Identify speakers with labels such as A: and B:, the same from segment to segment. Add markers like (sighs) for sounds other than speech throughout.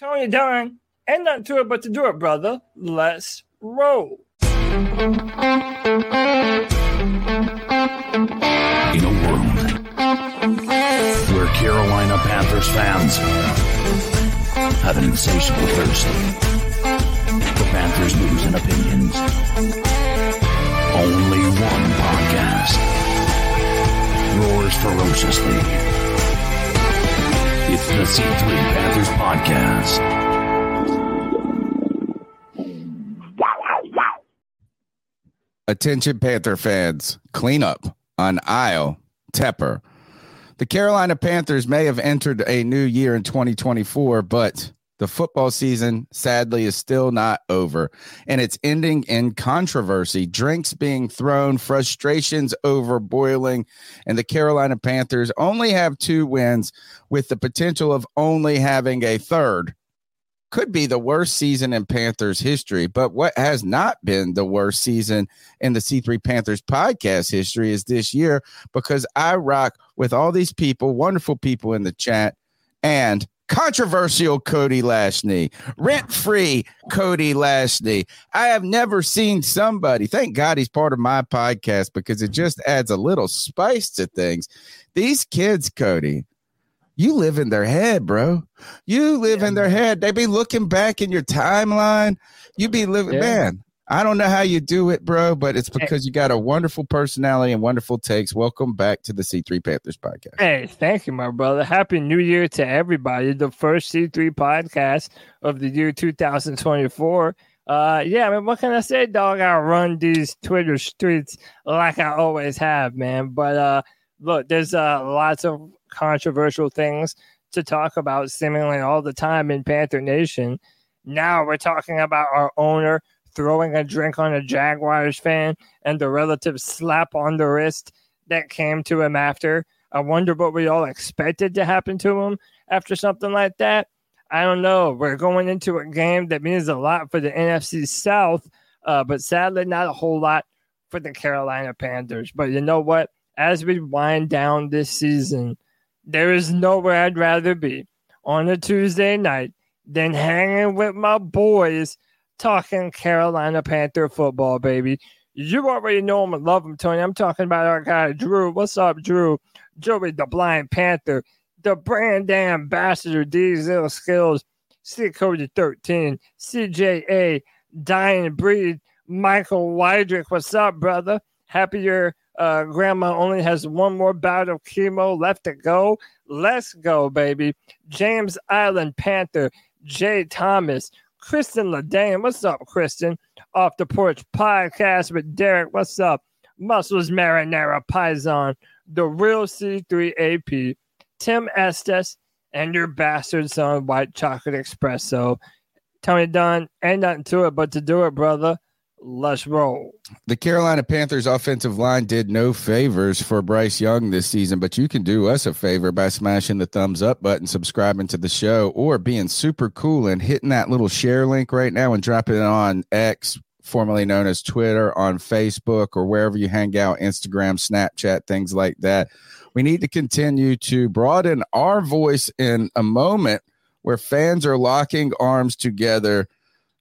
A: Tony Dunn, and not to it but to do it, brother. Let's roll.
B: In a world where Carolina Panthers fans have an insatiable thirst for Panthers news and opinions, only one podcast roars ferociously. It's the C3 Panthers Podcast.
C: Attention Panther fans, clean up on aisle Tepper. The Carolina Panthers may have entered a new year in 2024, but the football season sadly is still not over and it's ending in controversy, drinks being thrown, frustrations over boiling, and the Carolina Panthers only have two wins with the potential of only having a third could be the worst season in Panthers history. But what has not been the worst season in the C3 Panthers podcast history is this year because I rock with all these people, wonderful people in the chat, and controversial Cody Lashney, rent free Cody Lashney. I have never seen somebody, thank God he's part of my podcast because it just adds a little spice to things. These kids, Cody, you live in their head, bro. You live yeah. in their head. They be looking back in your timeline. You be living, yeah. man. I don't know how you do it, bro, but it's because you got a wonderful personality and wonderful takes. Welcome back to the C3 Panthers podcast.
A: Hey, thank you, my brother. Happy New Year to everybody. The first C3 podcast of the year 2024. Uh, yeah, I mean, what can I say, dog? I run these Twitter streets like I always have, man. But uh, look, there's uh, lots of controversial things to talk about seemingly all the time in Panther Nation. Now we're talking about our owner throwing a drink on a Jaguars fan and the relative slap on the wrist that came to him after. I wonder what we all expected to happen to him after something like that. I don't know. We're going into a game that means a lot for the NFC South, uh, but sadly, not a whole lot for the Carolina Panthers. But you know what? As we wind down this season, there is nowhere I'd rather be on a Tuesday night than hanging with my boys talking Carolina Panther football, baby. You already know him and love him, Tony. I'm talking about our guy, Drew. What's up, Drew? Joey, the Blind Panther, the brand ambassador, Diesel Skills, C Cody 13, CJA, Dying Breed, Michael Wydrick. What's up, brother? Happy your uh, grandma only has one more bout of chemo left to go. Let's go, baby. James Island Panther, Jay Thomas, Kristen Ladane. What's up, Kristen? Off the Porch Podcast with Derek. What's up? Muscles Marinara Paisan, the real C3 AP, Tim Estes, and your bastard son, White Chocolate Espresso. Tony Dunn, ain't nothing to it but to do it, brother. Let's roll.
C: The Carolina Panthers offensive line did no favors for Bryce Young this season, but you can do us a favor by smashing the thumbs up button, subscribing to the show, or being super cool and hitting that little share link right now and dropping it on X, formerly known as Twitter, on Facebook, or wherever you hang out, Instagram, Snapchat, things like that. We need to continue to broaden our voice in a moment where fans are locking arms together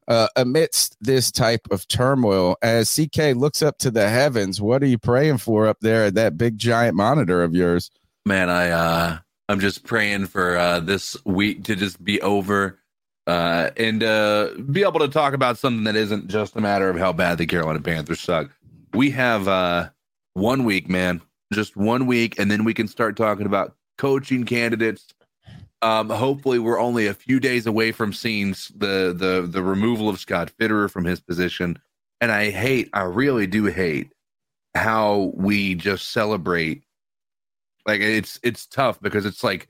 C: uh, amidst this type of turmoil. As CK looks up to the heavens, what are you praying for up there at that big giant monitor of yours?
D: Man, I uh, I'm just praying for uh, this week to just be over uh, and uh, be able to talk about something that isn't just a matter of how bad the Carolina Panthers suck. We have uh, one week, man, just one week, and then we can start talking about coaching candidates um, hopefully, we're only a few days away from seeing the the the removal of Scott Fitterer from his position. And I hate, I really do hate how we just celebrate. Like it's it's tough because it's like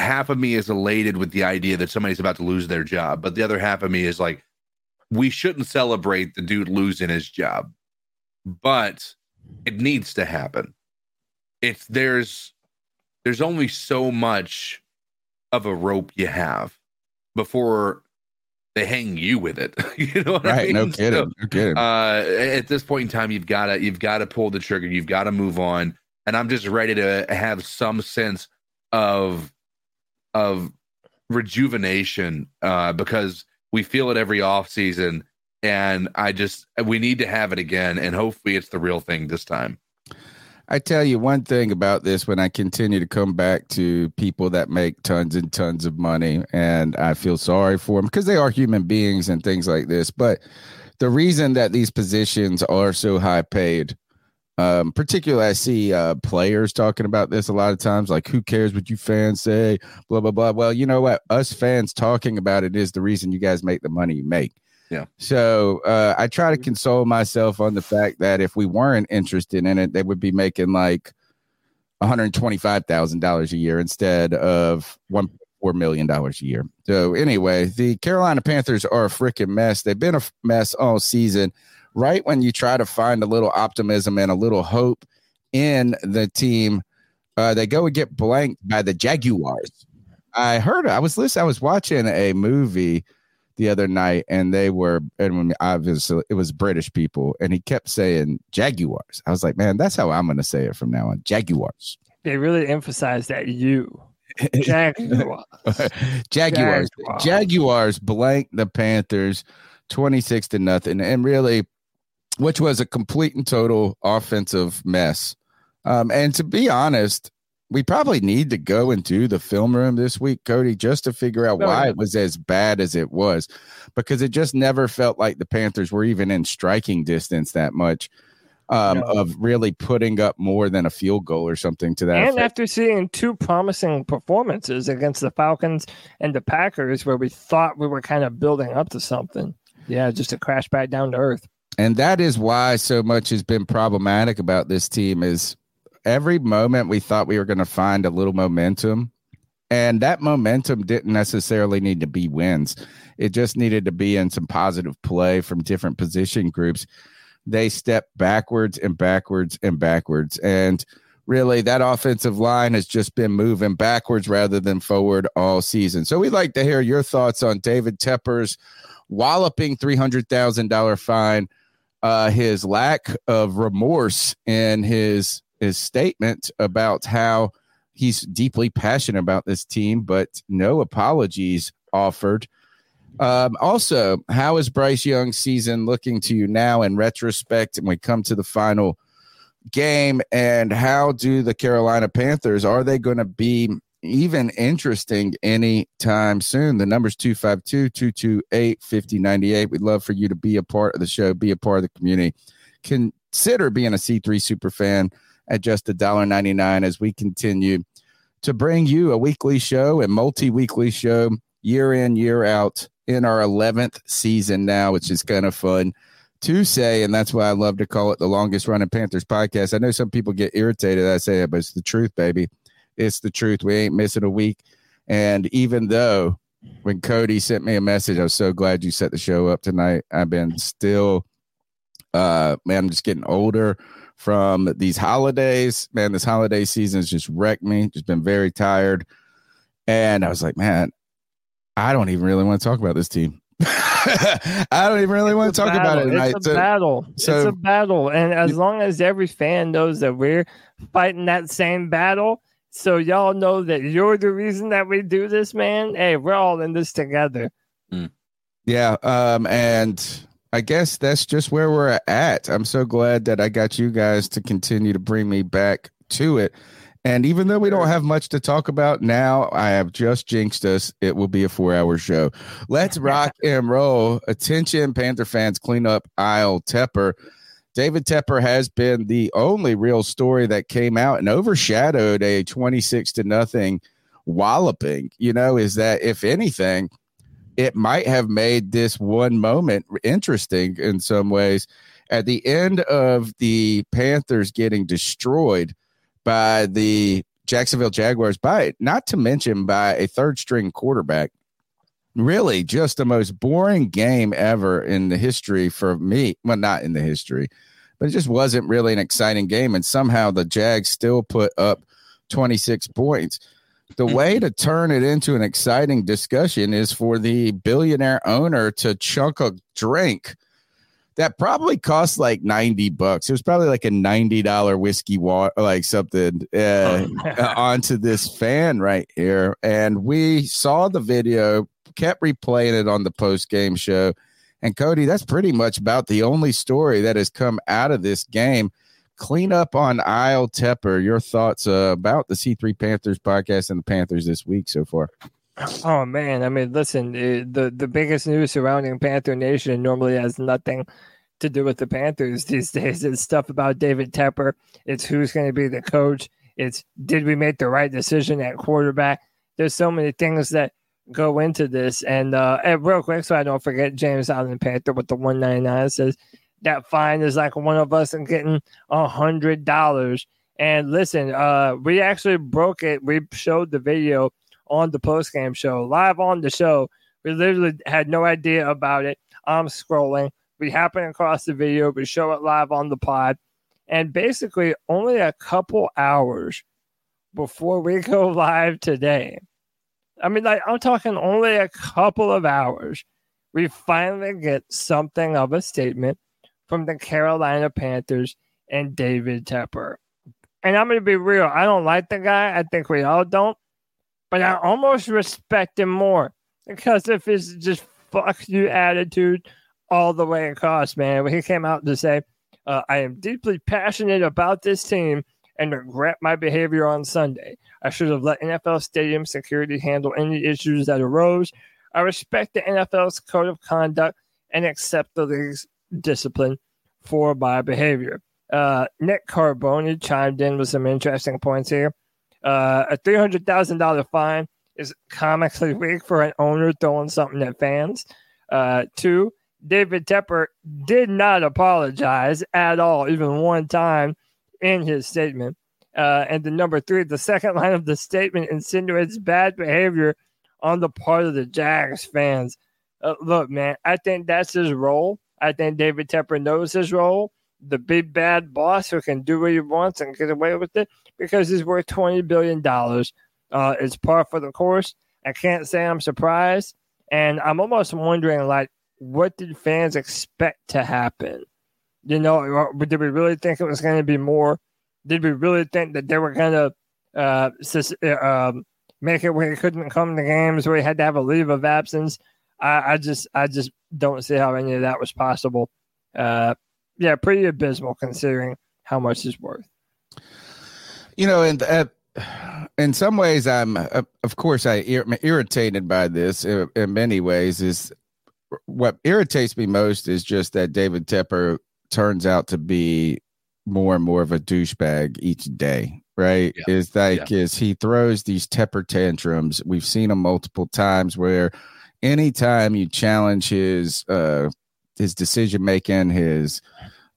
D: half of me is elated with the idea that somebody's about to lose their job, but the other half of me is like, we shouldn't celebrate the dude losing his job, but it needs to happen. It's there's there's only so much of a rope you have before they hang you with it. (laughs) you know what I
C: Right.
D: mean?
C: No kidding.
D: So,
C: no kidding.
D: uh, at this point in time, you've got to you've got to pull the trigger. You've got to move on. And I'm just ready to have some sense of of rejuvenation uh, because we feel it every off season, and I just we need to have it again. And hopefully, it's the real thing this time.
C: I tell you one thing about this when I continue to come back to people that make tons and tons of money, and I feel sorry for them because they are human beings and things like this. But the reason that these positions are so high paid, um, particularly I see uh, players talking about this a lot of times, like, who cares what you fans say, blah, blah, blah. Well, you know what? Us fans talking about it is the reason you guys make the money you make.
D: Yeah.
C: So uh, I try to console myself on the fact that if we weren't interested in it, they would be making like one hundred twenty-five thousand dollars a year instead of one four million dollars a year. So anyway, the Carolina Panthers are a freaking mess. They've been a mess all season. Right when you try to find a little optimism and a little hope in the team, uh, they go and get blanked by the Jaguars. I heard I was listening. I was watching a movie the other night, and they were and obviously it was British people, and he kept saying Jaguars. I was like, man, that's how I'm going to say it from now on. Jaguars.
A: They really emphasize that you. (laughs) Jaguar. (laughs)
C: Jaguars.
A: Jaguars.
C: Jaguars blank the Panthers 26 to nothing. And really, which was a complete and total offensive mess. Um, and to be honest, we probably need to go into the film room this week, Cody, just to figure out
A: Oh,
C: why
A: yeah.
C: it was as bad as it was, because it just never felt like the Panthers were even in striking distance that much um,
A: No.
C: of really putting up more than a field goal or something to that.
A: And
C: effect.
A: after seeing two promising performances against the Falcons and the Packers, where we thought we were kind of building up to something, yeah, just to crash back down to earth.
C: and that is why so much has been problematic about this team is every moment we thought we were going to find a little momentum and that momentum didn't necessarily need to be wins. It just needed to be in some positive play from different position groups. They stepped backwards and backwards and backwards and really that offensive line has just been moving backwards rather than forward all season. So we'd like to hear your thoughts on david tepper's walloping $300000 fine uh, his lack of remorse in his his statement about how he's deeply passionate about this team, but no apologies offered. Um, also, how is Bryce Young's season looking to you now in retrospect? And we come to the final game, and how do the Carolina Panthers are they going to be even interesting anytime soon? The number's 252 228 5098. We'd love for you to be a part of the show, be a part of the community. Consider being a C3 super fan at just $1.99 as we continue to bring you a weekly show and multi-weekly show year in year out in our 11th season now which is kind of fun to say and that's why i love to call it the longest running panthers podcast. I know some people get irritated i say it but it's the truth baby. It's the truth. We ain't missing a week. And even though when cody sent me a message i was so glad you set the show up tonight. I've been still uh man i'm just getting older from these holidays. Man, this holiday season has just wrecked me. Just been very tired. And I was like, man, I don't even really want to talk about this team. (laughs) I don't even really want to
A: a
C: talk about it tonight.
A: It's a
C: So-
A: battle. it's a battle. And as long as every fan knows that we're fighting that same battle, so y'all know that you're the reason that we do this, man. Hey, we're all in this together.
C: Yeah, um, and I guess that's just where we're at. I'm so glad that I got you guys to continue to bring me back to it. And even though we don't have much to talk about now, I have just jinxed us. It will be a four hour show. Let's (laughs) rock and roll. Attention, Panther fans, clean up aisle Tepper. David Tepper has been the only real story that came out and overshadowed a 26 to nothing walloping. You know, is that if anything, it might have made this one moment interesting in some ways. At the end of the Panthers getting destroyed by the Jacksonville Jaguars by not to mention by a third string quarterback. Really, just the most boring game ever in the history for me. Well, not in the history, but it just wasn't really an exciting game. And somehow the Jags still put up 26 points. The way to turn it into an exciting discussion is for the billionaire owner to chunk a drink that probably cost like 90 bucks. It was probably like a $90 whiskey water, like something uh, (laughs) onto this fan right here. And we saw the video, kept replaying it on the post game show. And Cody, that's pretty much about the only story that has come out of this game. Clean up on Aisle Tepper. Your thoughts uh, about the C3 Panthers podcast and the Panthers this week so far?
A: Oh man, I mean, listen, eh, the the biggest news surrounding Panther Nation normally has nothing to do with the Panthers (laughs) these days. It's stuff about David Tepper. It's who's going to be the coach. It's did we make the right decision at quarterback? There's so many things that go into this. And, uh, and real quick, so I don't forget, James Island Panther with the 199 says that fine is like one of us and getting a hundred dollars. And listen, uh, we actually broke it. We showed the video on the post game show, live on the show. We literally had no idea about it. I'm scrolling. We happen across the video. We show it live on the pod. And basically, only a couple hours before we go (laughs) live today, I mean, like, I'm talking only a couple of hours, we finally get something of a statement from the Carolina Panthers and David Tepper. And I'm going to be real. I don't like the guy. I think we all don't but I almost respect him more because of his just fuck you attitude all the way across, man. When he came out to say, uh, I am deeply passionate about this team and regret my behavior on Sunday. I should have let NFL stadium security handle any issues that arose. I respect the NFL's code of conduct and accept the league's discipline for my behavior. Uh, Nick Carboni chimed in with some interesting points here. Uh, a three hundred thousand dollar fine is comically weak for an owner throwing something at fans. Uh, two, David Tepper did not apologize at all, even one time in his statement. Uh, and the number three, the second (laughs) line of the statement insinuates bad behavior on the part of the Jags fans. Uh, look, man, I think that's his role. I think David Tepper knows his role. The big bad boss who can do what he wants and get away with it because he's worth $20 billion. Uh, it's par for the course. I can't say I'm surprised. And I'm almost wondering, like, what did fans expect to happen? You know, did we really think it was going to be more? Did we really think that they were going to uh, uh, um, make it where he couldn't come to games, where he had to have a leave of absence? I, I just, I just don't see how any of that was possible. Uh, yeah, pretty abysmal considering how much it's worth
C: you know, and uh, in some ways, I'm, uh, of course, I am irritated by this in, in many ways. Is what irritates me most is just that David Tepper turns out to be more and more of a douchebag each day. Right? Yeah. Is like yeah. is he throws these Tepper tantrums. We've seen him multiple times where anytime you challenge his uh his decision making, his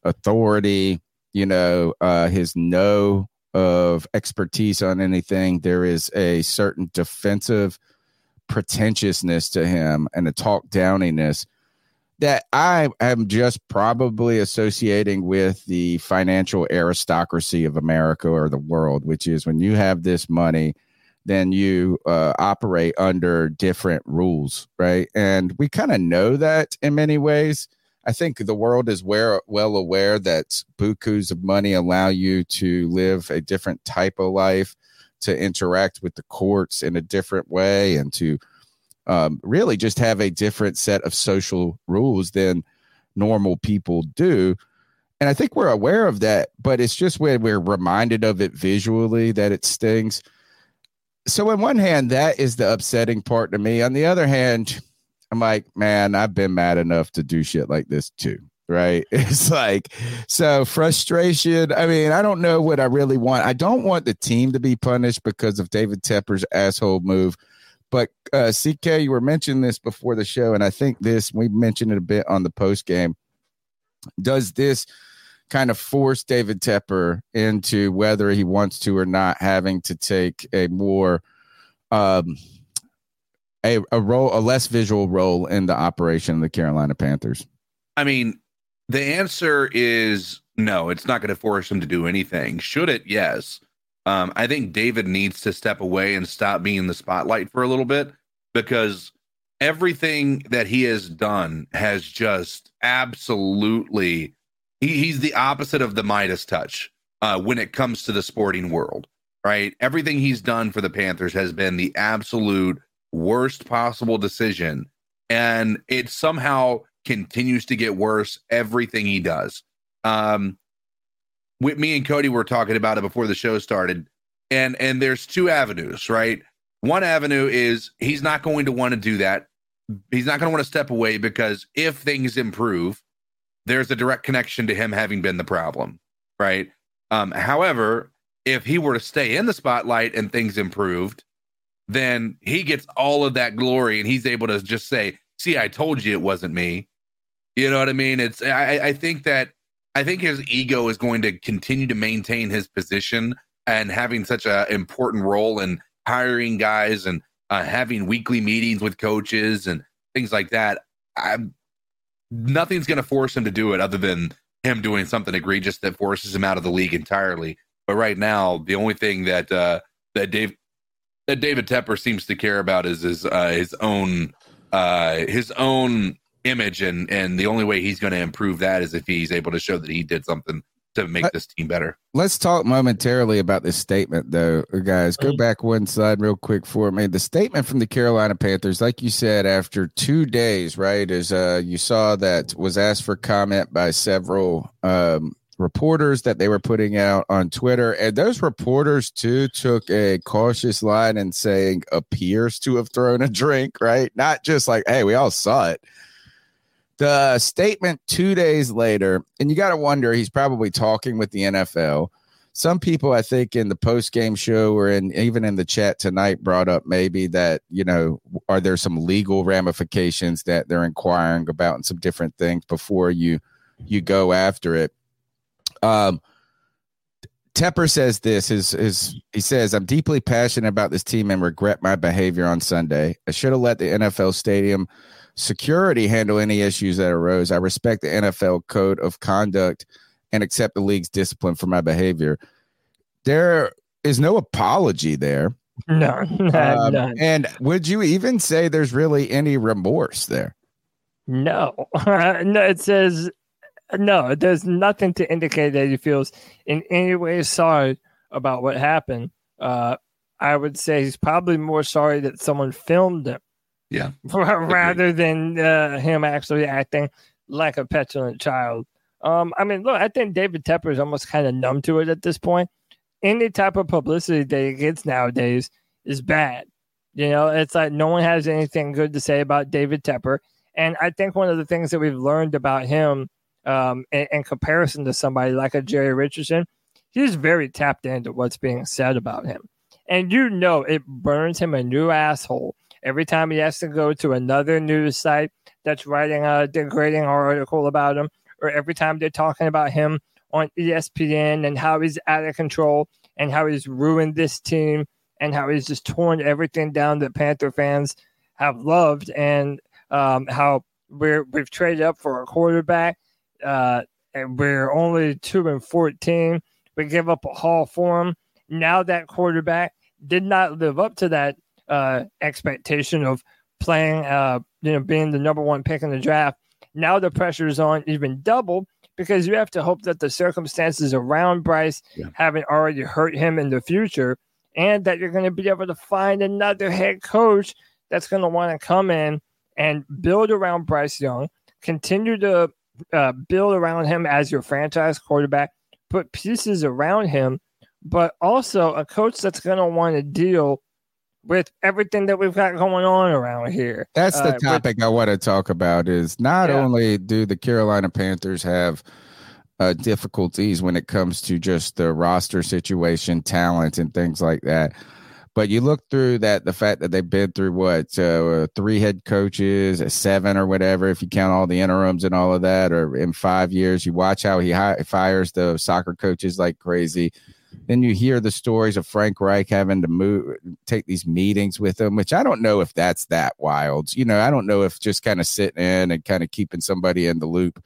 C: authority, you know, uh his no of expertise on anything. There is a certain defensive pretentiousness to him and a talk downiness that I am just probably associating with the financial aristocracy of America or the world, which is when you have this money, then you uh, operate under different rules, right? And we kind of know that in many ways. I think the world is where, well aware that bukus of money allow you to live a different type of life, to interact with the courts in a different way, and to um, really just have a different set of social rules than normal people do. And I think we're aware of that, but it's just when we're reminded of it visually that it stings. So, on one hand, that is the upsetting part to me. On the other hand, I'm like, man, I've been mad enough to do shit like this too. Right. (laughs) It's like, so frustration. I mean, I don't know what I really want. I don't want the team to be punished because of David Tepper's asshole move. But uh, CK, you were mentioning this before the show, and I think this, we mentioned it a bit on the post game. Does this kind of force David Tepper into whether he wants to or not having to take a more um a, a role a less visual role in the operation of the Carolina Panthers.
D: I mean, the answer is no, it's not going to force him to do anything. Should it? Yes. Um, I think David needs to step away and stop being in the spotlight for a little bit because everything that he has done has just absolutely he, he's the opposite of the Midas touch uh, when it comes to the sporting world, right? Everything he's done for the Panthers has been the absolute worst possible decision. And it somehow continues to get worse everything he does. Um, with me and Cody were talking about it before the show started, and and there's two avenues, right? One avenue is he's not going to want to do that. He's not going to want to step away because if things improve, there's a direct connection to him having been the problem, right? Um, however, if he were to stay in the spotlight and things improved, then he gets all of that glory and he's able to just say, "See, I told you it wasn't me." You know what I mean? It's I, I think that I think his ego is going to continue to maintain his position and having such an important role in hiring guys and uh, having weekly meetings with coaches and things like that. I'm nothing's going to force him to do it other than him doing something egregious that forces him out of the league entirely. But right now, the only thing that uh, that Dave that David Tepper seems to care about is his uh, his own uh, his own image, and and the only way he's going to improve that is if he's able to show that he did something to make this team better.
C: Let's talk momentarily about this statement, though, guys. Go back one slide real quick for me. The statement from the Carolina Panthers, like you said, after two days, right? Is uh, you saw that was asked for comment by several um, reporters that they were putting out on Twitter, and those reporters too took a cautious line and saying appears to have thrown a drink, right? Not just like, hey, we all saw it the statement two days later, and you got to wonder, he's probably talking with the NFL. Some people, I think, in the post game show or in even in the chat tonight, brought up maybe that you know, are there some legal ramifications that they're inquiring about and some different things before you you go after it. Um, Tepper says this is is he says I'm deeply passionate about this team and regret my behavior on Sunday. I should have let the NFL stadium security handle any issues that arose. I respect the NFL code of conduct and accept the league's discipline for my behavior. There is no apology there.
A: No, (laughs)
C: Um, and would you even say there's really any remorse there?
A: No, (laughs) no. It says no. There's nothing to indicate that he feels in any way sorry about what happened. Uh, I would say he's probably more sorry that someone filmed him
D: Yeah. (laughs)
A: rather than uh, him actually acting like a petulant child. Um, I mean, look, I think David Tepper is almost kind of numb to it at this point. Any type of publicity that he gets nowadays is bad. You know, it's like no one has anything good to say about David Tepper. And I think one of the things that we've learned about him um, in, in comparison to somebody like a Jerry Richardson, he's very tapped into what's being said about him. And you know, it burns him a new asshole every time he has to go to another news site that's writing a degrading article about him, or every time they're talking about him on ESPN and how he's out of control and how he's ruined this team and how he's just torn everything down that Panther fans have loved and um, how we're we've traded up for a quarterback uh, and we're only two and fourteen. We give up a haul for him. Now that quarterback did not live up to that uh, expectation of playing, uh, you know, being the number one pick in the draft. Now the pressure is on even double because you have to hope that the circumstances around Bryce
D: Yeah.
A: haven't already hurt him in the future, and that you're going to be able to find another head coach that's going to want to come in and build around Bryce Young, continue to uh, build around him as your franchise quarterback, put pieces around him, but also a coach that's going to want to deal with everything that we've got going on around here.
C: That's the
A: Uh, with-
C: topic I want to talk about. Is not
A: Yeah.
C: only do the Carolina Panthers have uh, difficulties when it comes to just the roster situation, talent, and things like that, But you look through that, the fact that they've been through what uh, three head coaches, seven or whatever, if you count all the interims and all of that, or in five years, you watch how he hi- fires the soccer coaches like crazy. Then you hear the stories of Frank Reich having to move, take these meetings with him, which I don't know if that's that wild. You know, I don't know if just kind of sitting in and kind of keeping somebody in the loop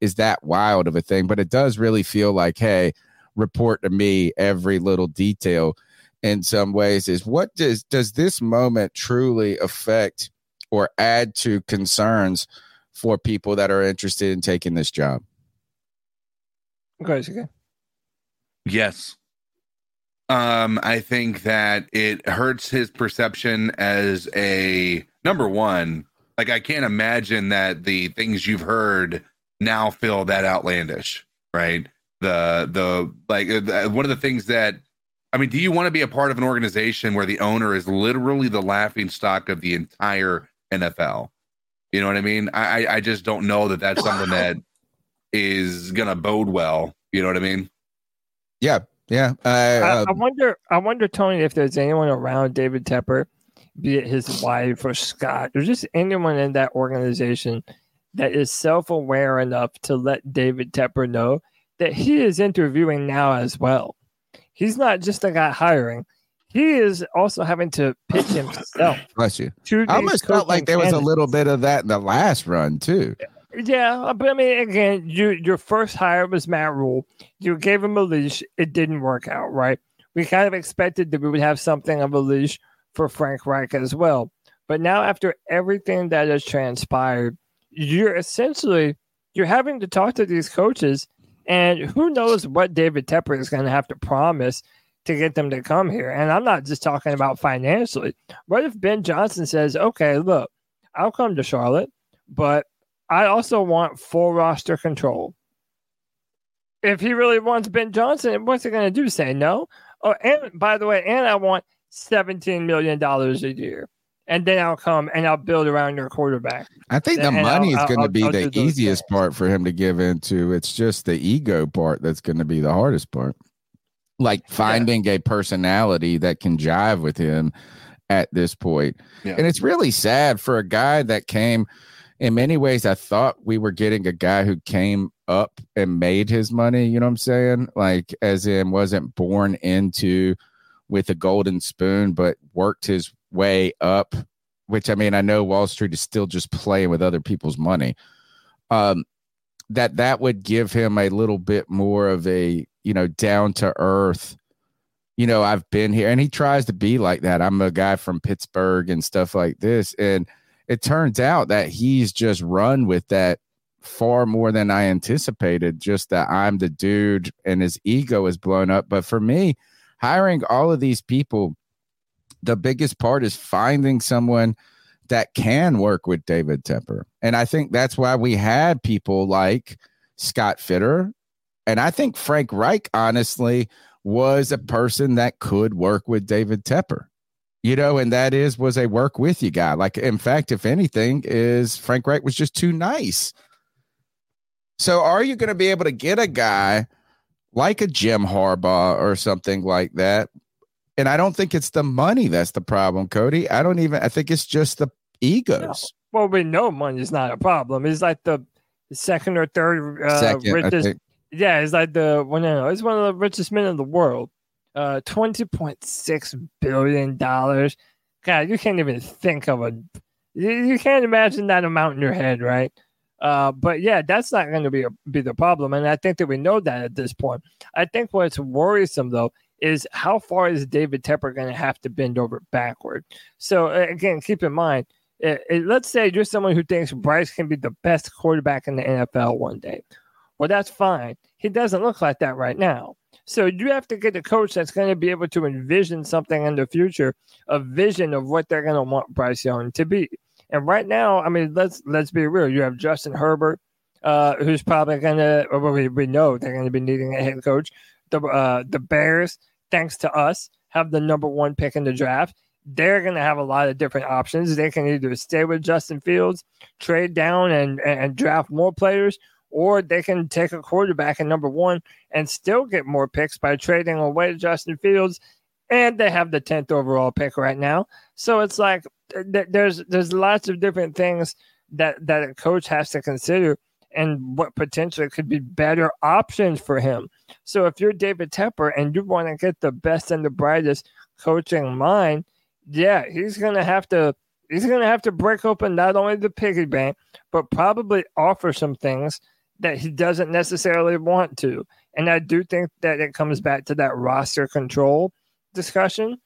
C: is that wild of a thing, but it does really feel like, hey, report to me every little detail in some ways is what does does this moment truly affect or add to concerns for people that are interested in taking this job
A: Okay, okay.
D: Yes. Um, I think that it hurts his perception as a number one. Like, I can't imagine that the things you've heard now feel that outlandish, right? The the like uh, one of the things that I mean, do you want to be a part of an organization where the owner is literally the laughing stock of the entire NFL? You know what I mean? I I just don't know that that's something that is gonna bode well. You know what I mean?
C: Yeah yeah uh,
A: I, I
C: um,
A: wonder. I wonder, Tony, if there's anyone around David Tepper, be it his wife or Scott, or just anyone in that organization that is self-aware enough to let David Tepper know that he is interviewing now as well. He's not just a guy hiring; he is also having to pitch himself.
C: bless you i almost felt like there was a little bit of that in the last run too
A: Yeah, but I mean, again, you your first hire was Matt Rhule. You gave him a leash. It didn't work out, right? We kind of expected that we would have something of a leash for Frank Reich as well. But now, after everything that has transpired, you're essentially you're having to talk to these coaches, and who knows what David Tepper is going to have to promise to get them to come here. And I'm not just talking about financially. What if Ben Johnson says, "Okay, look, I'll come to Charlotte, but I also want full roster control. If he really wants Ben Johnson, what's he going to do? Say no? Oh, and by the way, and I want $17 million a year. And then I'll come and I'll build around your quarterback.
C: i think the
A: And I'll-
C: money is going to be
A: I'll
C: the easiest
A: things.
C: part for him to give into it's just the ego part that's going to be the hardest part like finding a personality that can jive with him at this point
D: Yeah.
C: and it's really sad for a guy that came in many ways i thought we were getting a guy who came up and made his money you know what i'm saying? Like as in wasn't born into with a golden spoon but worked his way up which i mean i know wall street is still just playing with other people's money. Um that that would give him a little bit more of a you know down to earth you know i've been here and he tries to be like that. I'm a guy from pittsburgh and stuff like this and it turns out that he's just run with that far more than i anticipated just that i'm the dude and his ego is blown up but for me hiring all of these people the biggest part is finding someone that can work with David Tepper. And I think that's why we had people like Scott Fitter. And I think Frank Reich, honestly, was a person that could work with David Tepper. You know, and that is was a work with you guy. Like, in fact, if anything, is Frank Reich was just too nice. So, are you going to be able to get a guy like a Jim Harbaugh or something like that? And I don't think it's the money that's the problem, Cody. I don't even. I think it's just the egos.
A: Well, we know money is not a problem. It's like the second or third uh,
C: Second,
A: richest. Yeah, it's like the well, no, no, it's one of the richest men in the world. Uh, twenty point six billion dollars. God, you can't even think of a. You, you can't imagine that amount in your head, right? Uh, but yeah, that's not going to be a, be the problem, and I think that we know that at this point. I think what's worrisome though is how far is David Tepper going to have to bend over backward? So again, keep in mind, uh, uh, let's say you're someone who thinks Bryce can be the best quarterback in the NFL one day. Well, that's fine. He doesn't look like that right now. So you have to get a coach that's going to be able to envision something in the future, a vision of what they're going to want Bryce Young to be. And right now, I mean, let's let's be real. You have Justin Herbert, uh, who's probably going to, well, we, we know they're going to be needing a head coach. The uh, the Bears, thanks to us, have the number one pick in the draft. They're going to have a lot of different options. They can either stay with Justin Fields, trade down and and draft more players, or they can take a quarterback at number one and still get more picks by trading away Justin Fields and they have the 10th overall pick right now. So it's like th- there's there's lots of different things that that a coach has to consider and what potentially could be better options for him. So if you're David Tepper and you want to get the best and the brightest coaching mind, yeah, he's gonna have to he's gonna have to break open not only the piggy bank, but probably offer some things that he doesn't necessarily want to. And I do think that it comes back to that roster control discussion.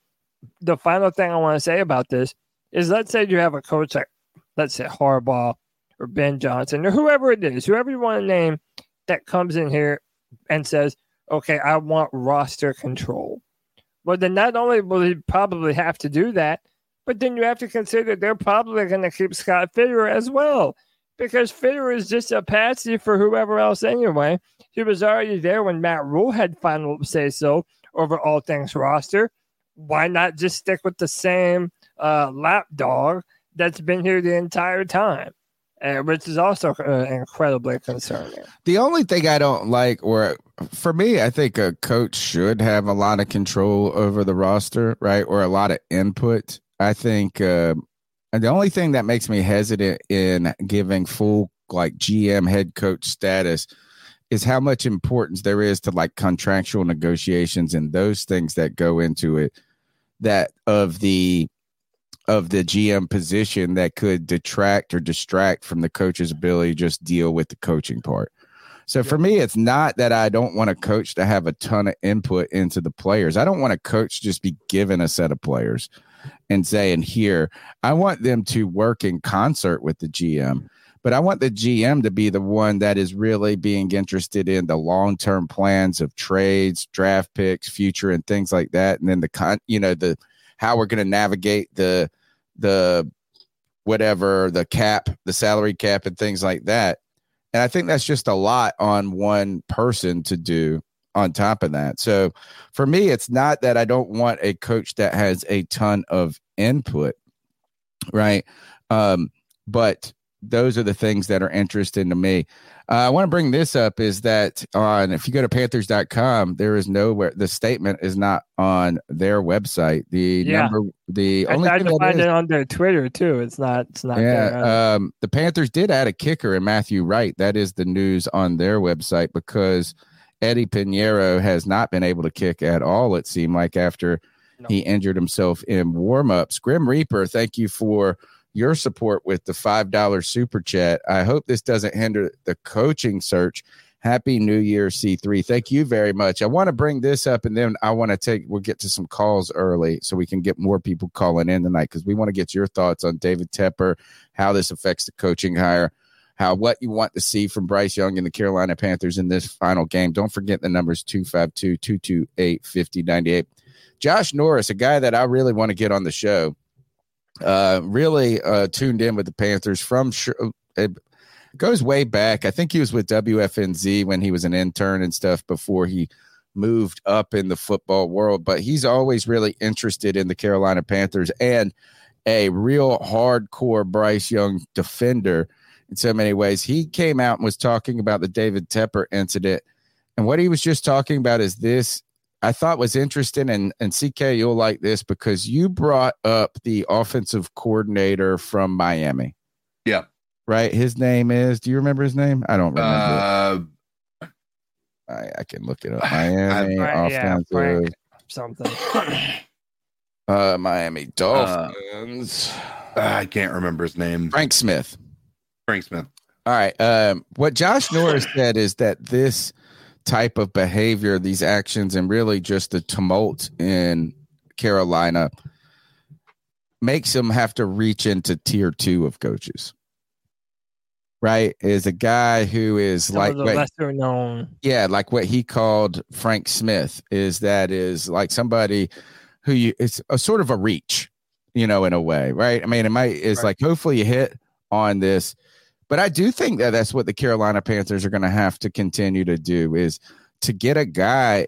A: The final thing I want to say about this is let's say you have a coach like, let's say Harbaugh or Ben Johnson or whoever it is, whoever you want to name that comes in here and says, okay, I want roster control. Well, then not only will he probably have to do that, but then you have to consider they're probably going to keep Scott Fitterer as well because Fitter is just a patsy for whoever else anyway. He was already there when Matt Rhule had final say so over all things roster. Why not just stick with the same uh, lapdog that's been here the entire time? Uh, which is also uh, incredibly concerning.
C: The only thing I don't like, or for me, I think a coach should have a lot of control over the roster, right? Or a lot of input. I think uh, the only thing that makes me hesitant in giving full like GM head coach status is how much importance there is to like contractual negotiations and those things that go into it that of the of the GM position that could detract or distract from the coach's ability just deal with the coaching part. So for me, it's not that I don't want a coach to have a ton of input into the players. I don't want a coach just be given a set of players and say saying, here, I want them to work in concert with the GM. But I want the GM to be the one that is really being interested in the long term plans of trades, draft picks, future, and things like that. And then the con, you know, the how we're going to navigate the the whatever the cap, the salary cap, and things like that. And I think that's just a lot on one person to do on top of that. So for me, it's not that I don't want a coach that has a ton of input, right? Um, but those are the things that are interesting to me. Uh, I want to bring this up is that on if you go to panthers.com, there is nowhere the statement is not on their website. The yeah. number the
A: I
C: only
A: tried to find is, it on their Twitter too. It's not it's not
C: yeah, there. Um, the Panthers did add a kicker in Matthew Wright. That is the news on their website because Eddy Piñeiro has not been able to kick at all, it seemed like after no. he injured himself in warmups. Grim Reaper, thank you for your support with the $5 super chat. I hope this doesn't hinder the coaching search. Happy New Year, C3. Thank you very much. I want to bring this up and then I want to take, we'll get to some calls early so we can get more people calling in tonight because we want to get your thoughts on David Tepper, how this affects the coaching hire, how what you want to see from Bryce Young and the Carolina Panthers in this final game. Don't forget the numbers 252 228 5098. Josh Norris, a guy that I really want to get on the show uh, really uh, tuned in with the Panthers from it goes way back. I think he was with WFNZ when he was an intern and stuff before he moved up in the football world. But he's always really interested in the Carolina Panthers and a real hardcore Bryce Young defender in so many ways. He came out and was talking about the David Tepper incident. And what he was just talking about is this I thought was interesting, and and CK, you'll like this because you brought up the offensive coordinator from Miami.
D: Yeah,
C: right. His name is. Do you remember his name? I don't remember. Uh, I, I can look it up. (sighs) Miami offensive
A: yeah, something.
C: uh, Miami Dolphins.
D: Uh, I can't remember his name.
C: Frank Smith.
D: Frank Smith.
C: All right. Um, what Josh Norris (laughs) said is that this type of behavior, these actions, and really just the tumult in Carolina makes them have to reach into tier two of coaches. Right, is a guy who is
A: Some
C: like
A: what, lesser known.
C: Yeah, like what he called Frank Smith is that is like somebody who you it's a sort of a reach, you know, in a way, right? I mean, it might is right. like hopefully you hit on this but I do think that that's what the Carolina Panthers are going to have to continue to do is to get a guy.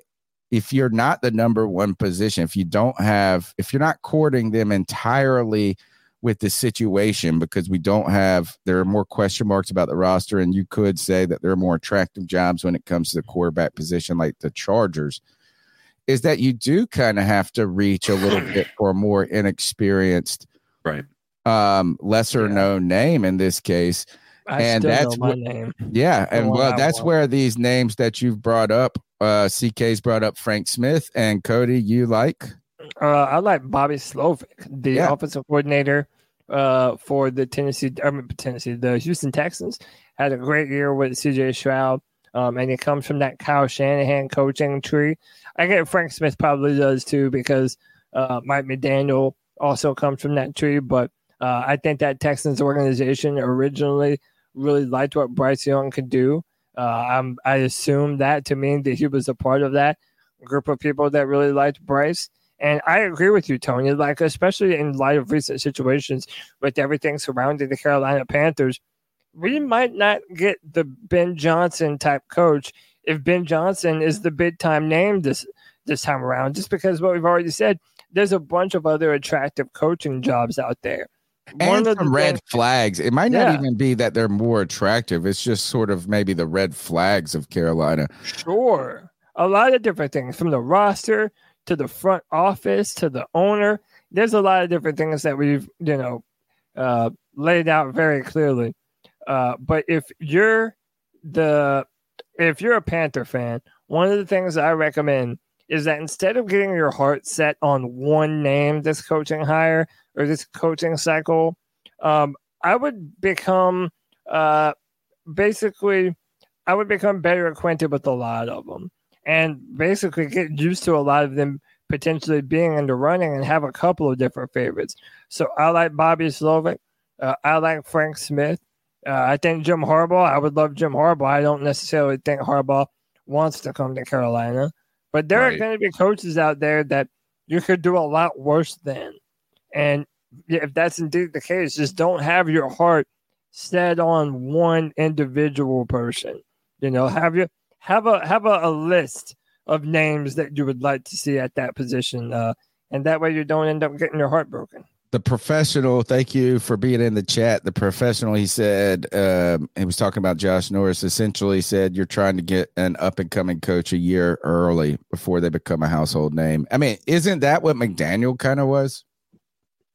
C: If you're not the number one position, if you don't have, if you're not courting them entirely with the situation, because we don't have, there are more question marks about the roster, and you could say that there are more attractive jobs when it comes to the quarterback position, like the Chargers. is that you do kind of have to reach a little bit for a more inexperienced,
D: Right.
C: um, lesser
A: Yeah.
C: known name in this case.
A: I
C: And
A: still
C: that's what-
A: name.
C: Yeah, and well, that's where these names that you've brought up, uh, CK's brought up Frank Smith and Cody. You like?
A: Uh, I like Bobby Slowik, the
C: Yeah.
A: offensive coordinator uh, for the Tennessee, I mean, Tennessee, the Houston Texans. Had a great year with CJ Stroud, um, and it comes from that Kyle Shanahan coaching tree. I get Frank Smith probably does too because uh, Mike McDaniel also comes from that tree. But uh, I think that Texans organization originally really liked what Bryce Young could do. Uh, I assume that to mean that he was a part of that group of people that really liked Bryce. And I agree with you, Tony. Like, especially in light of recent situations with everything surrounding the Carolina Panthers, we might not get the Ben Johnson type coach if Ben Johnson is the big time name this this time around. Just because what we've already said, there's a bunch of other attractive coaching jobs out there.
C: And
A: of the
C: some red
A: things-
C: flags. It might not
A: Yeah.
C: even be that they're more attractive. It's just sort of maybe the red flags of Carolina.
A: Sure. A lot of different things from the roster to the front office to the owner. There's a lot of different things that we've, you know, uh, laid out very clearly. Uh, but if you're the if you're a Panther fan, one of the things I recommend is that instead of getting your heart set on one name this coaching hire or this coaching cycle, um, I would become uh, basically I would become better acquainted with a lot of them and basically get used to a lot of them potentially being in the running and have a couple of different favorites. So I like Bobby Slowik. Uh, I like Frank Smith. Uh, I think Jim Harbaugh. I would love Jim Harbaugh. I don't necessarily think Harbaugh wants to come to Carolina, but there
D: Right.
A: are going to be coaches out there that you could do a lot worse than. And if that's indeed the case, just don't have your heart set on one individual person. You know, have your have a have a, a list of names that you would like to see at that position, uh, and that way you don't end up getting your heart broken.
C: The professional, thank you for being in the chat. The professional, he said, um, he was talking about Josh Norris. Essentially, said you're trying to get an up and coming coach a year early before they become a household name. I mean, isn't that what McDaniel kind of was?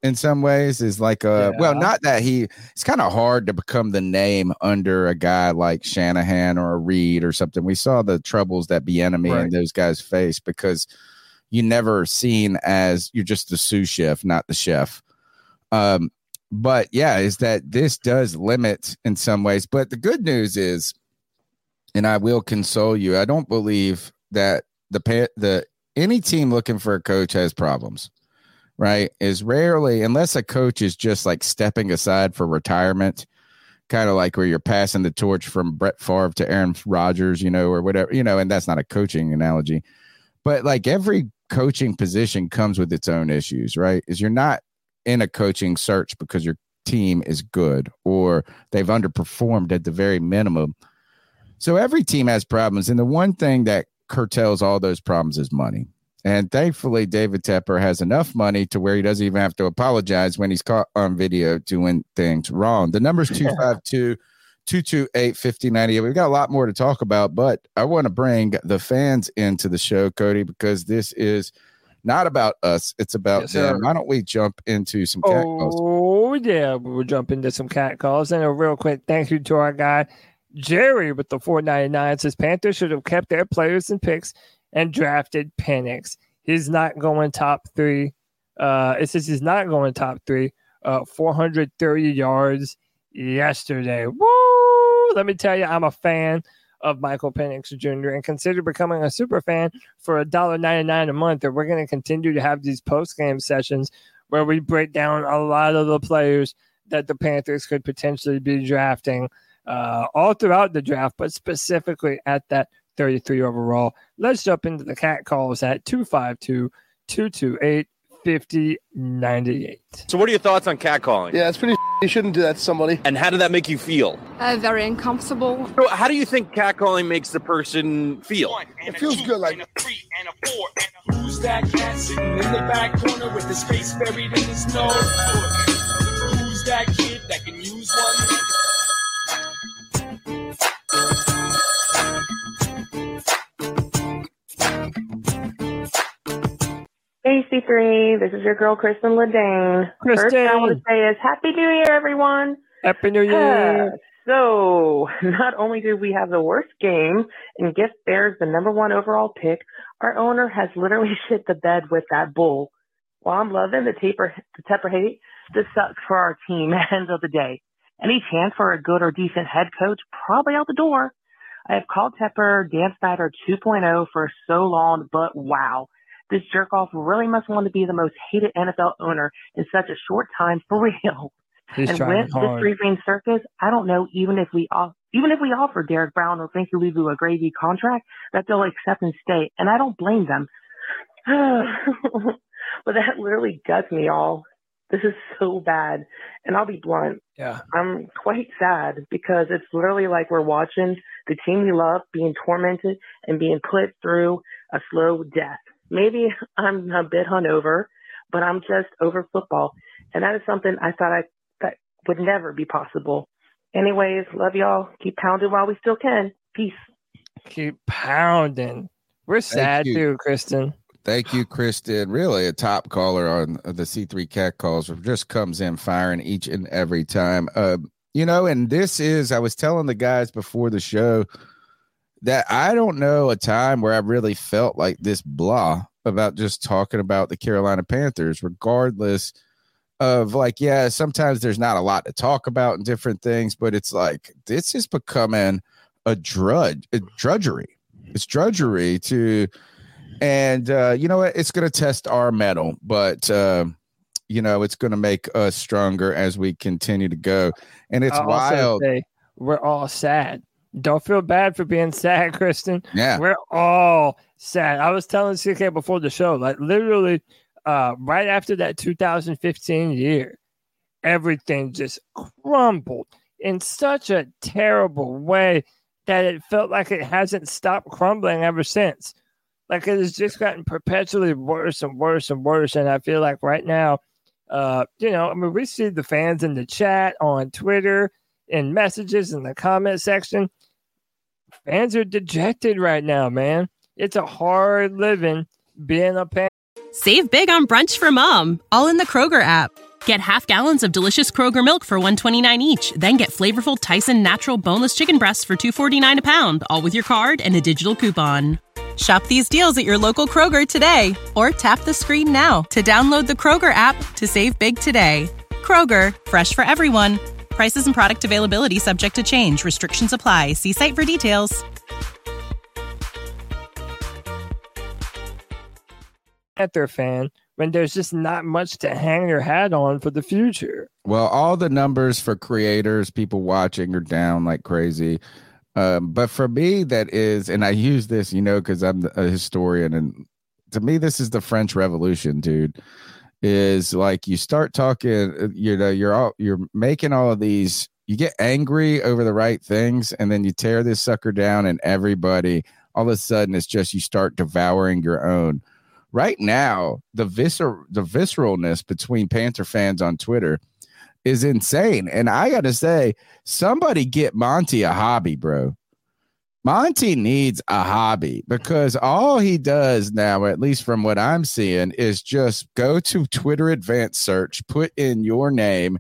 C: In some ways, is like a well, not that he. It's kind of hard to become the name under a guy like Shanahan or a Reid or something. We saw the troubles that Bieniemy
D: Right.
C: and those guys face because you never seen as you're just the sous chef, not the chef. Um, but yeah, is that this does limit in some ways. But the good news is, and I will console you, I don't believe that the the any team looking for a coach has problems, right? Is rarely unless a coach is just like stepping aside for retirement, kind of like where you're passing the torch from Brett Favre to Aaron Rodgers, you know, or whatever, you know, and that's not a coaching analogy. But like every coaching position comes with its own issues, right? Is you're not in a coaching search because your team is good or they've underperformed at the very minimum. So every team has problems. And the one thing that curtails all those problems is money. And thankfully, David Tepper has enough money to where he doesn't even have to apologize when he's caught on video doing things wrong. The number's 252 228 5098. We've got a lot more to talk about, but I want to bring the fans into the show, Cody, because this is not about us. It's about
A: Yes,
C: them.
A: sir.
C: Why don't we jump into some cat calls?
A: Oh yeah, we'll jump into some cat calls. And a real quick thank you to our guy Jerry with the 499 says Panthers should have kept their players and picks and drafted Penix. He's not going top three. Uh, it says he's not going top three. Uh, 430 yards yesterday. Woo! Let me tell you, I'm a fan of Michael Penix Jr. and consider becoming a super fan for $1.99 a month. And we're going to continue to have these post game sessions where we break down a lot of the players that the Panthers could potentially be drafting uh, all throughout the draft, but specifically at that 33 overall. Let's jump into the cat calls at 252 228 5098.
E: So, what are your thoughts on catcalling?
F: Yeah, it's pretty. You shouldn't do that to somebody.
E: And how did that make you feel?
G: Uh, very uncomfortable.
E: So how do you think catcalling makes the person feel?
F: It feels good, like
H: Who's that cat sitting in the back corner with his face buried in his nose? Who's that kid that can use one?
I: C3. This is your girl, Kristen Ledane. First, I want to say is Happy New Year, everyone.
A: Happy New
I: Uh,
A: Year.
I: so, (laughs) not only do we have the worst game and Gift Bears the number one overall pick, our owner has literally (laughs) shit the bed with that bull. While I'm loving the taper, the Tepper hate, this sucks for our team (laughs) end of the day. Any chance for a good or decent head coach? Probably out the door. I have called Tepper Dan Snyder 2.0 for so long, but wow. This jerk off really must want to be the most hated NFL owner in such a short time for real.
A: He's
I: and with
A: hard.
I: this three ring circus, I don't know even if we off, even if we offer Derrick Brown or Frankie Luvu a gravy contract that they'll accept and stay, and I don't blame them. (sighs) but that literally guts me all. This is so bad, and I'll be blunt.
A: Yeah.
I: I'm quite sad because it's literally like we're watching the team we love being tormented and being put through a slow death. Maybe I'm a bit hungover, but I'm just over football, and that is something I thought I that would never be possible. Anyways, love y'all. Keep pounding while we still can. Peace.
A: Keep pounding. We're sad
C: you.
A: too, Kristen.
C: Thank you, Kristen. Really a top caller on the C3 Cat Calls. Just comes in firing each and every time. Uh, you know, and this is, I was telling the guys before the show that I don't know a time where I really felt like this blah about just talking about the Carolina Panthers, regardless of like, yeah, sometimes there's not a lot to talk about and different things, but it's like this is becoming a drudge, a drudgery. It's drudgery to and uh, you know what? It's going to test our metal, but uh, you know it's going to make us stronger as we continue to go. And it's
A: I'll
C: wild.
A: we're all sad. Don't feel bad for being sad, (laughs) Kristen.
C: Yeah.
A: We're all sad. I was telling CK before the show, like literally uh, right after that 2015 year, everything just crumbled in such a terrible way that it felt like it hasn't stopped crumbling ever since. Like it has just gotten perpetually worse and worse and worse. And I feel like right now, uh, you know, I mean, we see the fans in the chat on Twitter in messages in the comment section. Fans are dejected right now, man. It's a hard living being a fan.
J: Save big on brunch for mom, all in the Kroger app. Get half gallons of delicious Kroger milk for 129 each, then get flavorful Tyson natural boneless chicken breasts for 249 a pound, all with your card and a digital coupon. Shop these deals at your local Kroger today or tap the screen now to download the Kroger app to save big today. Kroger, fresh for everyone. Prices and product availability subject to change. Restrictions apply. See site for details.
A: Panther fan when there's just not much to hang your hat on for the future.
C: Well, all the numbers for creators, people watching are down like crazy. Um, but for me, that is, and I use this, you know, because I'm a historian, and to me, this is the French Revolution, dude. Is like you start talking, uh, you know, you're all you're making all of these, you get angry over the right things, and then you tear this sucker down, and everybody, all of a sudden, it's just you start devouring your own. Right now, the viscer the visceralness between Panther fans on Twitter is insane. And I got to say, somebody get Monty a hobby, bro. Monty needs a hobby because all he does now, at least from what I'm seeing, is just go to Twitter advanced search, put in your name,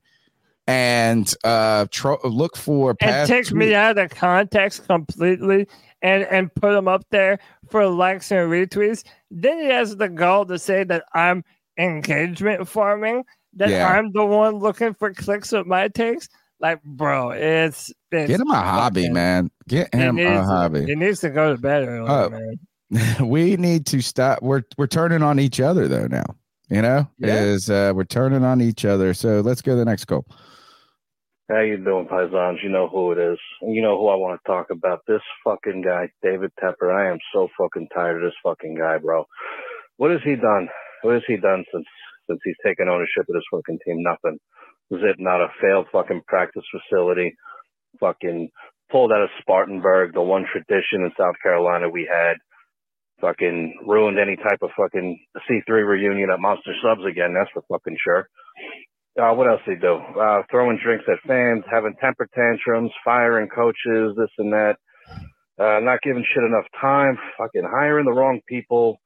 C: and uh tro- look for
A: and take me out of context completely and and put them up there for likes and retweets. Then he has the gall to say that I'm engagement farming, that
C: Yeah.
A: I'm the one looking for clicks with my takes. Like, bro, it's, it's
C: Get him a hobby,
A: fucking-
C: man. Get him
A: needs,
C: a hobby.
A: He needs to go to bed early,
C: Oh.
A: man. (laughs)
C: we need to stop. We're we're turning on each other though now. You know,
K: Yeah.
C: is uh, we're turning on each other. So let's go to the next call.
K: How you doing, Paisans? You know who it is. You know who I want to talk about. This fucking guy, David Tepper. I am so fucking tired of this fucking guy, bro. What has he done? What has he done since since he's taken ownership of this fucking team? Nothing. Was it not a failed fucking practice facility? Fucking pulled out of Spartanburg, the one tradition in South Carolina we had. Fucking ruined any type of fucking C3 reunion at Monster Subs again. That's for fucking sure. Uh, what else they do? Uh, throwing drinks at fans, having temper tantrums, firing coaches, this and that. Uh, not giving shit enough time, fucking hiring the wrong people.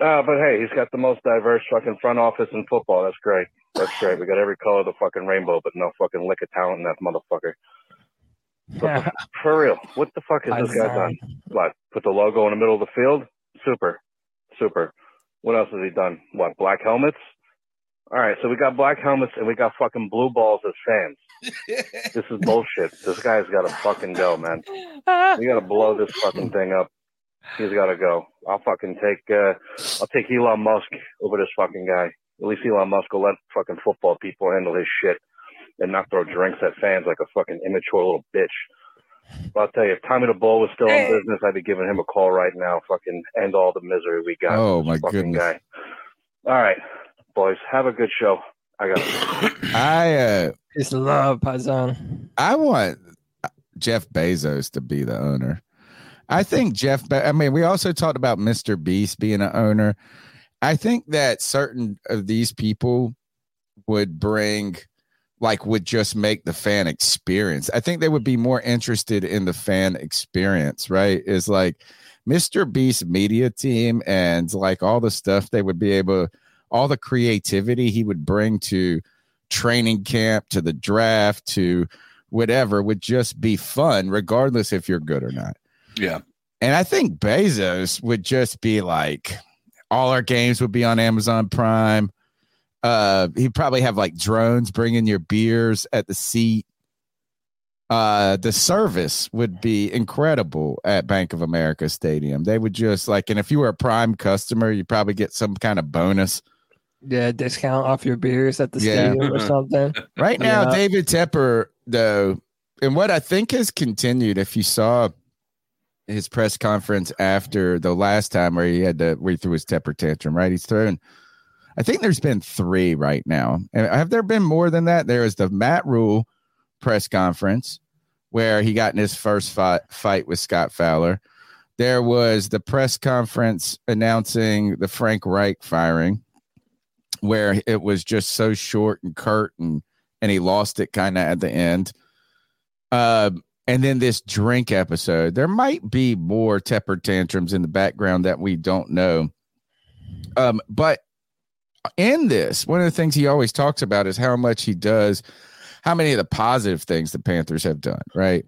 K: Uh, but hey, he's got the most diverse fucking front office in football. That's great. That's great. We got every color of the fucking rainbow, but no fucking lick of talent in that motherfucker. But for real, what the fuck has this guy done? What? Put the logo in the middle of the field? Super. Super. What else has he done? What? Black helmets? All right, so we got black helmets and we got fucking blue balls as fans. (laughs) this is bullshit. This guy's got to fucking go, man. (laughs) We got to blow this fucking thing up. He's got to go. I'll fucking take. uh I'll take Elon Musk over this fucking guy. At least Elon Musk will let fucking football people handle his shit and not throw drinks at fans like a fucking immature little bitch. But I'll tell you, if Tommy the Bull was still in business, I'd be giving him a call right now. Fucking end all the misery we got.
C: Oh, my
K: this fucking
C: goodness.
K: Guy. All right, boys, have a good show. I got.
C: I uh,
A: just love Paisan.
C: I want Jeff Bezos to be the owner. I think Jeff. I mean, we also talked about Mr. Beast being an owner. I think that certain of these people would bring, like, would just make the fan experience. I think they would be more interested in the fan experience. Right? Is like Mr. Beast media team and like all the stuff they would be able, all the creativity he would bring to training camp, to the draft, to whatever would just be fun, regardless if you're good or not.
D: Yeah.
C: And I think Bezos would just be like, all our games would be on Amazon Prime. Uh, he'd probably have like drones bringing your beers at the seat. Uh, the service would be incredible at Bank of America Stadium. They would just like, and if you were a Prime customer, you probably get some kind of bonus.
A: Yeah, discount off your beers at the
C: Yeah.
A: stadium or (laughs) something.
C: Right now,
A: Yeah.
C: David Tepper, though, and what I think has continued, if you saw his press conference after the last time where he had to where he threw his Tepper tantrum, right? He's thrown. I think there's been three right now. And have there been more than that? There is the Matt Rhule press conference where he got in his first fight, fight with Scott Fowler. There was the press conference announcing the Frank Reich firing, where it was just so short and curt and and he lost it kind of at the end. Uh, and then this drink episode. There might be more temper tantrums in the background that we don't know. Um, but in this, one of the things he always talks about is how much he does, how many of the positive things the Panthers have done, right?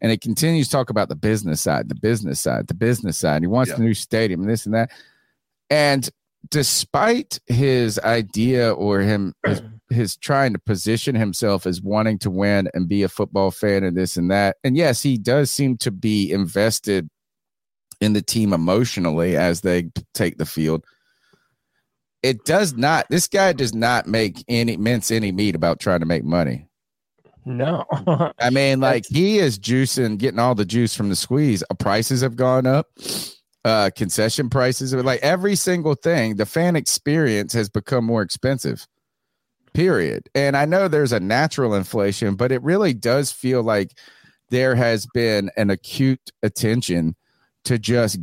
C: And it continues to talk about the business side, the business side, the business side. He wants
D: Yeah.
C: the new stadium and this and that. And despite his idea or him his, his trying to position himself as wanting to win and be a football fan and this and that, and yes, he does seem to be invested in the team emotionally as they take the field. It does not. This guy does not make any mince any meat about trying to make money.
A: No.
C: I mean, (laughs) like he is juicing, getting all the juice from the squeeze. Uh, Prices have gone up. Uh, concession prices, like every single thing, the fan experience has become more expensive. Period. And I know there's a natural inflation, but it really does feel like there has been an acute attention to just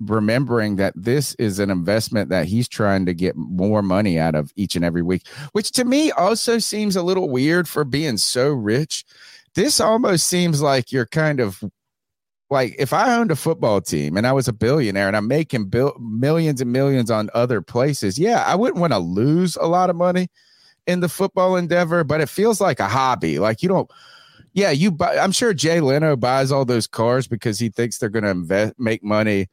C: remembering that this is an investment that he's trying to get more money out of each and every week, which to me also seems a little weird for being so rich. This almost seems like you're kind of like if I owned a football team and I was a billionaire and I'm making bill- millions and millions on other places, yeah, I wouldn't want to lose a lot of money in the football endeavor, but it feels like a hobby. Like you don't, yeah, you buy. I'm sure Jay Leno buys all those cars because he thinks they're going to invest, make money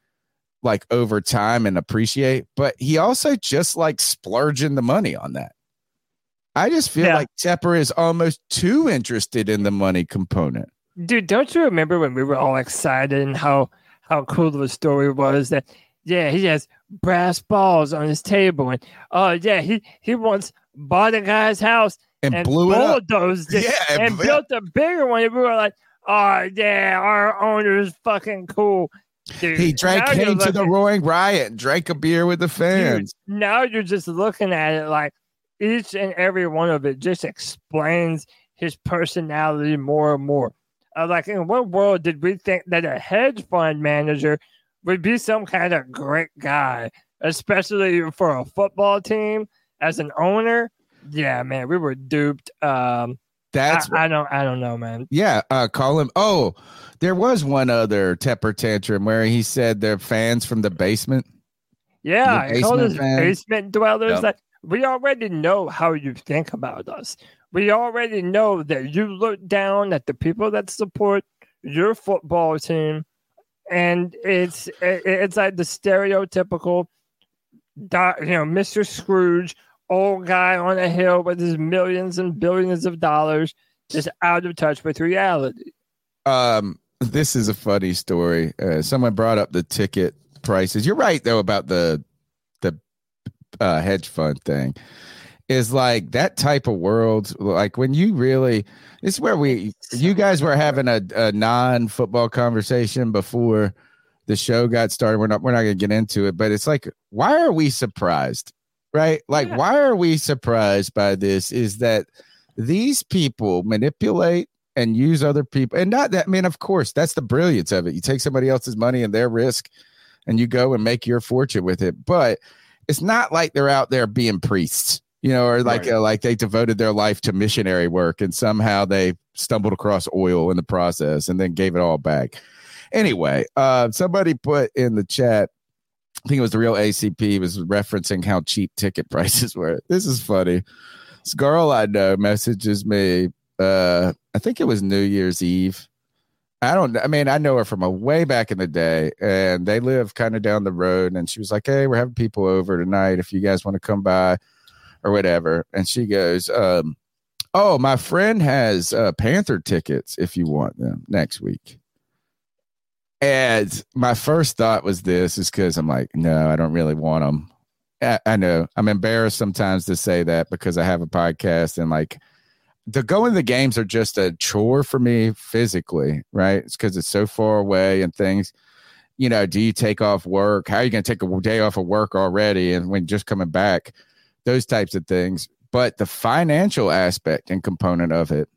C: like over time and appreciate. But he also just like splurging the money on that. I just feel
A: Yeah.
C: like Tepper is almost too interested in the money component.
A: Dude, don't you remember when we were all excited and how how cool the story was that yeah, he has brass balls on his table and oh yeah, he he once bought a guy's house
C: And blew it up.
A: bulldozed it
C: Yeah,
A: and
C: yeah.
A: built a bigger one. And we were like, oh yeah, our owner's fucking cool. Dude,
C: He drank came to the Roaring Riot, and drank a beer with the
A: Dude,
C: fans.
A: now you're just looking at it like each and every one of it just explains his personality more and more. Uh, like, in what world did we think that a hedge fund manager would be some kind of great guy, especially for a football team as an owner? Yeah, man, we were duped. Um,
C: That's
A: I, I don't, I don't know, man.
C: Yeah, uh, call him. Oh, there was one other Tepper tantrum where he said they're fans from the basement.
A: Yeah,
C: The basement
A: basement dwellers.
D: Yep.
A: Like we already know how you think about us. We already know that you look down at the people that support your football team, and it's it- it's like the stereotypical, you know, Mister Scrooge, old guy on a hill with his millions and billions of dollars, just out of touch with reality.
C: Um, this is a funny story. Uh, someone brought up the ticket prices. You're right though about the the uh, hedge fund thing. Is like that type of world. Like when you really, this is where we, you guys were having a, a non football conversation before the show got started. We're not, we're not going to get into it, but it's like, why are we surprised? Right? Like,
A: Yeah.
C: why are we surprised by this? Is that these people manipulate and use other people and not that i mean of course that's the brilliance of it you take somebody else's money and their risk and you go and make your fortune with it but it's not like they're out there being priests you know or like
D: Right.
C: uh, like they devoted their life to missionary work and somehow they stumbled across oil in the process and then gave it all back anyway uh somebody put in the chat I think it was the real ACP was referencing how cheap ticket (laughs) prices were. This is funny. This girl I know messages me. Uh, I think it was New Year's Eve. I don't. I mean, I know her from a way back in the day, and they live kind of down the road. And she was like, "Hey, we're having people over tonight. If you guys want to come by, or whatever." And she goes, um, "Oh, my friend has uh, Panther tickets. If you want them next week." And my first thought was this is because I'm like, no, I don't really want them. I, I know I'm embarrassed sometimes to say that because I have a podcast and like the going to the games are just a chore for me physically, right? It's because it's so far away and things. You know, do you take off work? How are you going to take a day off of work already? And when just coming back, those types of things. But the financial aspect and component of it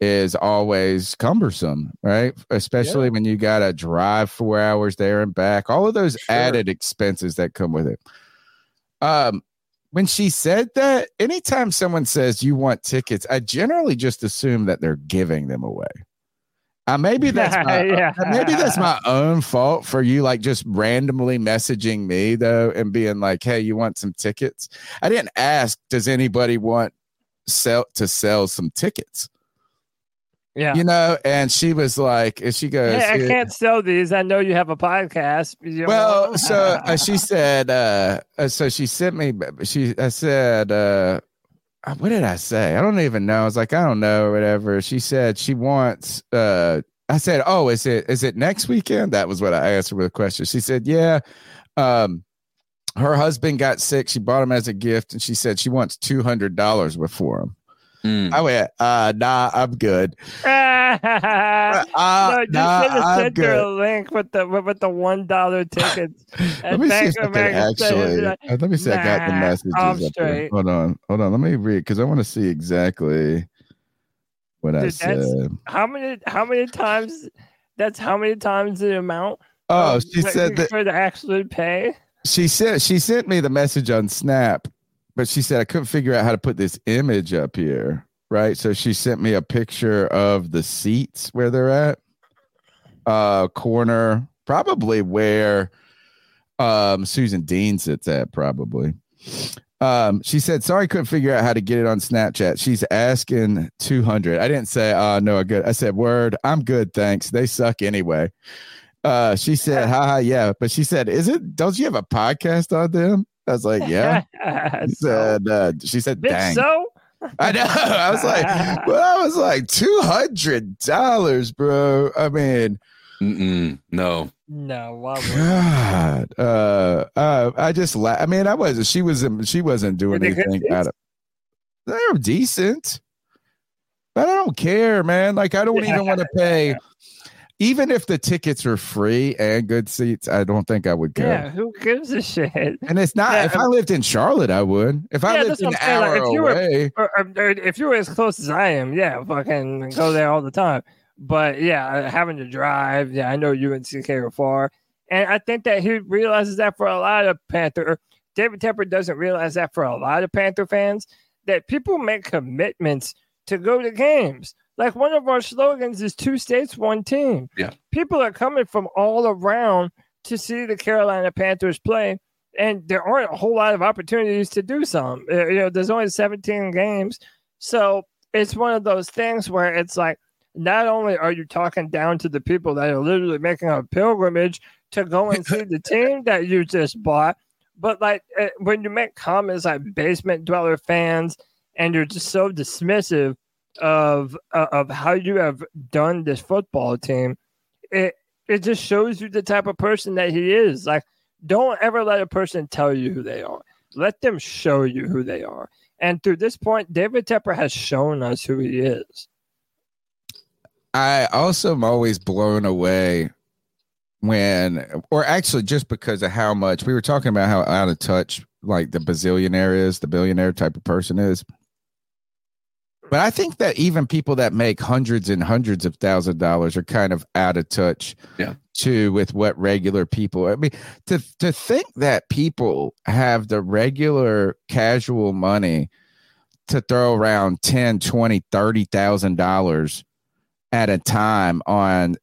C: is always cumbersome, right? Especially when you got to drive four hours there and back, all of those added expenses that come with it. Um, when she said that, anytime someone says you want tickets, I generally just assume that they're giving them away. Uh, maybe (laughs) that's my,
A: Yeah.
C: uh, maybe that's my own fault for you, like just randomly messaging me though and being like, "Hey, you want some tickets?" I didn't ask, "Does anybody want sell to sell some tickets?"
A: Yeah.
C: you know and she was like and she goes
A: Hey, I can't sell these. I know you have a podcast. You
C: well
A: know?
C: so uh, she said uh uh, so she sent me she i said uh uh, what did i say i don't even know i was like i don't know or whatever she said she wants uh i said oh is it is it next weekend that was what i asked her with a question she said yeah um her husband got sick she bought him as a gift and she said she wants $200 before him
D: Mm.
C: i went uh nah i'm good (laughs)
A: no,
C: uh,
A: you
C: nah,
A: should have
C: I'm
A: sent her
C: good.
A: a link with the with, with the one dollar (laughs) tickets.
C: Let me see if I can actually. uh, let me see. I got the
A: Nah,
C: messages.
A: I'm
C: up there.
A: straight.
C: Hold on, hold on. Let me read because I want to see exactly what I
A: Dude, that's
C: said.
A: how many how many times? That's how many times the amount.
C: Oh,
A: of
C: she
A: what
C: said
A: you
C: that
A: could actually pay.
C: she sent she sent me the message on Snap, but she said I couldn't figure out how to put this image up here. Right, so she sent me a picture of the seats where they're at, uh, corner, probably where um Susan Dean sits at, probably. Um, she said, sorry, couldn't figure out how to get it on Snapchat. She's asking 200. I didn't say, oh, no, I'm good. I said, word, I'm good. Thanks. They suck anyway. Uh, she said, (laughs) haha, yeah. But she said, is it, don't you have a podcast on them? I was like, yeah. (laughs) She said, uh, she said, dang.
A: so
C: I know. (laughs) I was like, (laughs) well, I was like, $200, bro. I mean,
D: Mm-mm, no.
A: no, why
C: God, uh, uh, I just, la- I mean, I wasn't. She wasn't. She wasn't doing
A: Were
C: anything out of. They're decent, but I don't care, man. Like, I don't even want to pay. Even if the tickets are free and good seats, I don't think I would go.
A: Yeah, who gives a shit?
C: And it's not.
A: Yeah,
C: if I lived in Charlotte, I would. If I
A: Yeah,
C: lived an
A: what like,
C: hour
A: if you were-
C: away,
A: or, or- or if you were as close as I am, yeah, fucking go there all the time. But yeah, uh, having to drive, yeah, I know UNCK are far, and I think that he realizes that for a lot of Panther. or David Tepper doesn't realize that for a lot of Panther fans that people make commitments to go to games. Like one of our slogans is two states, one team.
D: Yeah.
A: People are coming from all around to see the Carolina Panthers play. and there aren't a whole lot of opportunities to do some. Uh, You know, there's only 17 games, so it's one of those things where it's like not only are you talking down to the people that are literally making a pilgrimage to go and (laughs) see the team that you just bought, but like uh, when you make comments like basement dweller fans and you're just so dismissive of uh, of how you have done this football team, it it just shows you the type of person that he is. Like, don't ever let a person tell you who they are. Let them show you who they are. And through this point, David Tepper has shown us who he is.
C: I also am always blown away when, or actually, just because of how much we were talking about how out of touch like the bazillionaire is, the billionaire type of person is. But I think that even people that make hundreds and hundreds of thousand dollars are kind of out of touch
D: Yeah.
C: too with what regular people I mean to to think that people have the regular casual money to throw around 10, 20, 30,000 dollars at a time on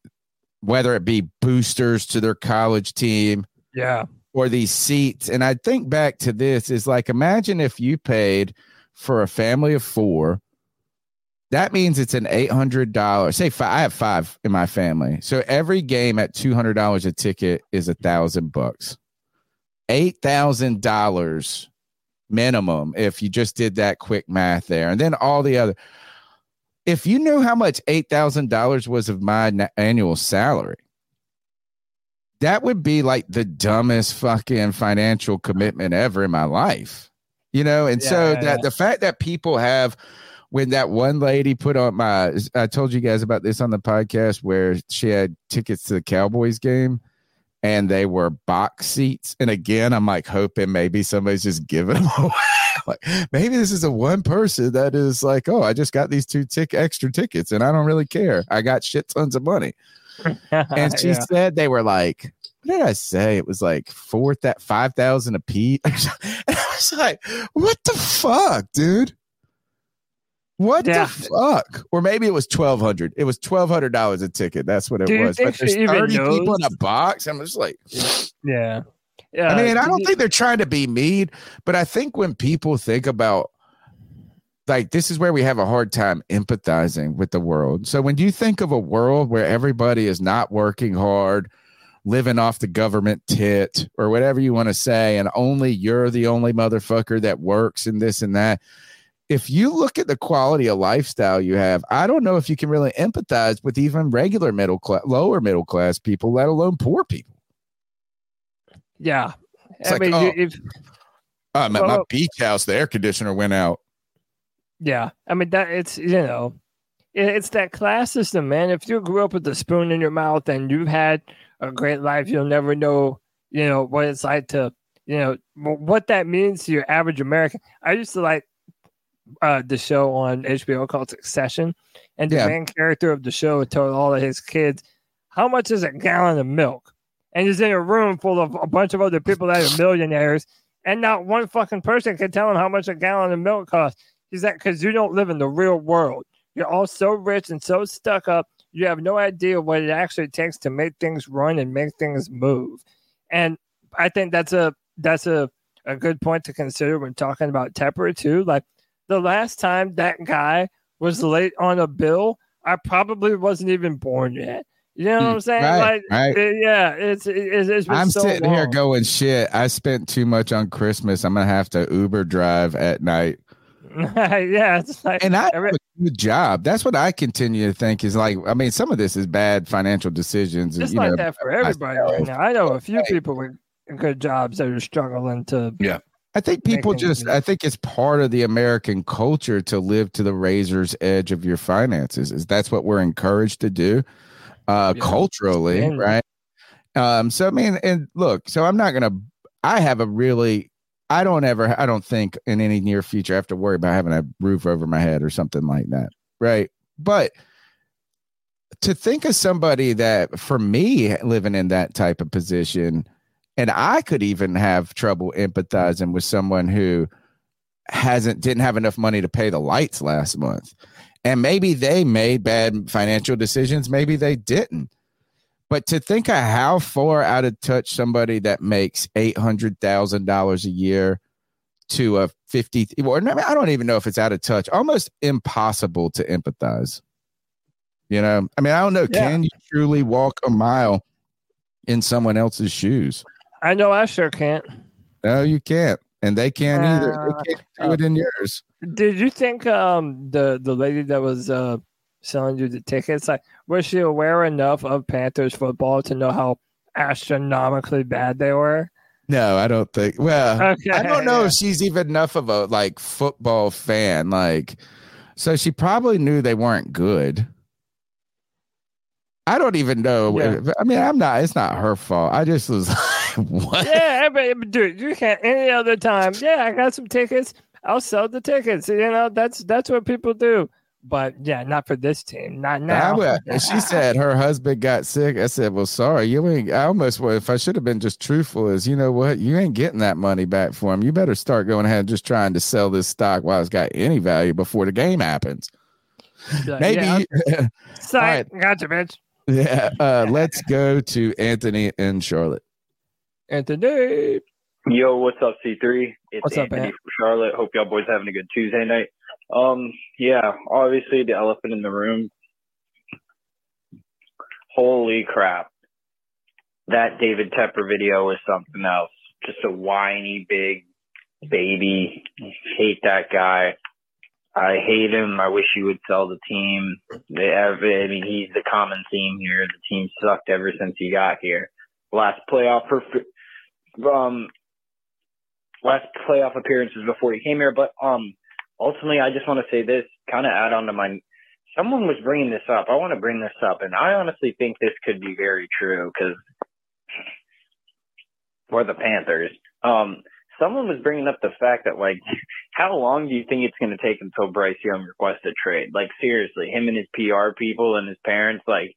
C: whether it be boosters to their college team
A: Yeah.
C: or these seats. And I think back to this is like imagine if you paid for a family of four. That means it's an eight hundred dollars. Say five, I have five in my family, so every game at two hundred dollars a ticket is a thousand bucks. Eight thousand dollars minimum if you just did that quick math there, and then all the other. If you knew how much eight thousand dollars was of my annual salary, that would be like the dumbest fucking financial commitment ever in my life. You know, and so
A: Yeah.
C: that the fact that people have when that one lady put on my I told you guys about this on the podcast where she had tickets to the Cowboys game and they were box seats. And again, I'm like hoping maybe somebody's just giving them (laughs) away. like maybe this is a one person that is like, oh, I just got these two tick extra tickets and I don't really care. I got shit tons of money. (laughs) And she
A: Yeah.
C: said they were like, what did I say? It was like four that five thousand a piece. (laughs) and I was like, what the fuck, dude? What
A: Yeah.
C: the fuck? Or maybe it was twelve hundred. It was twelve hundred dollars a ticket. That's what it
A: you
C: was. But there's thirty people in a box. I'm just like, (sighs)
A: Yeah. Yeah.
C: I mean, I don't think they're trying to be mean, but I think when people think about like this is where we have a hard time empathizing with the world. So when you think of a world where everybody is not working hard, living off the government tit or whatever you want to say, and only you're the only motherfucker that works and this and that. If you look at the quality of lifestyle you have, I don't know if you can really empathize with even regular middle class, lower middle class people, let alone poor people.
A: Yeah.
C: It's
A: I
C: like,
A: mean,
C: oh,
A: if
C: I'm at my beach house. The air conditioner went out.
A: Yeah, I mean that it's you know, it, it's that class system, man. If you grew up with a spoon in your mouth and you've had a great life, you'll never know, you know, what it's like to, you know, what that means to your average American. I used to like uh the show on HBO called Succession, and the
C: Yeah.
A: main character of the show told all of his kids, "How much is a gallon of milk?" And he's in a room full of a bunch of other people that are millionaires, and not one fucking person can tell him how much a gallon of milk costs. He's like, because you don't live in the real world. You're all so rich and so stuck up, you have no idea what it actually takes to make things run and make things move. And I think that's a that's a, a good point to consider when talking about Tepper too. Like the last time that guy was late on a bill, I probably wasn't even born yet. You know what I'm saying?
C: right,
A: like,
C: right.
A: uh, yeah, it's it's, it's been
C: I'm
A: so
C: sitting here going, shit, I spent too much on Christmas. I'm going to have to Uber drive at night. (laughs)
A: yeah, it's like
C: And I have a good job. That's what I continue to think is like, I mean, some of this is bad financial decisions.
A: It's
C: you
A: like
C: know,
A: that for everybody right now. I know a few people with good jobs that are struggling to.
D: Yeah.
C: I think people just. I think it's part of the American culture to live to the razor's edge of your finances. Is that's what we're encouraged to do, uh,
A: Yeah.
C: culturally,
A: And-
C: right? Um, so I mean, and look, so I'm not gonna. I have a really, I don't ever, I don't think in any near future I have to worry about having a roof over my head or something like that, right? But to think of somebody that, for me, living in that type of position, and I could even have trouble empathizing with someone who hasn't didn't have enough money to pay the lights last month, and maybe they made bad financial decisions, maybe they didn't. But to think of how far out of touch somebody that makes eight hundred thousand dollars a year to a fifty, or I, don't even know if it's out of touch. Almost impossible to empathize. You know, I mean, I don't know.
A: Yeah.
C: Can you truly walk a mile in someone else's shoes?
A: I know I sure can't.
C: No, you can't, and they can't either.
A: Uh,
C: They can't do it in yours.
A: Did you think um the the lady that was uh selling you the tickets like was she aware enough of Panthers football to know how astronomically bad they were?
C: No, I don't think. Well,
A: Okay,
C: I don't know if she's even enough of a like football fan. Like, so she probably knew they weren't good. I don't even know.
A: Yeah.
C: I mean, I'm not. It's not her fault. I just was like, (laughs) what?
A: Yeah, but dude, you can't any other time. Yeah, I got some tickets. I'll sell the tickets. You know, that's that's what people do. But yeah, not for this team. Not now.
C: she (laughs) said her husband got sick. I said, "Well, sorry, you ain't." I almost, well, if I should have been just truthful, is you know what, you ain't getting that money back for him. You better start going ahead and just trying to sell this stock while it's got any value before the game happens. Maybe,
A: yeah,
C: you- (laughs)
A: Psych, gotcha, bitch.
C: yeah. Uh, let's go to Anthony and Charlotte.
A: Anthony.
L: Yo, what's up, C3? It's
A: What's up,
L: Anthony
A: man?
L: from Charlotte. Hope y'all boys having a good Tuesday night. Um, yeah, obviously the elephant in the room. Holy crap. That David Tepper video is something else. Just a whiny big baby. Hate that guy. I hate him. I wish he would sell the team. They have, I mean, he's the common theme here. The team sucked ever since he got here. Last playoff for, um, last playoff appearances before he came here. But um, ultimately, I just want to say this, kind of add on to my. Someone was bringing this up. I want to bring this up, and I honestly think this could be very true because for the Panthers, um, someone was bringing up the fact that like, how long do you think it's going to take until Bryce Young requests a trade? Like seriously, him and his PR people and his parents, like,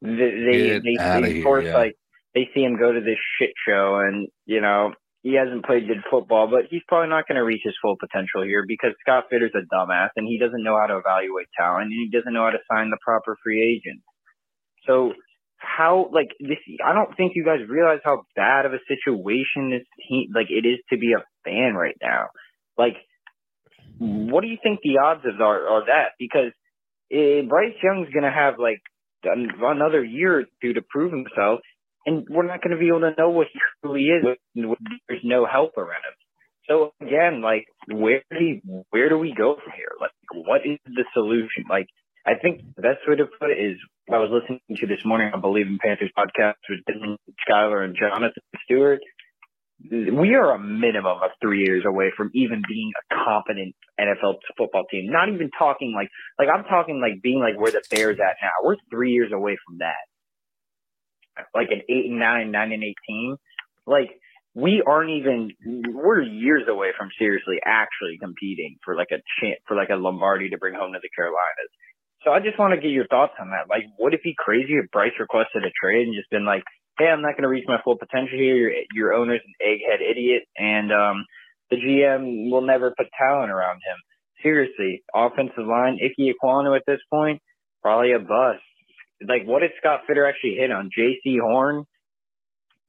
L: they they
D: Get
L: they,
D: outta
L: they force
D: yeah.
L: like they see him go to this shit show and you know he hasn't played good football, but he's probably not going to reach his full potential here because Scott Fitterer's a dumbass and he doesn't know how to evaluate talent and he doesn't know how to sign the proper free agent. So how like this? I don't think you guys realize how bad of a situation this team like it is to be a fan right now. Like, what do you think the odds of are are that? Because eh, Bryce Young's going to have like another year or two to prove himself, and we're not going to be able to know what he truly is. There's no help around him. So again, like where do where do we go from here? Like, what is the solution? Like, I think the best way to put it is I was listening to this morning. I believe in Panthers podcast with Dylan Schuyler and Jonathan Stewart. We are a minimum of three years away from even being a competent NFL football team. Not even talking like like I'm talking like being like where the Bears at now. We're three years away from that. Like an eight and nine, nine and eight team. Like we aren't even we're years away from seriously actually competing for like a chance for like a Lombardi to bring home to the Carolinas. So I just want to get your thoughts on that. Like, would it be crazy if Bryce requested a trade and just been like, "Hey, I'm not going to reach my full potential here. Your your owner's an egghead idiot, and um, the GM will never put talent around him." Seriously, offensive line, Ickey Ekwonu at this point, probably a bust. Like, what did Scott Fitterer actually hit on? Jaycee Horn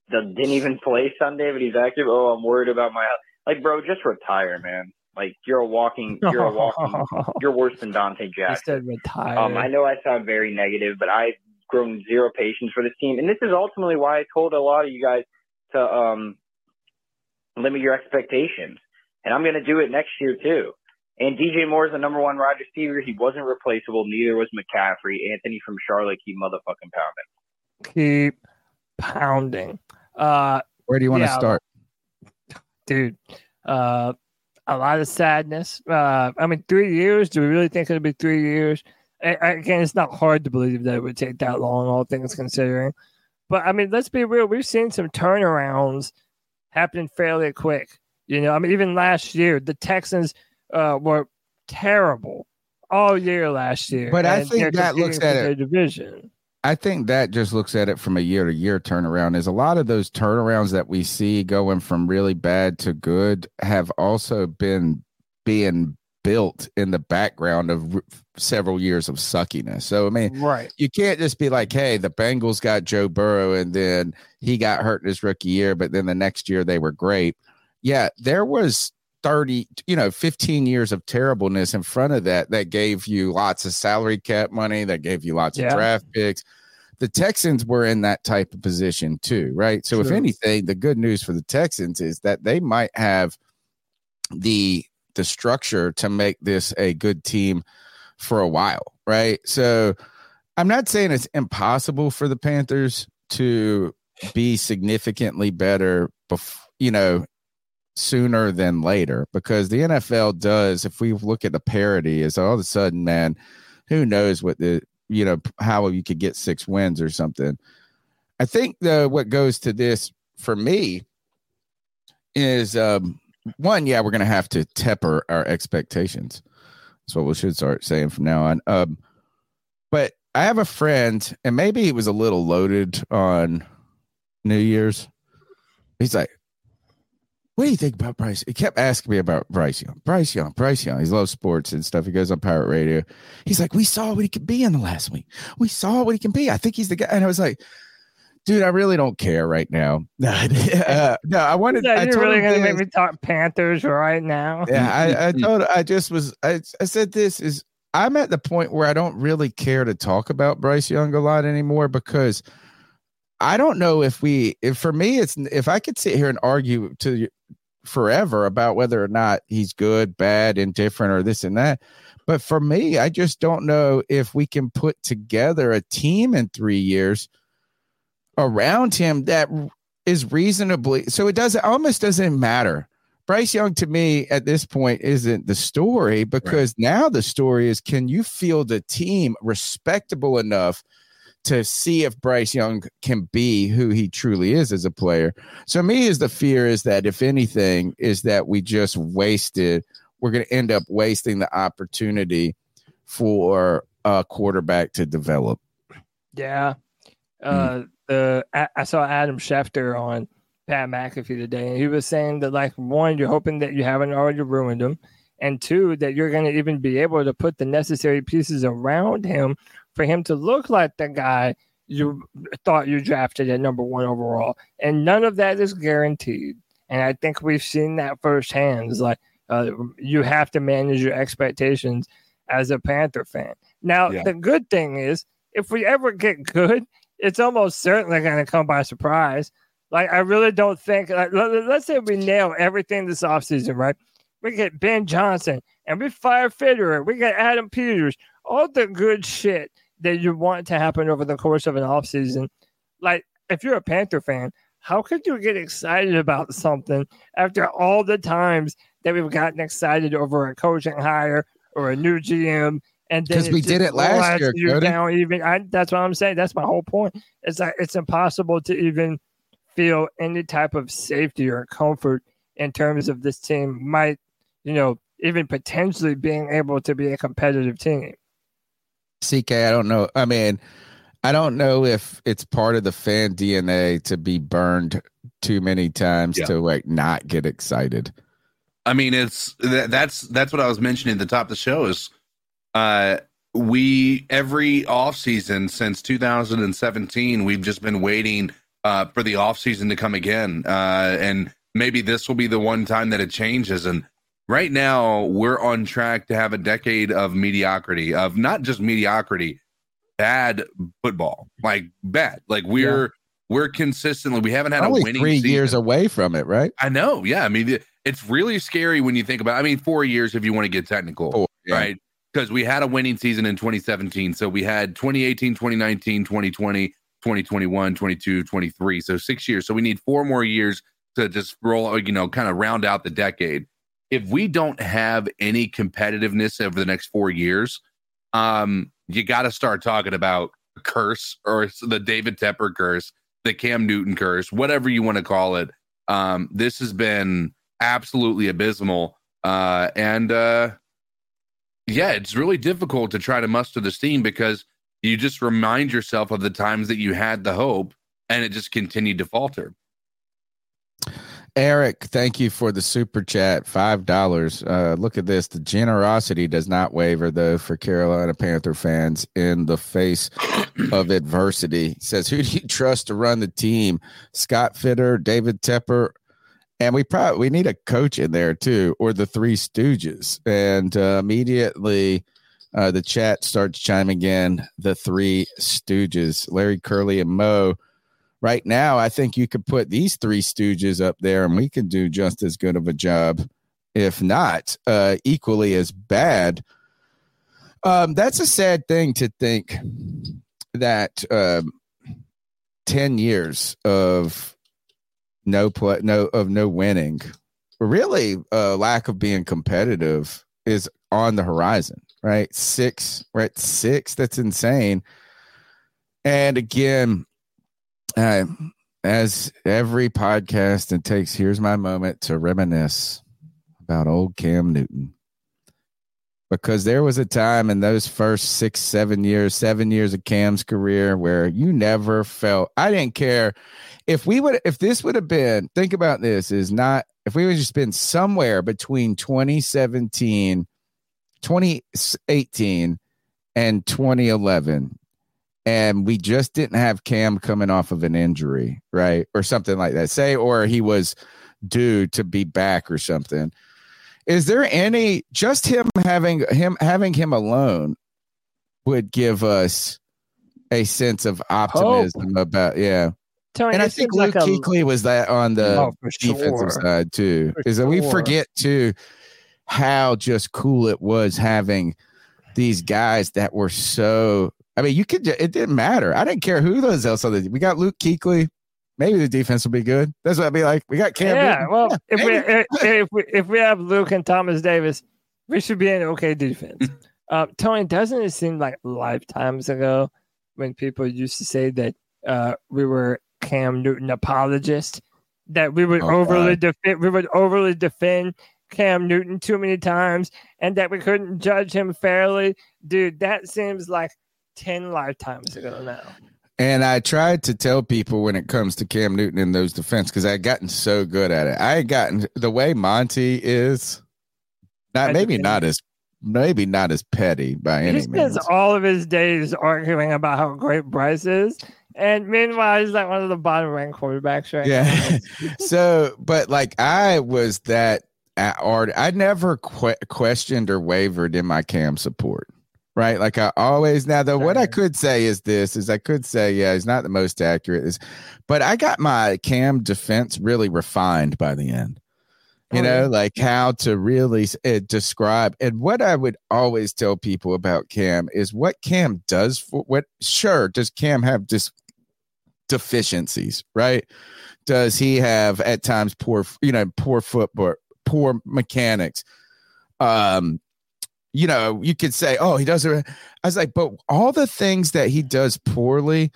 L: that didn't even play Sunday, but he's active. Oh, I'm worried about my like, bro. Just retire, man. Like, you're a walking, you're a walking, (laughs) you're worse than Donte
A: He
L: Jackson.
A: said retire.
L: Um, I know I sound very negative, but I've grown zero patience for this team, and this is ultimately why I told a lot of you guys to um, limit your expectations, and I'm going to do it next year too. And DJ Moore is the number one wide receiver. He wasn't replaceable. Neither was McCaffrey. Anthony from Charlotte, keep motherfucking pounding.
A: Keep pounding. Uh,
C: Where do you want to start?
A: dude? Uh, a lot of sadness. Uh, I mean, three years. Do we really think it'll be three years? A- Again, it's not hard to believe that it would take that long, all things considering. But I mean, let's be real. We've seen some turnarounds happening fairly quick. You know, I mean, even last year, the Texans uh, were terrible all year last year.
C: But I think that looks at it-
A: division.
C: I think that just looks at it from a year to year turnaround. Is a lot of those turnarounds that we see going from really bad to good have also been being built in the background of r- several years of suckiness. So I mean,
A: Right.
C: you can't just be like, hey, the Bengals got Joe Burrow and then he got hurt in his rookie year, but then the next year they were great. Yeah, there was 30, you know, 15 years of terribleness in front of that that gave you lots of salary cap money, that gave you lots
A: Yeah.
C: of draft picks. The Texans were in that type of position too, right? So if anything, the good news for the Texans is that they might have the the structure to make this a good team for a while, right? So I'm not saying it's impossible for the Panthers to be significantly better, bef- you know, sooner than later because the NFL does. If we look at the parity, is all of a sudden, man, who knows what the you know how you could get six wins or something. I think the what goes to this for me is um one, yeah, we're gonna have to temper our expectations. That's what we should start saying from now on. Um, but I have a friend, and maybe he was a little loaded on New Year's. He's like, "What do you think about Bryce?" He kept asking me about Bryce Young, Bryce Young, Bryce Young. He loves sports and stuff. He goes on pirate radio. He's like, "We saw what he could be in the last week. We saw what he can be. I think he's the guy." And I was like, "Dude, I really don't care right now." (laughs) uh, no, I wanted.
A: Yeah, you're
C: told
A: really gonna
C: this.
A: make me talk Panthers right now?
C: Yeah, I, I (laughs) told I just was I, I said this is I'm at the point where I don't really care to talk about Bryce Young a lot anymore because I don't know if we if for me it's if I could sit here and argue to forever about whether or not he's good, bad, indifferent, or this and that. But for me, I just don't know if we can put together a team in three years around him that is reasonably so it doesn't almost doesn't matter. Bryce Young to me at this point isn't the story because now the story is can you feel the team respectable enough to see if Bryce Young can be who he truly is as a player. So me is the fear is that if anything is that we just wasted we're going to end up wasting the opportunity for a quarterback to develop.
A: Yeah. Uh, the I, I saw Adam Schefter on Pat McAfee today, and he was saying that like one, you're hoping that you haven't already ruined him, and two, that you're going to even be able to put the necessary pieces around him for him to look like the guy you thought you drafted at number one overall, and none of that is guaranteed. And I think we've seen that firsthand. It's like uh, you have to manage your expectations as a Panther fan. Now,
D: Yeah.
A: the good thing is, if we ever get good, it's almost certainly going to come by surprise. Like, I really don't think, like, let, us say we nail everything this offseason, right? We get Ben Johnson and we fire Fitterer, we get Adam Peters, all the good shit that you want to happen over the course of an offseason. Like, if you're a Panther fan, how could you get excited about something after all the times that we've gotten excited over a coaching hire or a new GM? And then
C: 'Cause we did it last year,
A: you
C: Cody.
A: down even. I, that's what I'm saying. That's my whole point. It's like it's impossible to even feel any type of safety or comfort in terms of this team might, you know, even potentially being able to be a competitive team.
C: CK, I don't know. I mean, I don't know if it's part of the fan DNA to be burned too many times
D: Yeah.
C: to like not get excited.
D: I mean, it's that, that's that's what I was mentioning at the top of the show is uh we every offseason since 2017 we've just been waiting uh for the offseason to come again uh and maybe this will be the one time that it changes and right now we're on track to have a decade of mediocrity of not just mediocrity bad football like bad like we're we're consistently we haven't had
C: Only
D: a winning
C: three
D: season.
C: years away from it, right?
D: I know. Yeah. I mean, it's really scary when you think about I mean, four years if you want to get technical,
C: Four, yeah.
D: right? Because we had a winning season in 2017. So we had 2018, 2019, 2020, 2021, 22, 23. So six years. So we need four more years to just roll, you know, kind of round out the decade. If we don't have any competitiveness over the next four years, um, you got to start talking about a curse or the David Tepper curse, the Cam Newton curse, whatever you want to call it. Um, this has been absolutely abysmal. Uh, and uh, yeah, it's really difficult to try to muster the steam because you just remind yourself of the times that you had the hope and it just continued to falter.
C: Eric, thank you for the super chat. Five dollars. Uh, look at this. The generosity does not waver though for Carolina Panther fans in the face of adversity. Says, who do you trust to run the team? Scott Fitterer, David Tepper, and we probably we need a coach in there too, or the Three Stooges. And uh, immediately, uh, the chat starts chiming in. The Three Stooges, Larry Curly and Moe right now, I think you could put these three stooges up there and we can do just as good of a job, if not uh, equally as bad. Um, that's a sad thing to think that um, 10 years of no play, no of no winning, really a lack of being competitive is on the horizon, right? Six, right? Six. That's insane. And again, uh, as every podcast, it takes here's my moment to reminisce about old Cam Newton. Because there was a time in those first six, seven years, seven years of Cam's career where you never felt, I didn't care if we would, if this would have been, think about this, is not, if we would just been somewhere between 2017, 2018, and 2011, and we just didn't have Cam coming off of an injury, right? Or something like that. Say, or he was due to be back or something. Is there any just him having him having him alone would give us a sense of optimism Hope. about yeah.
A: Tony,
C: and I think Luke like Kuechly was that on the
A: oh,
C: defensive
A: sure.
C: side too.
A: For
C: Is that we forget too how just cool it was having these guys that were so I mean, you could. It didn't matter. I didn't care who those else. Other we got Luke Kuechly. Maybe the defense will be good. That's what I'd be like. We got Cam.
A: yeah,
C: Newton.
A: well, if we, if, if we if we have Luke and Thomas Davis, we should be an okay defense. (laughs) uh, Tony, doesn't it seem like lifetimes ago when people used to say that uh, we were Cam Newton apologists, that we would
C: Oh,
A: overly defend, we would overly defend Cam Newton too many times, and that we couldn't judge him fairly, dude. That seems like ten lifetimes ago now.
C: And I tried to tell people when it comes to Cam Newton in those defense because I had gotten so good at it. I had gotten the way Monty is, not
A: I
C: maybe not as maybe not as petty by
A: He
C: any
A: spends
C: means.
A: all of his days arguing about how great Bryce is, and meanwhile, he's like one of the bottom ranked quarterbacks right
C: Yeah.
A: now. (laughs) (laughs)
C: so, but like I was that art. I never que- questioned or wavered in my Cam support. Right, like I always. Now, though, what I could say is this: is I could say, yeah, he's not the most accurate, is, but I got my Cam defense really refined by the end. You
A: Oh,
C: know,
A: yeah.
C: like how to really uh, describe. And what I would always tell people about Cam is what Cam does for what. Sure, does Cam have just deficiencies? Right? Does he have at times poor, you know, poor football, poor mechanics? Um, you know, you could say, oh, he does it. I was like, but all the things that he does poorly,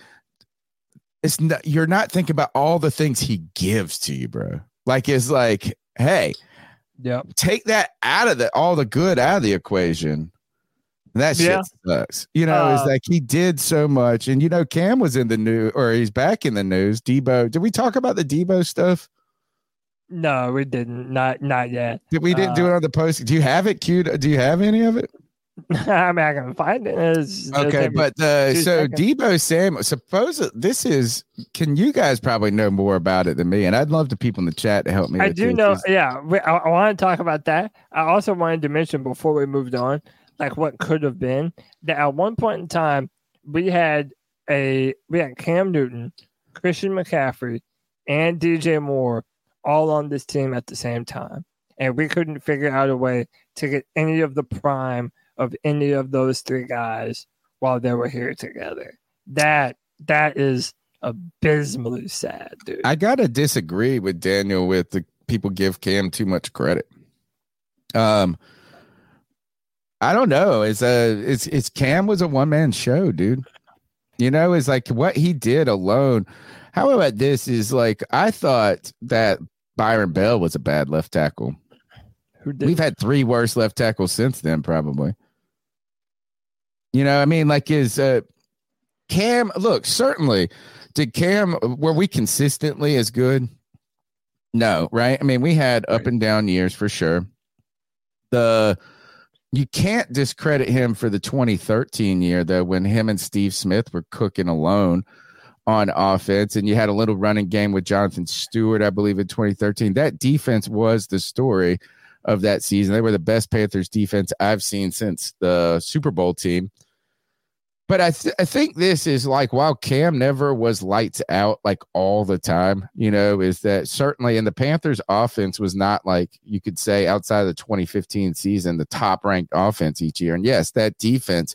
C: it's not, you're not thinking about all the things he gives to you, bro. Like, it's like, hey,
A: Yep.
C: take that out of the all the good out of the equation. That shit
A: Yeah.
C: sucks. You know, it's
A: Uh,
C: like he did so much. And you know, Cam was in the news or he's back in the news. Deebo. Did we talk about the Deebo stuff?
A: No, we didn't. Not not yet.
C: Did we didn't do it on the post? Do you have it queued? Do you have any of it? (laughs)
A: I mean, I can find it. It's-
C: Okay, but uh, so
A: seconds.
C: Deebo Sam, suppose this is. Can you guys probably know more about it than me? And I'd love the people in the chat to help me.
A: I do know.
C: Is-
A: Yeah, we, I, I want to talk about that. I also wanted to mention before we moved on, like what could have been that at one point in time we had a we had Cam Newton, Christian McCaffrey, and DJ Moore all on this team at the same time, and we couldn't figure out a way to get any of the prime of any of those three guys while they were here together. That that is abysmally sad, dude.
C: I gotta disagree with Daniel with the people give Cam too much credit. Um, I don't know. It's a it's it's Cam was a one man show, dude. You know, it's like what he did alone. How about this? Is like I thought that Byron Bell was a bad left tackle. We've had three worse left tackles since then, probably. You know, I mean, like is uh Cam look, certainly did Cam were we consistently as good? No, right? I mean, we had up and down years for sure. The you can't discredit him for the 2013 year though, when him and Steve Smith were cooking alone on offense, and you had a little running game with Jonathan Stewart, I believe, in 2013. That defense was the story of that season. They were the best Panthers defense I've seen since the Super Bowl team. But I, th- I think this is like while Cam never was lights out like all the time, you know, is that certainly in the Panthers offense was not like you could say outside of the 2015 season, the top ranked offense each year. And yes, that defense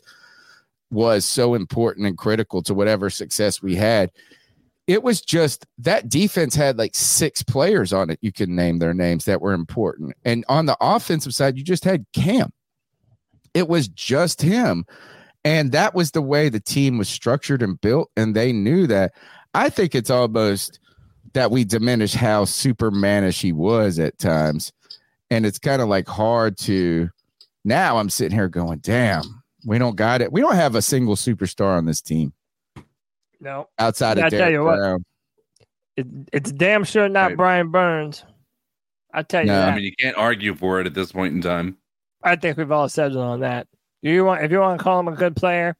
C: was so important and critical to whatever success we had. It was just that defense had like six players on it. You can name their names that were important. And on the offensive side, you just had Cam. It was just him. And that was the way the team was structured and built. And they knew that. I think it's almost that we diminish how supermanish he was at times. And it's kind of like hard to now I'm sitting here going, damn, we don't got it. We don't have a single superstar on this team
A: No.
C: outside
A: I
C: of
A: tell
C: Derrick
A: you what,
C: Brown.
A: It, it's damn sure not
D: Right.
A: Brian Burns. I tell you
C: No.
A: that.
D: I mean, you can't argue for it at this point in time.
A: I think we've all settled on that. You want if you want to call him a good player,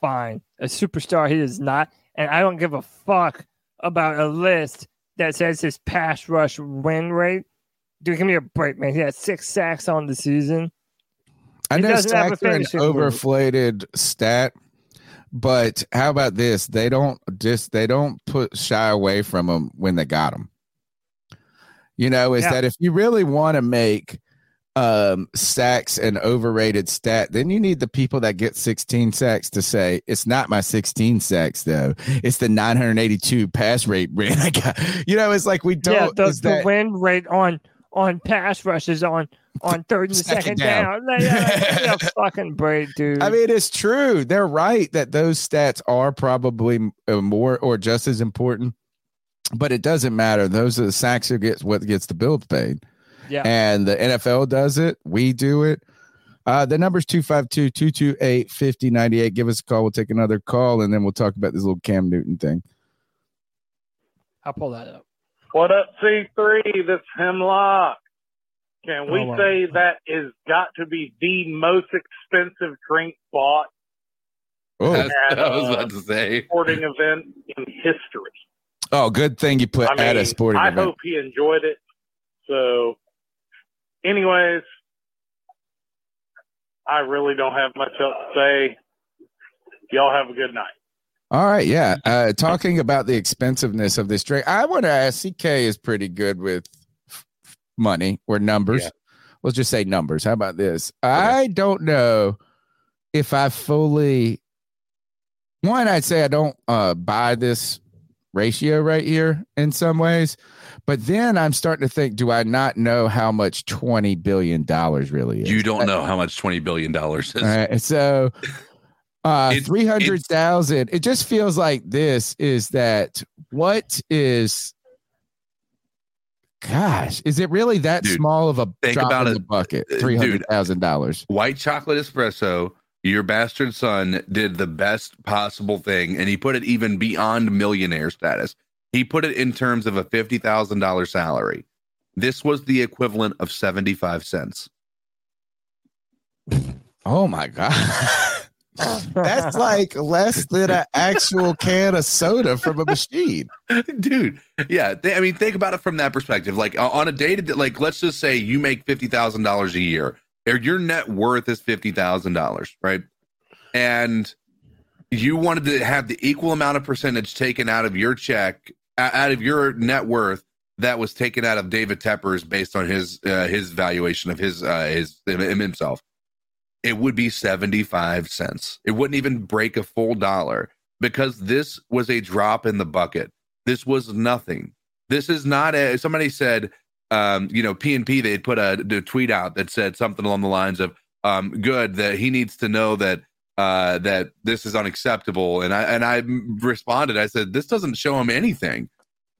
A: fine. A superstar, he is not. And I don't give a fuck about a list that says his pass rush win rate. Dude, give me a break, man. He had six sacks on the season.
C: I know
A: doesn't have a
C: sacks are an overflated stat, but how about this? They don't just they don't put shy away from them when they got them. You know, is
A: Yeah.
C: that if you really want to make um sacks an overrated stat, then you need the people that get 16 sacks to say it's not my 16 sacks though. It's the 982 pass rate (laughs) win I got. You know, it's like we don't
A: yeah, the,
C: is
A: the
C: that-
A: win rate on on pass rushes on on third and (laughs)
C: Second
A: second,
C: down.
A: down. Like, yeah, give me (laughs) fucking break, dude.
C: I mean, it's true. They're right that those stats are probably uh, more or just as important, but it doesn't matter. Those are the sacks who gets what gets the bills paid.
A: yeah.
C: And the NFL does it. We do it. Uh, the number's 252 228 5098. Give us a call. We'll take another call and then we'll talk about this little Cam Newton thing.
A: I'll pull that up.
M: What up, C3? This Hemlock. Can we
A: Oh, wow.
M: say that is got to be the most expensive drink bought
C: Oh,
M: at
D: what I was
M: a
D: about to say.
M: sporting event in history?
C: oh good thing you put
M: I mean,
C: at a sporting
M: I
C: event.
M: I hope he enjoyed it. So, anyways, I really don't have much else to say. Y'all have a good night.
C: All right, yeah. Uh, talking about the expensiveness of this drink, I want to ask. CK is pretty good with money or numbers.
D: Yeah.
C: Let's just say numbers. How about this? I don't know if I fully. One, I'd say I don't uh, buy this ratio right here in some ways, but then I'm starting to think: Do I not know how much twenty billion dollars really is?
D: You don't know how much twenty billion dollars is.
C: All right, so uh three hundred thousand. It just feels like this is that what is gosh, is it really that
D: Dude,
C: small of a
D: think
C: drop
D: about
C: in
D: it.
C: the bucket?
D: Uh,
C: Three hundred thousand dollars.
D: White chocolate espresso. Your bastard son did the best possible thing, and he put it even beyond millionaire status. He put it in terms of a fifty thousand dollar salary. This was the equivalent of seventy five cents. (laughs)
C: Oh my god. (laughs) That's like less than an actual can of soda from a machine.
D: dude yeah th- i mean think about it from that perspective. Like on a day to day like let's just say you make $50000 a year or your net worth is $50000 right? And you wanted to have the equal amount of percentage taken out of your check out of your net worth that was taken out of david tepper's based on his uh, his valuation of his uh his himself it would be 75 cents it wouldn't even break a full dollar because this was a drop in the bucket this was nothing. This is not a. Somebody said, um, you know, P and P. They had put a, a tweet out that said something along the lines of, um, "Good that he needs to know that uh, that this is unacceptable." And I and I responded. I said, "This doesn't show him anything.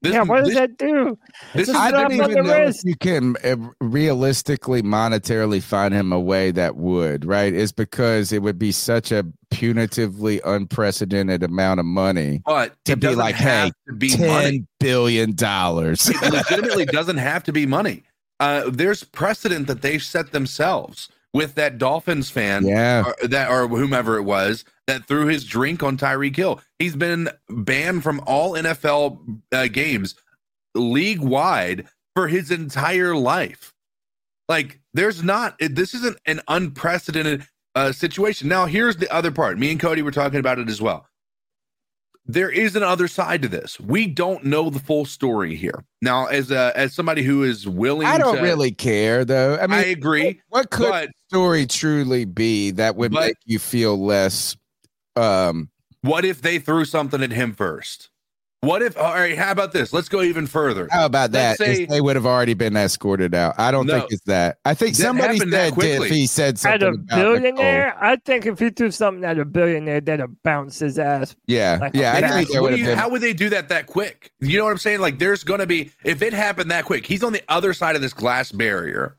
D: This,
A: yeah, what does
D: this-
A: that do?
D: this is-
C: I don't even
A: the
C: know
A: wrist.
C: if you can uh, realistically, monetarily find him a way that would, right? Is because it would be such a punitively unprecedented amount of money
D: But
C: to
D: it
C: be like,
D: have
C: hey,
D: to be
C: ten
D: money.
C: billion dollars.
D: it legitimately doesn't have to be money. Uh, there's precedent that they've set themselves with that Dolphins fan,
C: Yeah.
D: or, that or whomever it was that threw his drink on Tyreek Hill. He's been banned from all NFL uh, games league wide for his entire life. Like, there's not. This isn't an unprecedented uh, situation. Now, here's the other part. Me and Cody were talking about it as well there is an other side to this. We don't know the full story here. Now, as a as somebody who is willing,
C: I don't
D: to,
C: really care though. I mean,
D: I agree.
C: What could
D: but-
C: story truly be that would
D: But-
C: make you feel less? Um,
D: What if they threw something at him first? What if? All right, how about this? Let's go even further.
C: how about that?
D: Let's say-
C: they would have already been escorted out. I don't
D: No.
C: think it's that. I think somebody said did- if he said something At
A: a
C: about Nicole.
A: billionaire, I think if he threw something at a billionaire, that'd have bounced his ass.
C: Yeah,
A: Like,
C: yeah. I
A: yeah.
C: think there would have
D: you-
C: been.
D: how would they do that that quick? You know what I'm saying? Like, there's going to be if it happened that quick. He's on the other side of this glass barrier,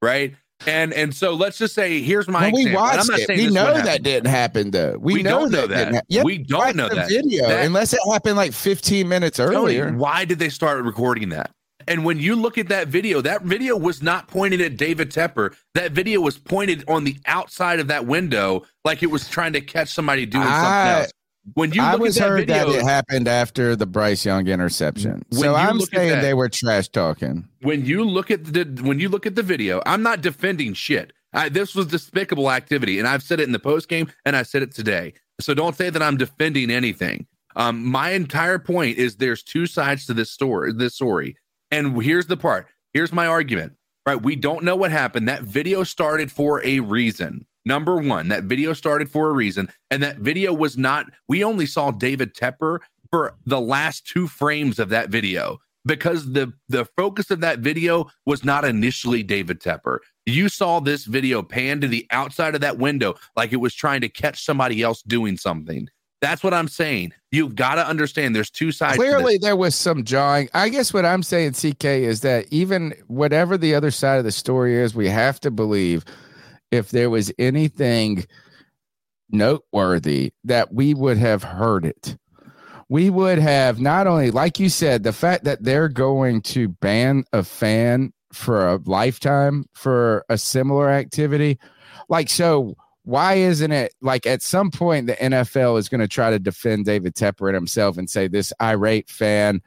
D: right? And and so let's just say, here's my
C: Well, we watched
D: not
C: it. We know that didn't happen, though. We,
D: We
C: know
D: don't know
C: that.
D: that.
C: didn't hap- Yeah,
D: We don't know that.
C: video
D: That-
C: unless it happened like 15 minutes
D: Tony,
C: earlier.
D: why did they start recording that? And when you look at that video, that video was not pointed at David Tepper. That video was pointed on the outside of that window, like it was trying to catch somebody doing something else. When you
C: I
D: look
C: was
D: at that
C: heard
D: video,
C: that it happened after the Bryce Young interception. So I'm saying
D: that-
C: they were trash talking.
D: when you look at the when you look at the video, I'm not defending shit. I, this was despicable activity, and I've said it in the post game, and I said it today. So don't say that I'm defending anything. Um, my entire point is there's two sides to this story. This story, and here's the part. Here's my argument. Right, we don't know what happened. That video started for a reason. Number one, that video started for a reason, and that video was not. We only saw David Tepper for the last two frames of that video because the the focus of that video was not initially David Tepper. You saw this video pan to the outside of that window like it was trying to catch somebody else doing something. That's what I'm saying. You've got to understand there's two sides.
C: Clearly, there was some jawing. I guess what I'm saying, CK, is that even whatever the other side of the story is, we have to believe if there was anything noteworthy that we would have heard it. We would have not only, like you said, the fact that they're going to ban a fan for a lifetime for a similar activity. Like, so why isn't it like at some point the NFL is going to try to defend David Tepper and himself and say this irate fan,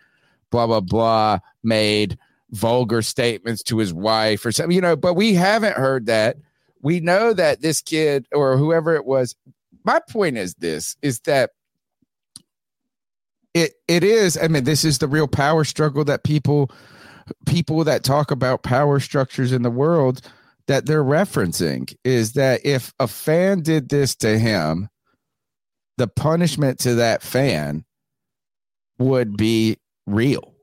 C: blah, blah, blah, made vulgar statements to his wife or something, you know, but we haven't heard that. We know that this kid or whoever it was. My point is this is that it it is, I mean, this is the real power struggle that people people that talk about power structures in the world that they're referencing is that if a fan did this to him, the punishment to that fan would be real.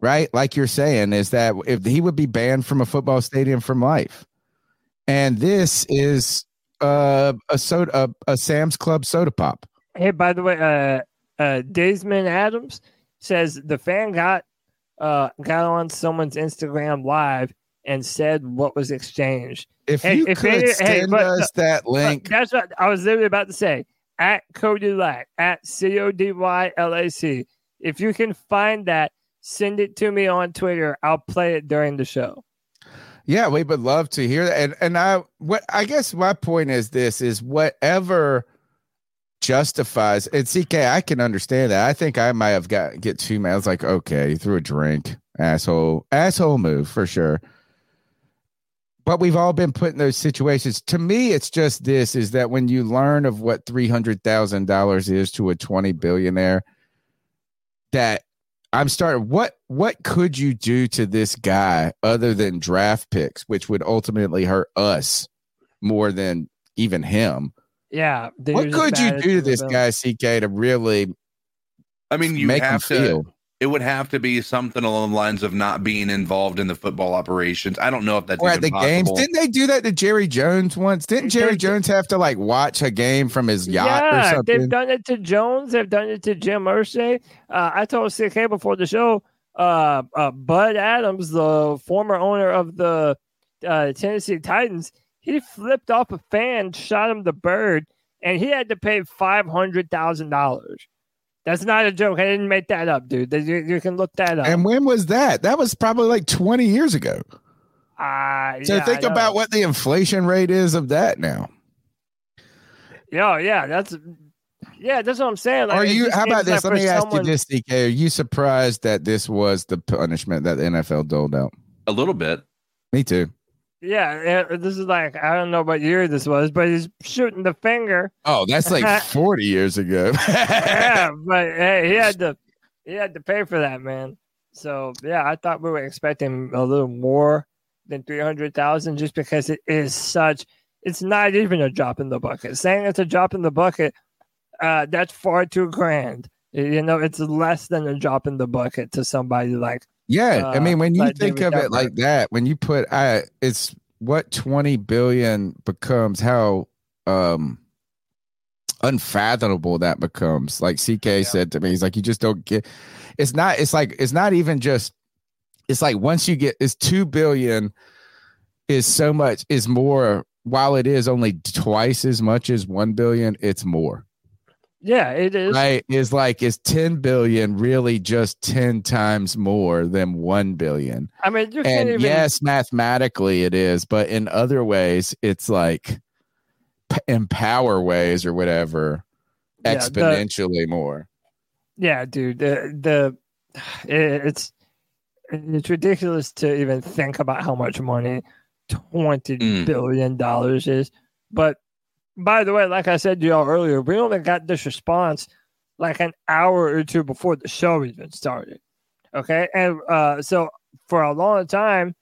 C: Right? Like you're saying, is that if he would be banned from a football stadium from life. And this is uh, a soda, a, a Sam's Club soda pop.
A: Hey, by the way, uh, uh, Desmond Adams says the fan got uh got on someone's Instagram live and said what was exchanged.
C: If
A: Hey,
C: you
A: if
C: could
A: any- hey,
C: send
A: but-
C: us that link,
A: that's what I was literally about to say. At Cody Lac, at C O D Y L A C. If you can find that, send it to me on Twitter. I'll play it during the show.
C: Yeah, we would love to hear that. And and I what I guess my point is this is whatever justifies and CK, I can understand that. I think I might have got get too mad. Was like, okay, you threw a drink, asshole, asshole move for sure. But we've all been put in those situations. To me, it's just this is that when you learn of what three hundred thousand dollars is to a twenty billionaire, that I'm starting. What what could you do to this guy other than draft picks, which would ultimately hurt us more than even him?
A: Yeah.
C: What could you do to this guy, CK, to really?
D: I mean, you
C: make him
D: to.
C: feel?
D: It would have to be something along the lines of not being involved in the football operations. I don't know if that's
C: Or at
D: even
C: the games. Didn't they do that to Jerry Jones once? Didn't Jerry Jones have to like watch a game from his yacht or
A: yeah,
C: something?
A: they've done it to Jones. They've done it to Jim Irsay. Uh, I told CK before the show. Uh, uh, Bud Adams, the former owner of the uh, Tennessee Titans, he flipped off a fan, shot him the bird, and he had to pay five hundred thousand dollars. That's not a joke. I didn't make that up, dude. You, you can look that up.
C: And when was that? That was probably like 20 years ago.
A: Uh,
C: So
A: yeah,
C: think about what the inflation rate is of that now.
A: Yeah, yeah, that's yeah, that's what I'm saying. Like,
C: Are you? How about this?
A: like
C: Let me ask
A: someone-
C: you this, CK. Are you surprised that this was the punishment that the NFL doled out?
D: A little bit.
C: Me too.
A: Yeah, yeah, this is like I don't know what year this was, but he's shooting the finger.
C: Oh, that's like (laughs) 40 years ago. (laughs)
A: yeah, but hey, he had to he had to pay for that, man. So yeah, I thought we were expecting a little more than three hundred thousand, just because it is such. It's not even a drop in the bucket. Saying it's a drop in the bucket, uh, that's far too grand. You know, it's less than a drop in the bucket to somebody like
C: Yeah, I
A: uh,
C: mean, when you think of it like that, when you put, I, it's what twenty billion becomes, how um unfathomable that becomes. Like CK said to me, he's like, you just don't get. It's not. It's like it's not even just. It's like once you get, it's two billion, is so much is more. While it is only twice as much as one billion, it's more.
A: Yeah, it is.
C: Right. Is like is 10 billion really just 10 times more than 1 billion?
A: I mean, you can't
C: And
A: even.
C: yes, mathematically it is, but in other ways, it's like p- in power ways or whatever,
A: Yeah, the-
C: exponentially more.
A: Yeah, dude. The the (sighs) it- it's it's ridiculous to even think about how much money twenty
D: Mm.
A: billion dollars is. But by the way, like I said to y'all earlier, we only got this response like an hour or two before the show even started. Okay, and uh, so for a long time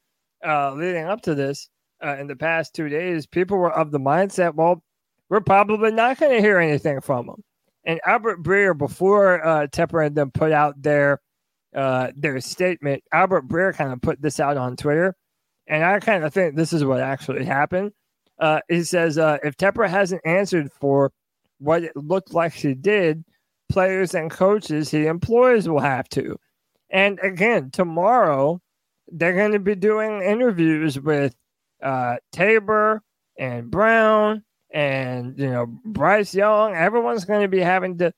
A: uh, leading up to this, uh, in the past two days, people were of the mindset, well, we're probably not going to hear anything from them. And Albert Breer, before uh, Tepper and them put out their uh, their statement, Albert Breer kind of put this out on Twitter, and I kind of think this is what actually happened. Uh, he says uh, if Tepper hasn't answered for what it looked like she did, players and coaches he employs will have to. And again, tomorrow they're going to be doing interviews with uh, Tabor and Brown and you know Bryce Young. Everyone's going to be having to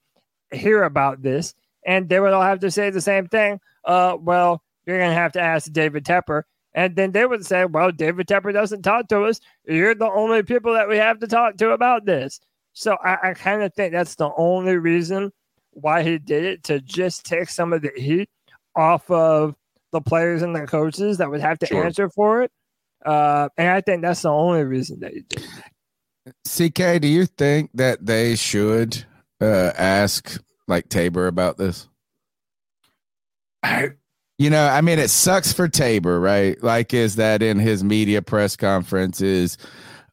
A: hear about this, and they would all have to say the same thing. Uh, well, you're going to have to ask David Tepper, and then they would say, "Well, David Tepper doesn't talk to us. You're the only people that we have to talk to about this." So I, I kind of think that's the only reason why he did it to just take some of the heat off of the players and the coaches that would have to
C: Sure.
A: answer for it. Uh, and I think that's the only reason that he did. it.
C: CK, do you think that they should uh, ask like Tabor about this? You know, I mean, it sucks for Tabor, right? Like, is that in his media press conferences?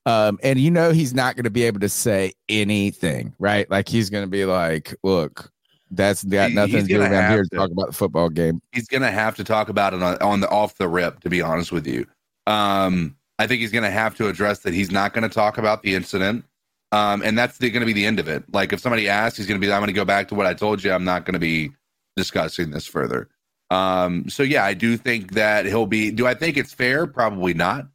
C: Um, and you know, he's not going to be able to say anything, right? Like, he's going to be like, look, that's got nothing
D: he's
C: to do with I'm here to
D: to.
C: talk about the football game.
D: he's gonna have to talk about it on, on the off the rip to be honest with you um i think he's gonna have to address that he's not gonna talk about the incident um and that's gonna be the end of it like if somebody asks he's gonna be i'm gonna go back to what i told you i'm not gonna be discussing this further um so yeah i do think that he'll be do i think it's fair probably not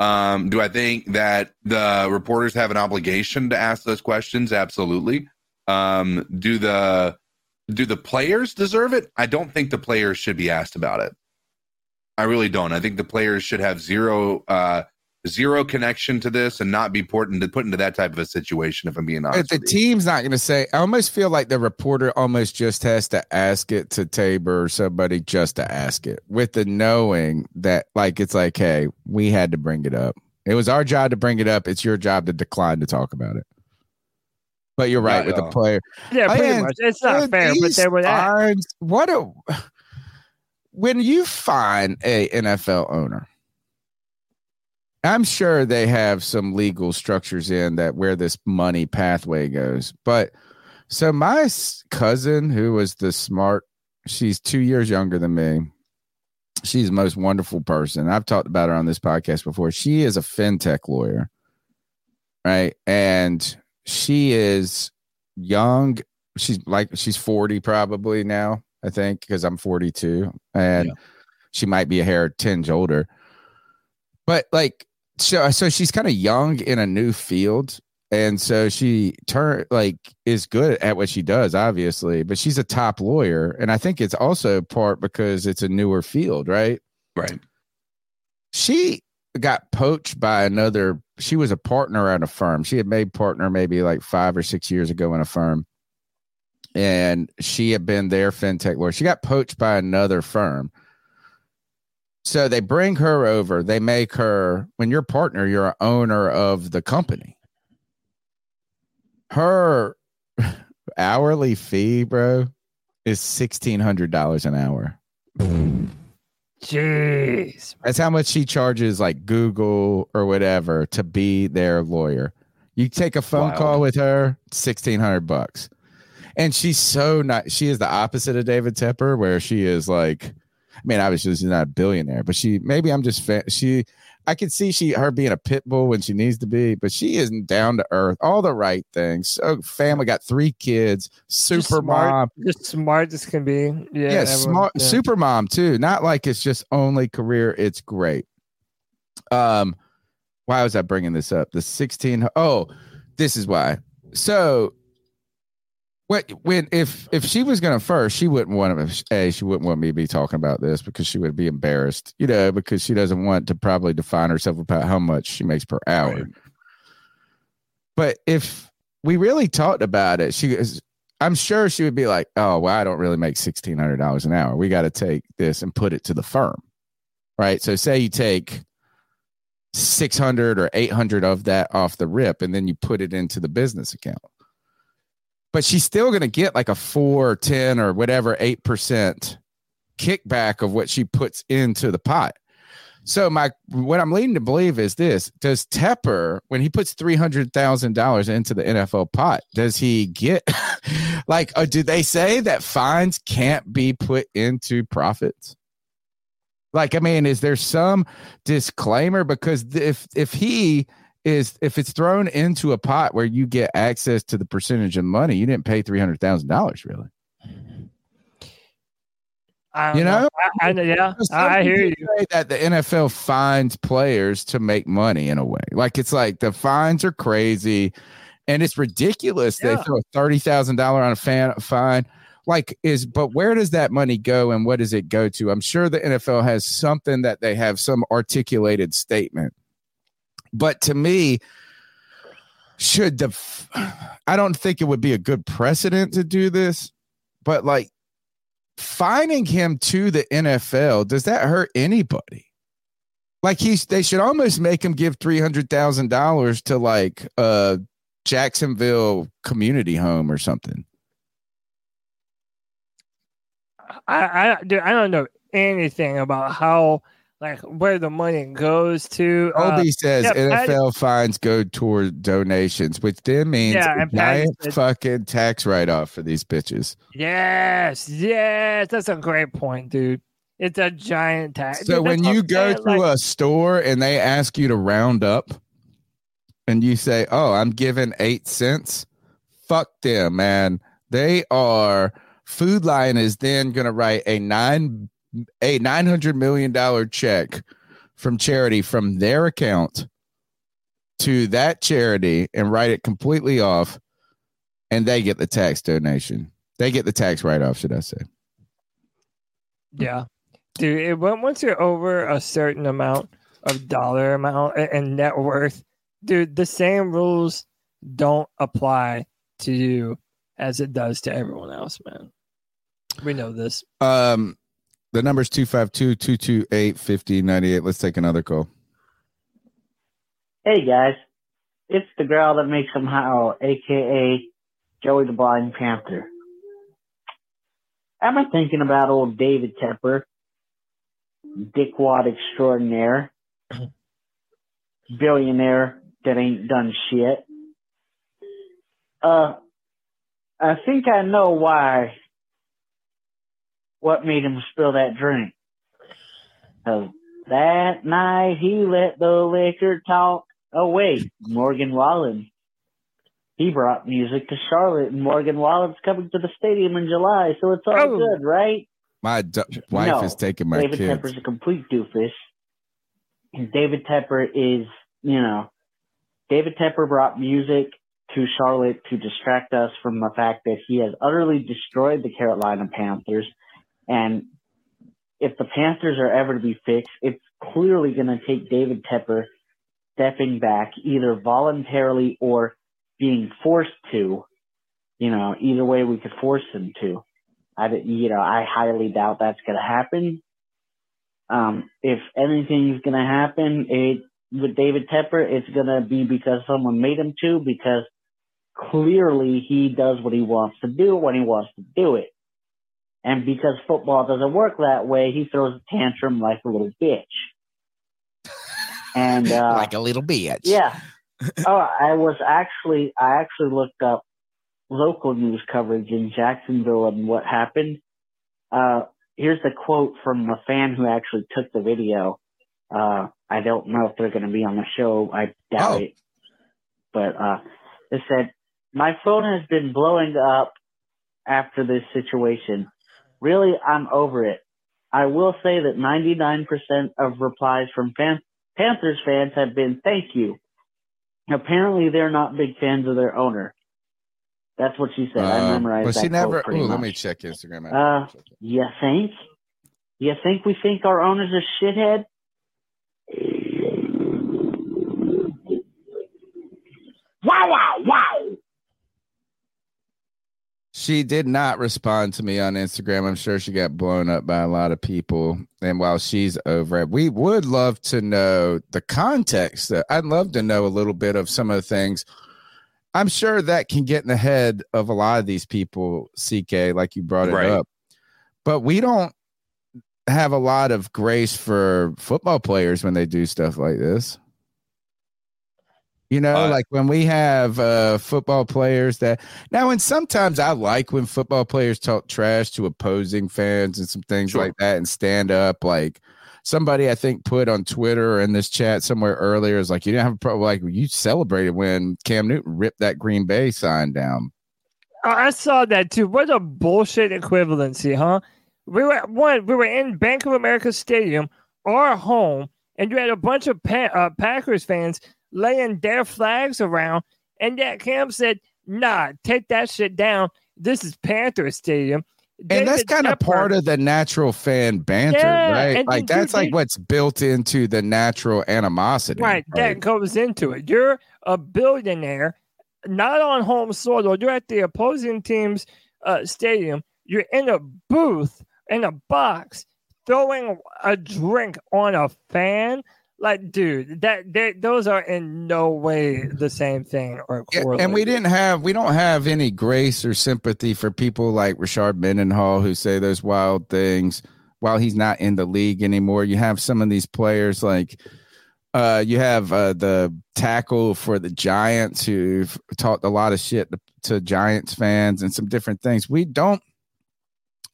D: um do i think that the reporters have an obligation to ask those questions absolutely um do the do the players deserve it? I don't think the players should be asked about it. I really don't. I think the players should have zero uh zero connection to this and not be put into put into that type of a situation if I'm being honest.
C: But the
D: with you.
C: team's not going to say. I almost feel like the reporter almost just has to ask it to Tabor or somebody just to ask it, with the knowing that like it's like, hey, we had to bring it up. It was our job to bring it up. It's your job to decline to talk about it. But you're right
D: Yeah,
C: with the player.
A: Yeah, pretty
C: Man,
A: much. It's not fair, but
C: these
A: they would ask.
C: What a (sighs) when you find a NFL owner. I'm sure they have some legal structures in that where this money pathway goes. But so my cousin, who was the smart She's two years younger than me. She's the most wonderful person. I've talked about her on this podcast before. She is a fintech lawyer, right? And she is young. She's like she's 40 probably now, I think, because I'm 42. And she might be a hair tinge older. But like so uh, so she's kind of young in a new field and so she turn like is good at what she does obviously but she's a top lawyer and i think it's also part because it's a newer field right?
D: Right.
C: She got poached by another she was a partner at a firm. She had made partner maybe like five or six years ago in a firm and she had been their fintech lawyer. She got poached by another firm so they bring her over they make her when you're a partner you're an owner of the company her (laughs) hourly fee, bro, is sixteen hundred dollars an hour.
A: Jeez,
C: that's how much she charges, like Google or whatever, to be their lawyer. You take a phone
D: Wow.
C: call with her, sixteen hundred bucks, and she's so not. She is the opposite of David Tepper, where she is like, mean, obviously she's not a billionaire, but she maybe I'm just fa- she. I could see she her being a pit bull when she needs to be, but she isn't down to earth. All the right things. So family got three kids, super
A: Just smart,
C: mom.
A: just smart as can be. Yeah,
C: Yeah,
A: everyone-
C: smart
A: yeah.
C: super mom too. Not like it's just only career. It's great. Um, why was I bringing this up? The sixteen. Oh, this is why. So, what when if if she was gonna first, she wouldn't want to. A, she wouldn't want me to be talking about this because she would be embarrassed. You know, because she doesn't want to probably define herself about how much she makes per hour. But if we really talked about it, she is. I'm sure she would be like, "Oh, well, I don't really make sixteen hundred dollars an hour. We got to take this and put it to the firm, right?" So, say you take six hundred or eight hundred of that off the rip, and then you put it into the business account. But she's still going to get like a four, or ten, or whatever eight percent kickback of what she puts into the pot. So my what I'm leading to believe is this: Does Tepper, when he puts three hundred thousand dollars into the NFL pot, does he get (laughs) like? Uh, do they say that fines can't be put into profits? Like, I mean, is there some disclaimer? Because if if he is if it's thrown into a pot where you get access to the percentage of money, you didn't pay three hundred thousand dollars, really. You know?
A: I, I, yeah, I, I hear you.
C: say that the NFL fines players to make money in a way. Like it's like the fines are crazy, and it's ridiculous. They throw a thirty thousand dollar on a fan fine. Like is but where does that money go and what does it go to? I'm sure the NFL has something that they have some articulated statement. But to me, should the I don't think it would be a good precedent to do this, but like finding him to the NFL, does that hurt anybody? Like he's they should almost make him give three hundred thousand dollars to like a Jacksonville community home or something.
A: I, I, I don't know anything about how, like, where the money goes to. uh,
C: Obi says
A: yeah,
C: NFL fines go toward donations, which then means
A: Yeah,
C: a
A: and Patty
C: giant
A: said-
C: fucking tax write off for these bitches.
A: Yes, yes, that's a great point, dude. It's a giant tax.
C: So
A: Dude,
C: when you go to
A: like-
C: a store and they ask you to round up and you say, "Oh, I'm giving 8 cents." Fuck them, man. They are Food Lion is then going to write a 9 a 900 million dollar check from charity from their account to that charity and write it completely off and they get the tax donation. They get the tax write off, should I say.
A: Yeah, dude. It, once you're over a certain amount of dollar amount and, and net worth, dude, the same rules don't apply to you as it does to everyone else, man. We know this.
C: Um, the number's 252 228 5098. Let's take another call.
N: Hey guys, it's the girl that makes them howl, aka Joey the Blind Panther. I've been thinking about old David Tepper, dickwad extraordinaire, billionaire that ain't done shit. Uh, I think I know why what made him spill that drink. 'Cause that night he let the liquor talk away. Morgan Wallen. He brought music to Charlotte, and Morgan Wallen's coming to the stadium in July, so it's all
A: Oh.
N: good, right?
C: My d- wife
N: No,
C: is taking my
N: David
C: kids.
N: Tepper's a complete doofus. And David Tepper is, you know, David Tepper brought music to Charlotte to distract us from the fact that he has utterly destroyed the Carolina Panthers. And if the Panthers are ever to be fixed, it's clearly going to take David Tepper stepping back, either voluntarily or being forced to. You know, either way we could force him to. I, you know, I highly doubt that's going to happen. Um, if anything's going to happen, it with David Tepper, it's going to be because someone made him to. Because clearly he does what he wants to do when he wants to do it, and because football doesn't work that way, he throws a tantrum like a little bitch. And uh,
C: like a little bitch.
N: yeah. Oh, I was actually I actually looked up local news coverage in Jacksonville and what happened. Uh, here's the quote from a fan who actually took the video. Uh, I don't know if they're going to be on the show. I doubt it. But uh, it said, "My phone has been blowing up after this situation. Really, I'm over it. I will say that 99% of replies from fan- Panthers fans have been thank you. Apparently, they're not big fans of their owner. That's what she said. I
C: Um,
N: memorized
C: but
N: that
C: she
N: quote
C: never.
N: pretty
C: Ooh, let me check Instagram.
N: Uh, you think? You think we think our owner's a shithead? Wow! Wow! Wow!
C: She did not respond to me on Instagram. I'm sure she got blown up by a lot of people. And while she's over it, we would love to know the context. I'd love to know a little bit of some of the things. I'm sure that can get in the head of a lot of these people, CK, like you brought it
D: Right.
C: up. But we don't have a lot of grace for football players when they do stuff like this. You know,
D: Uh,
C: like when we have uh, football players that now, and sometimes I like when football players talk trash to opposing fans and some things
D: Sure.
C: like that and stand up. Like somebody I think put on Twitter or in this chat somewhere earlier is like, you didn't have a problem. Like you celebrated when Cam Newton ripped that Green Bay sign down.
A: I I saw that too. What a bullshit equivalency, huh? We were one. We were in Bank of America Stadium, our home, and you had a bunch of pa- uh, Packers fans laying their flags around, and that Cam said, "Nah, take that shit down. This is Panther Stadium."
C: And that's kind of part of the natural fan banter,
A: Yeah,
C: right? Like that's
A: you
C: like what's built into the natural animosity.
A: Right, that goes into it. You're a billionaire, not on home soil. or You're at the opposing team's uh, stadium. You're in a booth in a box throwing a drink on a fan. Like, dude, that they, those are in no way the same thing or
C: Yeah, and we didn't have we don't have any grace or sympathy for people like Rashard Mendenhall who say those wild things while he's not in the league anymore. You have some of these players like uh you have uh the tackle for the Giants who've talked a lot of shit to, to Giants fans and some different things. We don't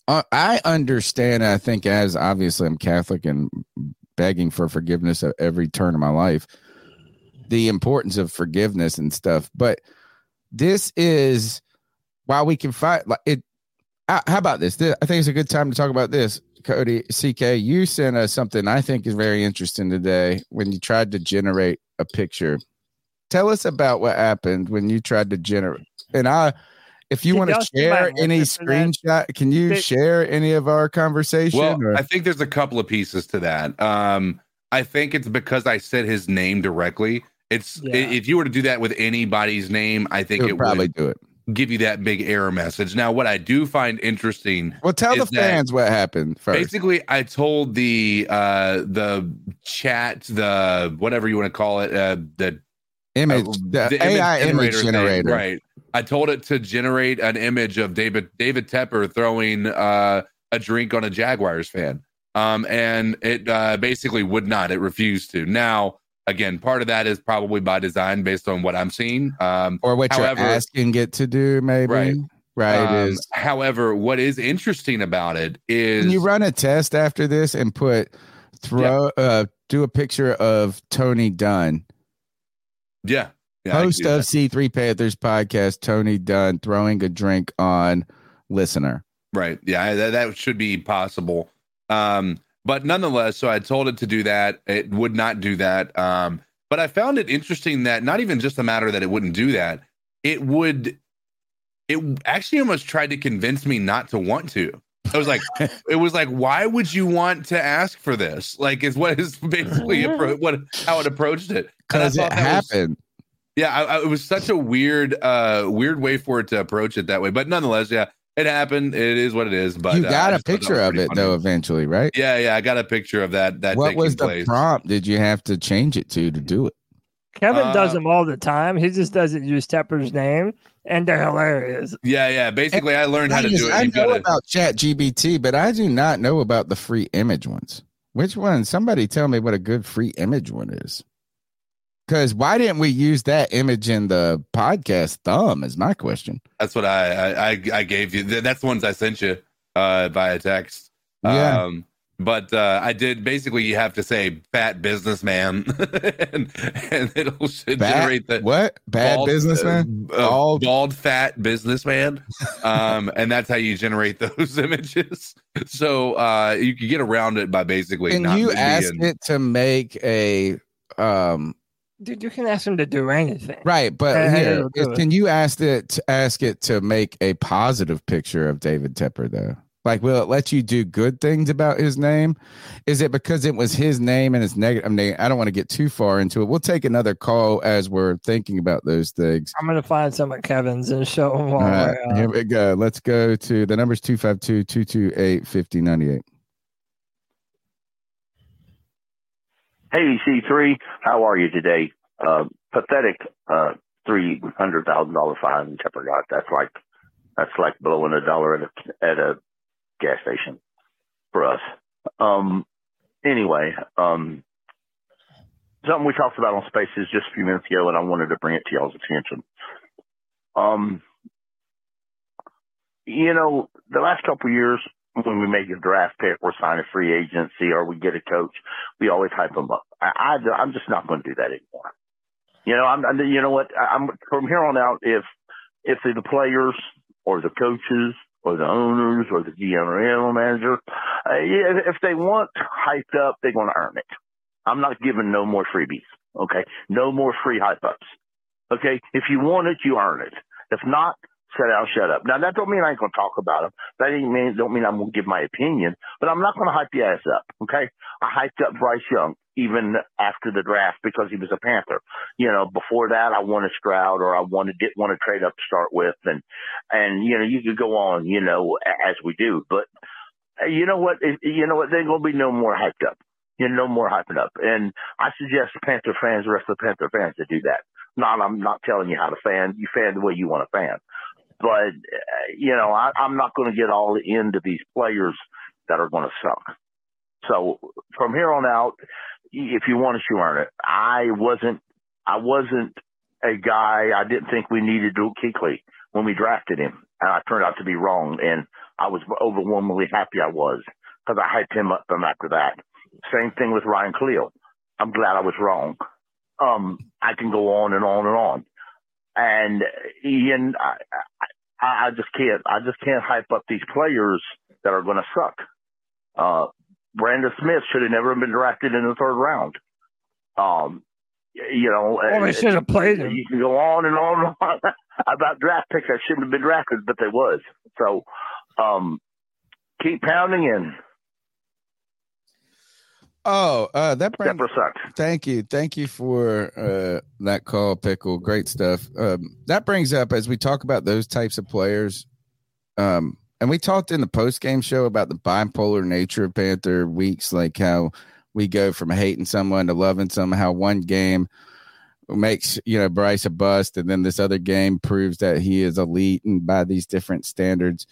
C: uh, I understand I think as obviously I'm Catholic and begging for forgiveness at every turn of my life the importance of forgiveness and stuff. But this is while we can fight like it. How about? This- I think it's a good time to talk about this. Cody CK, you sent us something I think is very interesting today when you tried to generate a picture. Tell us about what happened when you tried to generate. And I, if you
D: Did
C: want to share any
D: answer that?
C: screenshot, can you
D: Did-
C: share any of our conversation?
D: Well,
C: or-
D: I think there's a couple of pieces to that. Um, I think it's because I said his name directly. It's i- if you were to do that with anybody's name, I think
C: It
D: it
C: would probably
D: would
C: do it.
D: give you that big error message. Now, what I do find interesting.
C: well, tell the fans what happened first.
D: Basically, I told the uh the chat, the whatever you want to call it, uh the
C: Image,
D: uh,
C: the AI image
D: thing,
C: generator.
D: right? I told it to generate an image of David David Tepper throwing uh, a drink on a Jaguars fan, um, and it uh, basically would not. It refused to. Now, again, part of that is probably by design, based on what I'm seeing. Um,
C: or what
D: however,
C: you're asking it to do, maybe.
D: Right.
C: Right,
D: Um,
C: is.
D: However, what is interesting about it is
C: Can you run a test after this and put throw uh do a picture of Tony Dunn,
D: yeah, yeah,
C: host of. C3 Panthers podcast, Tony Dunn throwing a drink on listener.
D: Right. Yeah, that, that should be possible. Um, but nonetheless, so I told it to do that. It would not do that. Um, but I found it interesting that not even just a matter that it wouldn't do that, it would it actually almost tried to convince me not to want to. I was like, (laughs) it was like, why would you want to ask for this? Like, is what is basically (laughs) appro- what how it approached it
C: Because it
D: that was-
C: happened.
D: Yeah, I, I, it was such a weird, uh, weird way for it to approach it that way. But nonetheless, yeah, it happened. It is what it is. But
C: you
D: uh,
C: got
D: I
C: a
D: just thought that
C: picture of it
D: funny.
C: though eventually, right?
D: Yeah, yeah, I got a picture of that. That
C: what was the
D: place.
C: prompt? Did you have to change it to to do it?
A: Kevin does
D: Uh,
A: them all the time. He just doesn't use Tepper's name, and they're hilarious.
D: Yeah, yeah. Basically, I learned how to
C: just-
D: do it.
C: I
D: You've
C: know
D: got to.
C: about Chat GPT, but I do not know about the free image ones. Which one? Somebody tell me what a good free image one is. Because why didn't we use that image in the podcast thumb? Is my question.
D: That's what I, I I gave you. That's the ones I sent you uh, via text.
C: Yeah.
D: Um, but uh, I did basically. You have to say "fat businessman," (laughs) and, and it'll should
C: Bad-
D: generate the
C: what bad
D: bald-
C: businessman?
D: uh, bald, bald, fat businessman. (laughs) um, and that's how you generate those (laughs) images. So uh, you can get around it by basically
C: Can you ask it to make a um
A: Dude, you can ask him to do anything.
C: right? But
A: And
C: here, is- can you ask it to ask it to make a positive picture of David Tepper though? Like, will it let you do good things about his name? Is it because it was his name and it's negative? I mean, I don't want to get too far into it. We'll take another call as we're thinking about those things.
A: I'm gonna find some at Kevin's and show him
C: All right, here we go. Let's go to the numbers 252 228 5098.
O: Hey, C3, how are you today? Uh, pathetic uh, $300,000 fine Tepper got. That's like, that's like blowing a dollar at a, at a gas station for us. Um, anyway, um, something we talked about on Spaces just a few minutes ago, and I wanted to bring it to y'all's attention. Um, you know, the last couple years, when we make a draft pick or sign a free agency or we get a coach, we always hype them up. I, I am just not going to do that anymore. You know, I'm, I'm you know what? I'm from here on out. If if the, players or the coaches or the owners or the GM or general manager, uh, if they want hyped up, they're going to earn it. I'm not giving no more freebies. Okay, no more free hype ups. Okay, if you want it, you earn it. If not, sit down, shut up. Now that don't mean I ain't gonna talk about him. That ain't mean don't mean I'm gonna give my opinion. But I'm not gonna hype your ass up. Okay, I hyped up Bryce Young even after the draft because he was a Panther. You know, before that I wanted Stroud or I wanted didn't want to trade up to start with, and and you know you could go on, you know, as we do. But you know what? You know what? There's gonna be no more hyped up. You know, no more hyping up. And I suggest Panther fans, the rest of the Panther fans, to do that. Not, I'm not telling you how to fan. You fan the way you want to fan but uh, you know I, I'm not going to get all into these players that are going to suck. So from here on out, if you want it, you earn it. I wasn't I wasn't a guy. I didn't think we needed Luke Kuechly when we drafted him, and I turned out to be wrong. And I was overwhelmingly happy I was because I hyped him up from after that. Same thing with Ryan Kalil. I'm glad I was wrong. Um, I can go on and on and on and Ian, I, I, I just can't. I just can't hype up these players that are going to suck. Uh, Brandon Smith should have never been drafted in the third round. Um, you know,
A: Well, they should have played him.
O: You can go on and on and (laughs) on about draft picks that shouldn't have been drafted, but they was. So, um, keep pounding in.
C: Oh, uh, that brings,
O: Tepper sucks.
C: Thank you, thank you for uh, that call, pickle. Great stuff. Um, that brings up as we talk about those types of players. Um, and we talked in the post game show about the bipolar nature of Panther weeks, like how we go from hating someone to loving some. How one game makes you know Bryce a bust, and then this other game proves that he is elite and by these different standards.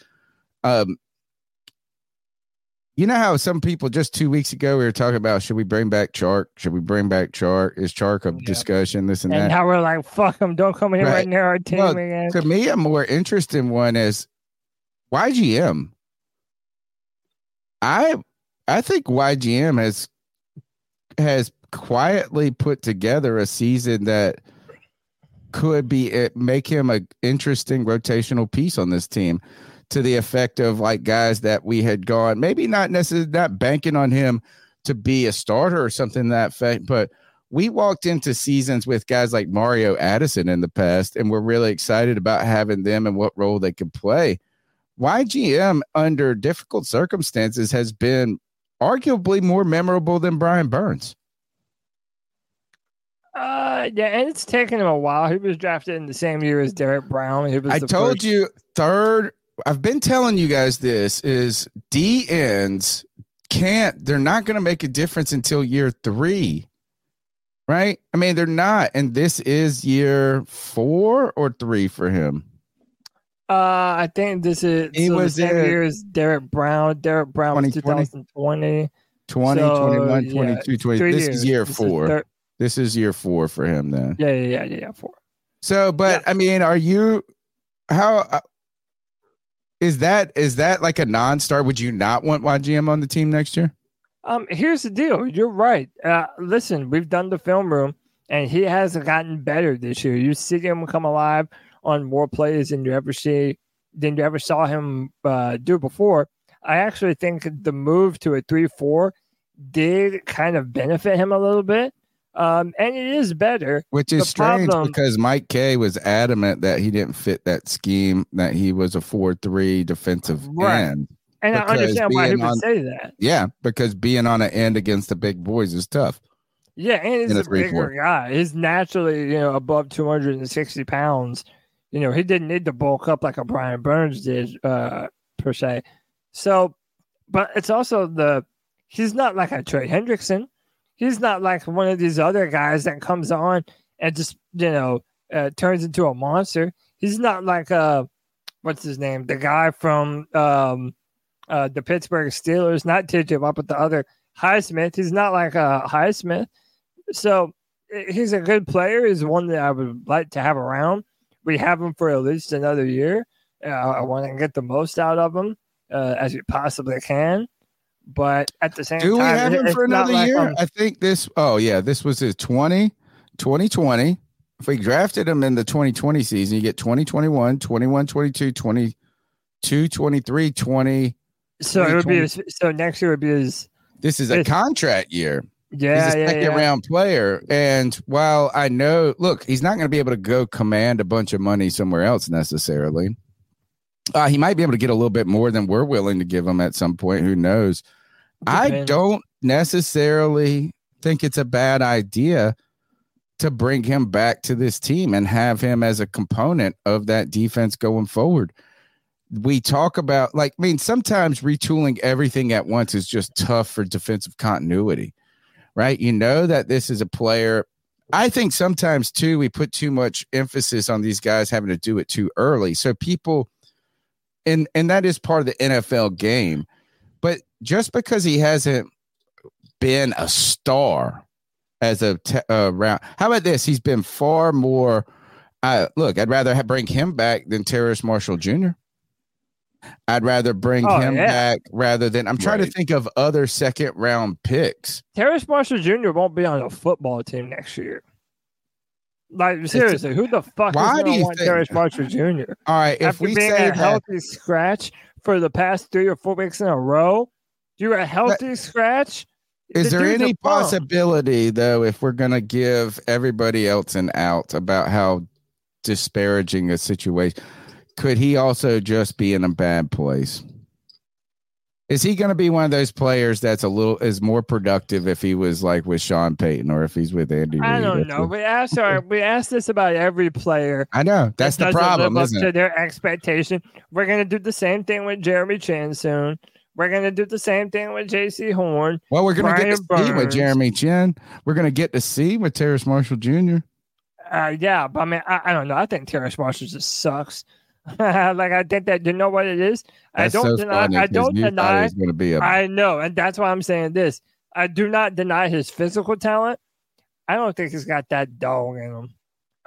C: Um, you know how some people just two weeks ago we were talking about should we bring back Chark? Should we bring back Chark? Is Chark a discussion? This and, that?
A: and
C: that.
A: now we're like, fuck him, don't come here right,
C: Right.
A: near our team
C: Well,
A: again.
C: to me, a more interesting one is YGM. I I think YGM has has quietly put together a season that could be it make him a interesting rotational piece on this team to the effect of like guys that we had gone maybe not necessarily not banking on him to be a starter or something that fact but we walked into seasons with guys like Mario Addison in the past and we're really excited about having them and what role they could play YGM under difficult circumstances has been arguably more memorable than Brian Burns
A: uh, yeah, and it's taken him a while. He was drafted in the same year as Derrick Brown. He was
C: I told
A: first-
C: you third. I've been telling you guys this is D ends can't. They're not going to make a difference until year three, right? I mean, they're not, and this is year four or three for him.
A: Uh, I think this is
C: He
A: so
C: was
A: the same
C: in-
A: year as Derrick Brown. Derrick Brown was
C: 2020.
A: 2020.
C: 20,
A: So,
C: 21,
A: yeah,
C: 22, 20. This
A: years.
C: is year
A: This is
C: four.
A: thir-
C: this is year four for him then.
A: Yeah, yeah, yeah, yeah, yeah, four.
C: So, but I mean, are you how uh, is that? Is that like a non-star? Would you not want YGM on the team next year?
A: Um, here's the deal. You're right. Uh, listen, we've done the film room, and he has gotten better this year. You see him come alive on more plays than you ever see than you ever saw him uh, do before. I actually think the move to a three-four did kind of benefit him a little bit, um, and it is better.
C: Which is
A: The
C: strange
A: problem-
C: because Mike K was adamant that he didn't fit that scheme, that he was a 4 3 defensive
A: Right.
C: end.
A: and I understand why he would
C: on-
A: say that.
C: Yeah, because being on an end against the big boys is tough.
A: Yeah, and he's
C: a
A: a, bigger
C: 3-4.
A: guy. He's naturally, you know, above 260 pounds. You know, he didn't need to bulk up like a Brian Burns did, uh, per se. So, but it's also the, he's not like a Trey Hendrickson. He's not like one of these other guys that comes on and just, you know, uh, turns into a monster. He's not like, uh, what's his name? The guy from um, uh, the Pittsburgh Steelers, not Watt, but the other Highsmith. He's not like a Highsmith. So eh, he's a good player. He's one that I would like to have around. We have him for at least another year. Uh, I want to get the most out of him uh, as you possibly can. But at the same
C: Do we
A: time,
C: have him for another
A: like
C: year?
A: I'm-
C: I think this, oh, yeah, this was his 20, 2020. If we drafted him in the 2020 season, you get 2021, 21, 22, 22, 23, 20.
A: so it would be his, so next year would be his
C: This is a contract year.
A: yeah
C: he's a
A: yeah,
C: second
A: yeah.
C: round player. And while I know, look, he's not going to be able to go command a bunch of money somewhere else necessarily. Uh, he might be able to get a little bit more than we're willing to give him at some point. Who knows? I don't necessarily think it's a bad idea to bring him back to this team and have him as a component of that defense going forward. We talk about, like, I mean, sometimes retooling everything at once is just tough for defensive continuity right? You know that this is a player. I think sometimes too we put too much emphasis on these guys having to do it too early. So people and and that is part of the NFL game. But just because he hasn't been a star as a te- uh, round, how about this? He's been far more. Uh, look, I'd rather have, bring him back than Terrace Marshall Jr. I'd rather bring
A: Oh,
C: him
A: yeah.
C: back rather than I'm trying to think of other second round picks.
A: Terrace Marshall Jr. won't be on a football team next year. Like seriously, who the fuck
C: Why
A: is
C: do
A: going to
C: you
A: want
C: think-
A: Terrace Marshall Jr.
C: All right, if
A: After
C: we
A: being
C: say
A: a
C: that,
A: healthy scratch for the past three or four weeks in a row, you're a healthy scratch.
C: is
A: The
C: there any possibility though, if we're gonna give everybody else an out about how disparaging a situation, could he also just be in a bad place? Is he going to be one of those players that's a little is more productive if he was like with Sean Payton or if he's with Andy?
A: I
C: Reid?
A: don't know. We asked our, we asked this about every player.
C: I know that's
A: that
C: the problem,
A: live up to
C: it?
A: their expectation. We're gonna do the same thing with Jeremy Chinn soon. We're gonna do the same thing with Jaycee Horn.
C: Well, we're going to get to
A: Brian
C: see with Jeremy Chinn. We're going to get to see with Terrace Marshall Jr.
A: Uh, yeah, but I mean, I, I don't know. I think Terrace Marshall just sucks. (laughs) like I think that you know what it is.
C: That's
A: I don't
C: so
A: deny.
C: funny
A: I don't deny.
C: to be a
A: I know, and that's why I'm saying this. I do not deny his physical talent. I don't think he's got that dog in him.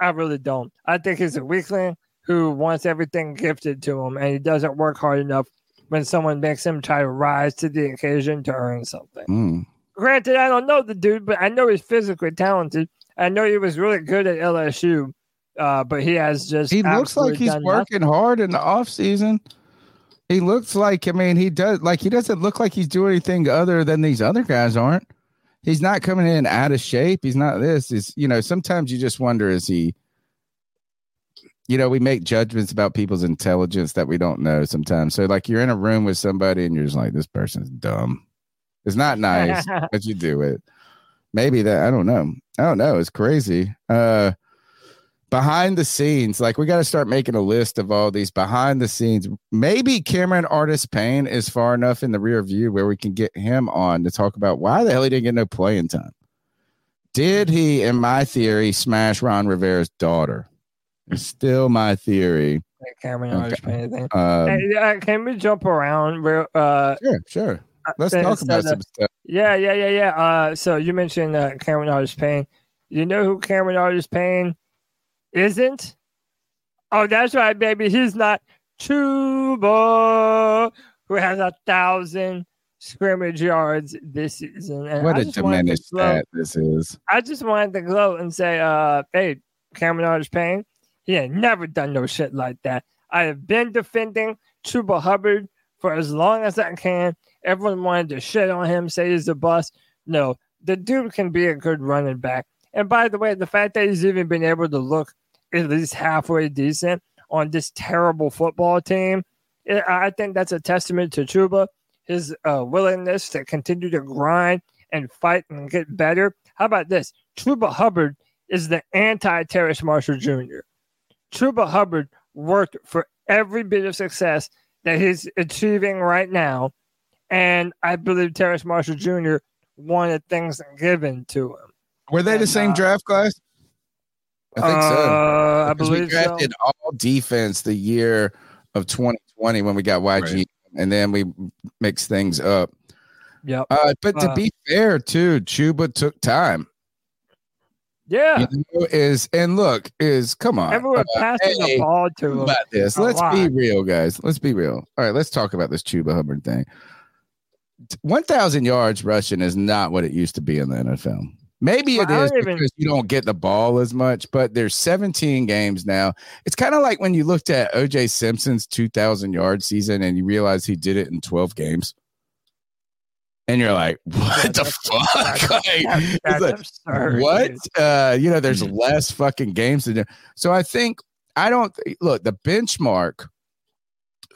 A: I really don't. I think he's a weakling. who wants everything gifted to him and he doesn't work hard enough when someone makes him try to rise to the occasion to earn something.
C: Mm.
A: Granted, I don't know the dude, but I know he's physically talented. I know he was really good at LSU, uh, but he has just
C: He looks like he's
A: done nothing.
C: working hard in the off season. He looks like I mean he does like he doesn't look like he's doing anything other than these other guys aren't. He's not coming in out of shape. He's not this. Is you know sometimes you just wonder is he. You know we make judgments about people's intelligence that we don't know sometimes. So like you're in a room with somebody and you're just like this person's dumb. It's not nice, (laughs) but you do it. Maybe that I don't know. I don't know. It's crazy. Uh behind the scenes, like we got to start making a list of all these behind the scenes. Maybe Cameron Artis Payne is far enough in the rear view where we can get him on to talk about why the hell he didn't get no playing time. Did he, in my theory, smash Ron Rivera's daughter? It's still my theory.
A: Cameron
C: Okay.
A: Artis Payne.
C: Um,
A: Hey, uh, can we jump around? Real, uh,
C: sure, sure. Let's
A: uh,
C: talk
A: so
C: about
A: the-
C: some stuff.
A: Yeah, yeah, yeah, yeah. Uh, so you mentioned uh, Cameron Artis Payne. You know who Cameron Artis Payne isn't? Oh, that's right, baby. He's not Chuba, who has a thousand scrimmage yards this season. And
C: What
A: I
C: a diminished stat this is.
A: I just wanted to gloat and say, uh, hey, Cameron Artis Payne, he ain't never done no shit like that. I have been defending Chuba Hubbard for as long as I can. Everyone wanted to shit on him, say he's a bust. No, the dude can be a good running back. And by the way, the fact that he's even been able to look at least halfway decent on this terrible football team, I think that's a testament to Chuba, his uh, willingness to continue to grind and fight and get better. How about this? Chuba Hubbard is the anti Terrace Marshall Jr. Chuba Hubbard worked for every bit of success that he's achieving right now. And I believe Terrace Marshall Jr. wanted things given to him.
C: Were they the same
A: uh,
C: draft class? I think so.
A: Uh, I
C: Because we
A: believe so.
C: drafted all defense the year of 2020 when we got YG, and then we mixed things up.
A: Yep.
C: Uh, but to
A: Uh,
C: be fair, too, Chuba took time.
A: Yeah.
C: You know, is and look is come on.
A: Everyone
C: uh,
A: passing
C: hey,
A: the ball to him.
C: about this. Let's be real, guys. Let's be real. All right, let's talk about this Chuba Hubbard thing. 1,000 yards rushing is not what it used to be in the NFL. Maybe it
A: Well, I even-
C: because you don't get the ball as much, but there's 17 games now. It's kind of like when you looked at OJ Simpson's 2,000 yard season and you realize he did it in 12 games. And you're like, (laughs) what the fuck? (laughs) Like,
A: that's-
C: it's
A: that's
C: like,
A: absurd,
C: what? Uh, you know, there's less fucking games to do. So I think I don't look the benchmark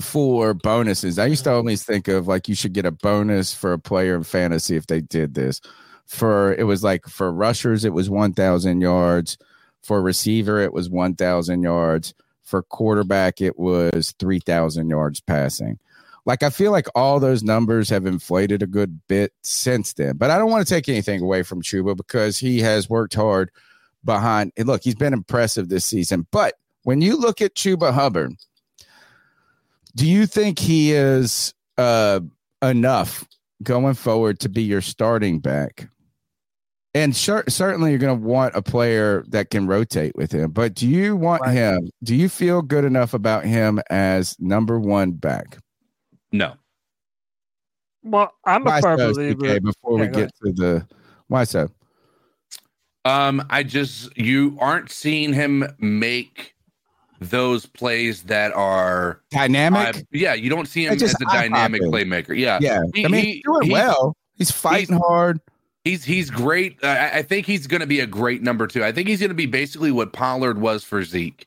C: for bonuses. I used to always think of like you should get a bonus for a player in fantasy if they did this. For it was like for rushers, it was 1,000 yards. For receiver, it was 1,000 yards. For quarterback, it was 3,000 yards passing. Like I feel like all those numbers have inflated a good bit since then. But I don't want to take anything away from Chuba because he has worked hard behind. and Look, he's been impressive this season. But when you look at Chuba Hubbard, do you think he is uh, enough going forward to be your starting back? And cer- certainly, you're going to want a player that can rotate with him. But do you want him? Do you feel good enough about him as number one back?
D: No.
A: Well, I'm a
C: Why
A: firm
C: so,
A: believer.
C: CK, before
A: Yeah,
C: we
A: go
C: get to the why so?
D: Um, I just you aren't seeing him make those plays that are
C: Dynamic?
D: uh, yeah, you don't see him
C: It's
D: as a dynamic playmaker. Yeah,
C: Yeah. I mean, he's doing well. He's fighting hard.
D: He's he's great. I, I think he's going to be a great number two. I think he's going to be basically what Pollard was for Zeke.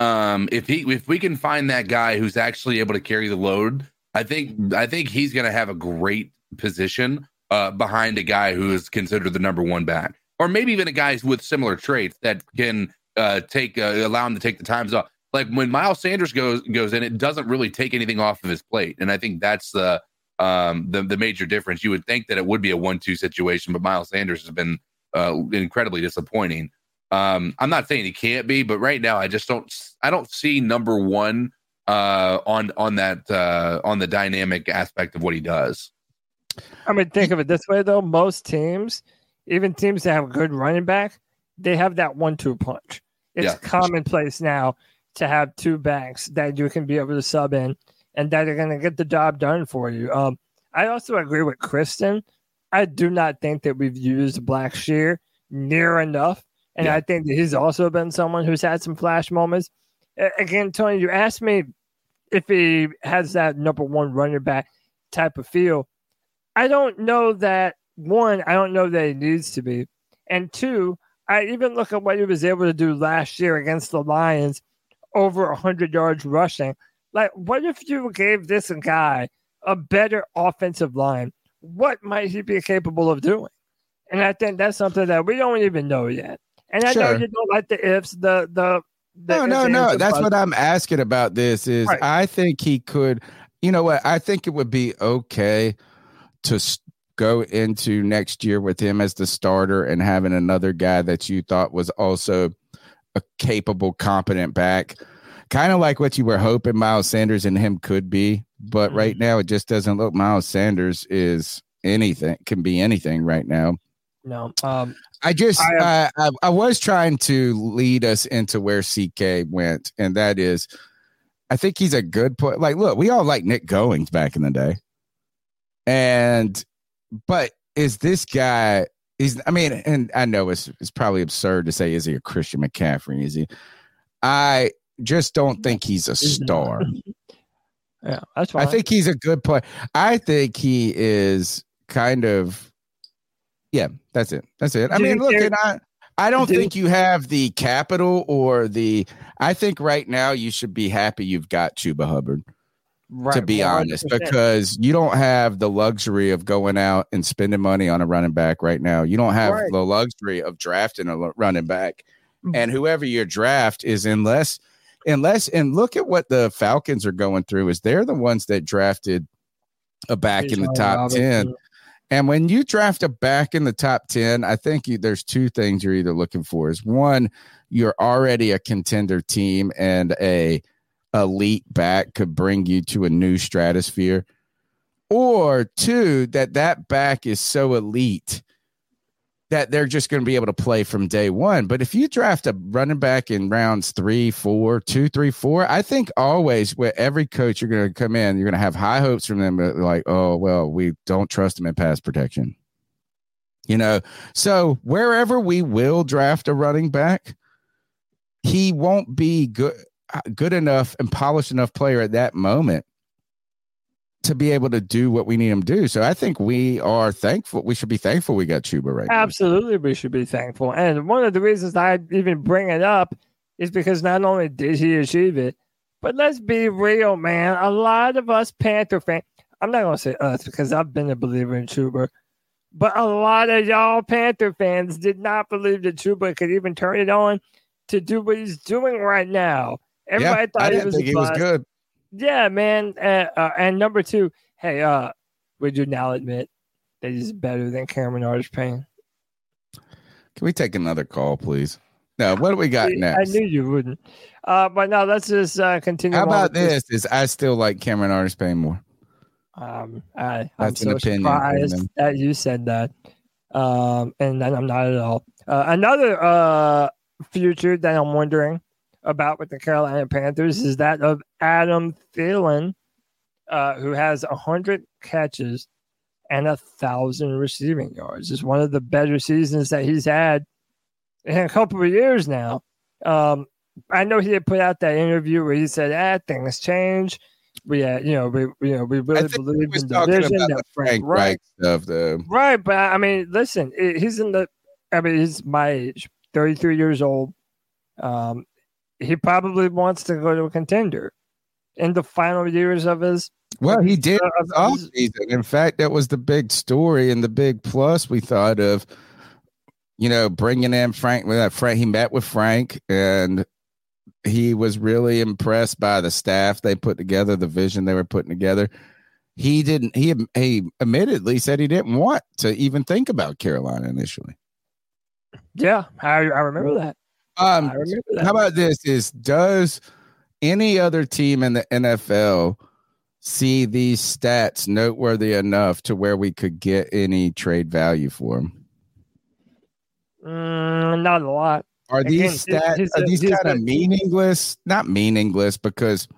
D: Um, if he if we can find that guy who's actually able to carry the load, I think I think he's going to have a great position uh, behind a guy who is considered the number one back, or maybe even a guy with similar traits that can uh, take uh, allow him to take the times off. Like when Miles Sanders goes goes in, it doesn't really take anything off of his plate, and I think that's the um, the the major difference. You would think that it would be a one two situation, but Miles Sanders has been uh, incredibly disappointing. Um, I'm not saying he can't be, but right now I just don't I don't see number one uh, on on that uh, on the dynamic aspect of what he does.
A: I mean, think of it this way though: most teams, even teams that have a good running back, they have that one-two punch. It's
D: Yeah.
A: commonplace now to have two backs that you can be able to sub in and that are going to get the job done for you. Um, I also agree with Kristen. I do not think that we've used Blackshear near enough. And I think that he's also been someone who's had some flash moments. Again, Tony, you asked me if he has that number one running back type of feel. I don't know that one, I don't know that he needs to be. And two, I even look at what he was able to do last year against the Lions over 100 yards rushing. Like, what if you gave this guy a better offensive line? What might he be capable of doing? And I think that's something that we don't even know yet. And I know you don't like the ifs, the the, the
C: No, no, no. That's what I'm asking about. This is
A: Right.
C: I think he could. You know what? I think it would be okay to go into next year with him as the starter and having another guy that you thought was also a capable, competent back. Kind of like what you were hoping Miles Sanders and him could be, but
A: Mm-hmm.
C: right now it just doesn't look. Miles Sanders is anything, can be anything right now.
A: No. Um,
C: I just
A: I
C: I, I, I was trying to lead us into where CK went, and that is, I think he's a good player. Like, look, we all like Nick Goings back in the day, and but is this guy? He's I mean, and I know it's it's probably absurd to say is he a Christian McCaffrey? Is he? I just don't think he's a star. (laughs)
A: yeah, that's fine.
C: I think he's a good player. I think he is kind of, yeah. That's it. That's it. I mean, look, and I, I don't
A: do
C: think you have the capital or the. I think right now you should be happy you've got Chuba Hubbard.
A: Right,
C: to be honest,
A: 100%.
C: because you don't have the luxury of going out and spending money on a running back right now. You don't have
A: Right.
C: the luxury of drafting a running back, mm. and whoever your draft is, unless, unless, and look at what the Falcons are going through. Is they're the ones that drafted a back in the top ten. And when you draft a back in the top 10, I think you, there's two things you're either looking for is one, you're already a contender team and a elite back could bring you to a new stratosphere or two that that back is so elite that they're just going to be able to play from day one. But if you draft a running back in rounds three, four, two, three, four, I think always with every coach you're going to come in, you're going to have high hopes from them. But like, oh well, we don't trust them in pass protection. You know, so wherever we will draft a running back, he won't be good uh, good enough and polished enough player at that moment to be able to do what we need him to do. So I think we are thankful. We should be thankful we got Chuba right now.
A: Absolutely, we should be thankful. And one of the reasons I even bring it up is because not only did he achieve it, but let's be real, man. A lot of us Panther fans, I'm not going to say us because I've been a believer in Chuba, but a lot of y'all Panther fans did not believe that Chuba could even turn it on to do what he's doing right now. Everybody
C: yeah,
A: thought
C: I
A: he
C: didn't
A: was
C: think he was good.
A: Yeah, man. Uh, uh, and number two, hey, uh, would you now admit that he's better than Cameron Artis Payne?
C: Can we take another call, please? No, what do we got
A: See,
C: next?
A: I knew you wouldn't. Uh, but now let's just uh, continue.
C: How about
A: this.
C: this? Is I still like Cameron Artis Payne more.
A: Um, I,
C: an
A: so
C: opinion,
A: surprised
C: Brandon.
A: that you said that. Um, and then I'm not at all. Uh, another uh future that I'm wondering about with the Carolina Panthers is that of Adam Thielen, uh, who has a hundred catches and a thousand receiving yards. It's one of the better seasons that he's had in a couple of years now. Um, I know he had put out that interview where he said, "Ah, things change. We, uh, you know, we, you know, we really believe in the vision
C: about
A: that
C: the
A: Frank
C: Frank
A: Reich
C: Reich stuff, though.
A: Right, but I mean, listen, he's in the. I mean, he's my age, thirty-three years old. Um, he probably wants to go to a contender in the final years of his.
C: Well, he did
A: uh,
C: offseason. In fact, that was the big story and the big plus we thought of. You know, bringing in Frank. With Frank, he met with Frank, and he was really impressed by the staff they put together, the vision they were putting together. He didn't. He he admittedly said he didn't want to even think about Carolina initially.
A: Yeah, I, I remember that.
C: Um,
A: I remember that.
C: how about this? Is does any other team in the NFL see these stats noteworthy enough to where we could get any trade value for them?
A: Mm, not a lot.
C: Are these stats
A: his-
C: are these
A: his-
C: kind of meaningless? Not meaningless because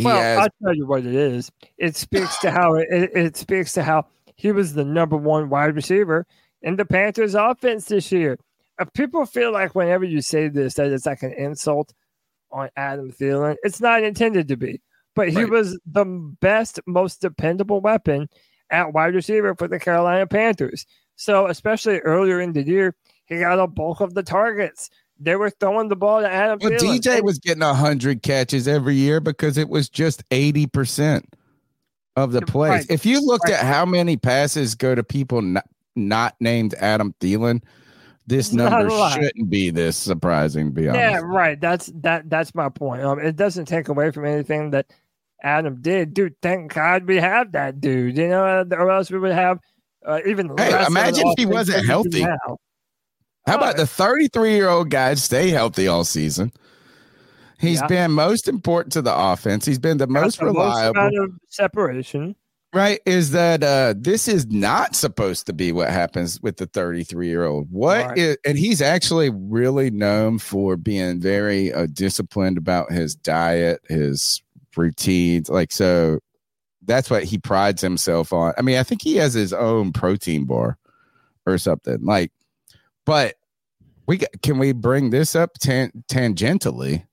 A: well,
C: has
A: I'll tell you what it is. It speaks to how it, it speaks to how he was the number one wide receiver in the Panthers offense this year. Uh, people feel like whenever you say this that it's like an insult on Adam Thielen. It's not intended to be, but he
D: Right.
A: was the best, most dependable weapon at wide receiver for the Carolina Panthers. So, especially earlier in the year, he got a bulk of the targets. They were throwing the ball to Adam
C: Well,
A: Thielen.
C: DJ was getting hundred catches every year because it was just eighty percent of the plays.
A: Right.
C: If you looked
A: Right.
C: at how many passes go to people not, not named Adam Thielen, this number shouldn't be this surprising. To be honest,
A: Yeah, right. That's that. That's my point. Um, it doesn't take away from anything that Adam did, dude. Thank God we have that dude. You know, uh, or else we would have uh, even.
C: Hey, imagine if he wasn't
A: than we do
C: healthy.
A: now.
C: How about the 33 year old guy stay healthy all season? He's
A: Yeah.
C: been most important to the offense. He's been the most
A: the most
C: reliable.
A: amount of separation.
C: Right is that uh this is not supposed to be what happens with the 33 year old What
A: Right.
C: and he's actually really known for being very uh, disciplined about his diet his routines like so that's what he prides himself on. I mean i think he has his own protein bar or something like but we can we bring this up tan- tangentially?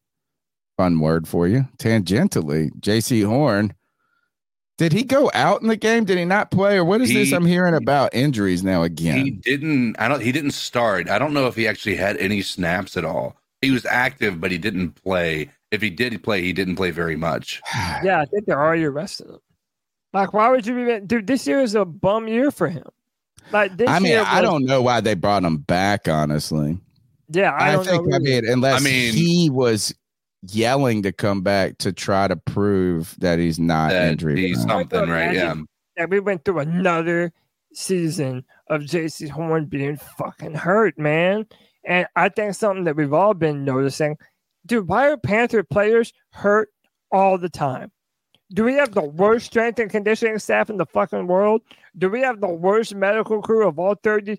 C: Fun word for you. Tangentially Jaycee Horn did he go out in the game? Did he not play, or what is this I'm hearing about injuries now again?
D: He didn't. I don't. He didn't start. I don't know if he actually had any snaps at all. He was active, but he didn't play. If he did play, he didn't play very much. (sighs)
A: Yeah, I think they're already arresting him. Like, why would you even, dude? This year is a bum year for him. Like this
C: I mean,
A: year
C: I don't know why they brought him back. Honestly,
A: Yeah, I,
C: I,
A: don't
C: think
A: know.
C: I mean, unless
D: I mean-
C: he was yelling to come back to try to prove that he's not
D: That
C: injury.
D: he's something, right? Yeah.
A: imagine that we went through another season of Jaycee Horn being fucking hurt, man. And I think something that we've all been noticing, dude, why are Panther players hurt all the time? Do we have the worst strength and conditioning staff in the fucking world? Do we have the worst medical crew of all 32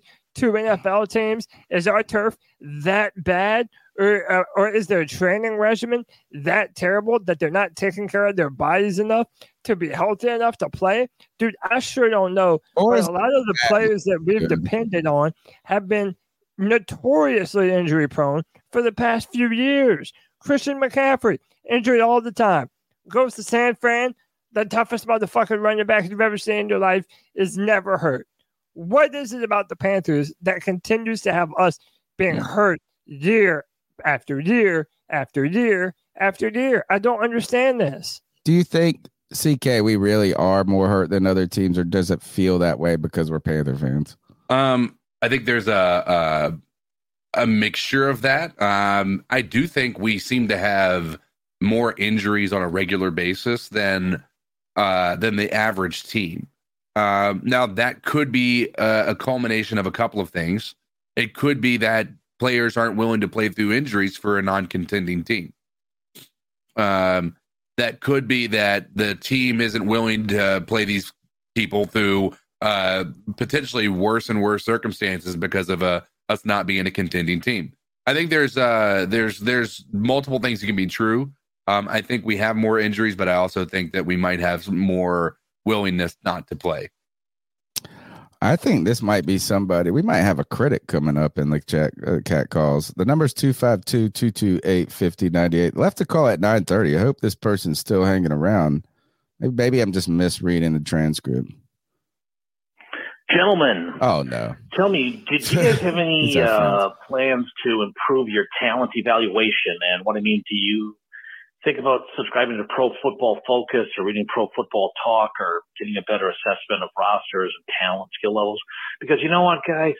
A: NFL teams? Is our turf that bad? Or, uh, or is their training regimen that terrible that they're not taking care of their bodies enough to be healthy enough to play? Dude, I sure don't know.
C: Or
A: But a lot of the players that we've depended on have been notoriously injury prone for the past few years. Christian McCaffrey, injured all the time. Goes to San Fran, the toughest motherfucking running back you've ever seen in your life is never hurt. What is it about the Panthers that continues to have us being hurt year after year after year after year? I don't understand this.
C: Do you think CK we really are more hurt than other teams, or does it feel that way because we're Panther fans?
D: Um, I think there's a a, a mixture of that. Um, I do think we seem to have more injuries on a regular basis than uh, than the average team. Um, now that could be a, a culmination of a couple of things. It could be that players aren't willing to play through injuries for a non-contending team. Um, that could be that the team isn't willing to play these people through uh, potentially worse and worse circumstances because of uh, us not being a contending team. I think there's uh, there's there's multiple things that can be true. Um, I think we have more injuries, but I also think that we might have more willingness not to play.
C: I think this might be somebody. We might have a critic coming up in the chat uh, cat calls. The number's 252 228 5098. Left a call at 930. I hope this person's still hanging around. Maybe, maybe I'm just misreading the transcript.
O: Gentlemen,
C: Oh, no.
O: tell me, did you guys have (laughs) any uh, plans to improve your talent evaluation? And what I mean, do you think about subscribing to Pro Football Focus or reading Pro Football Talk or getting a better assessment of rosters and talent skill levels? Because you know what, guys?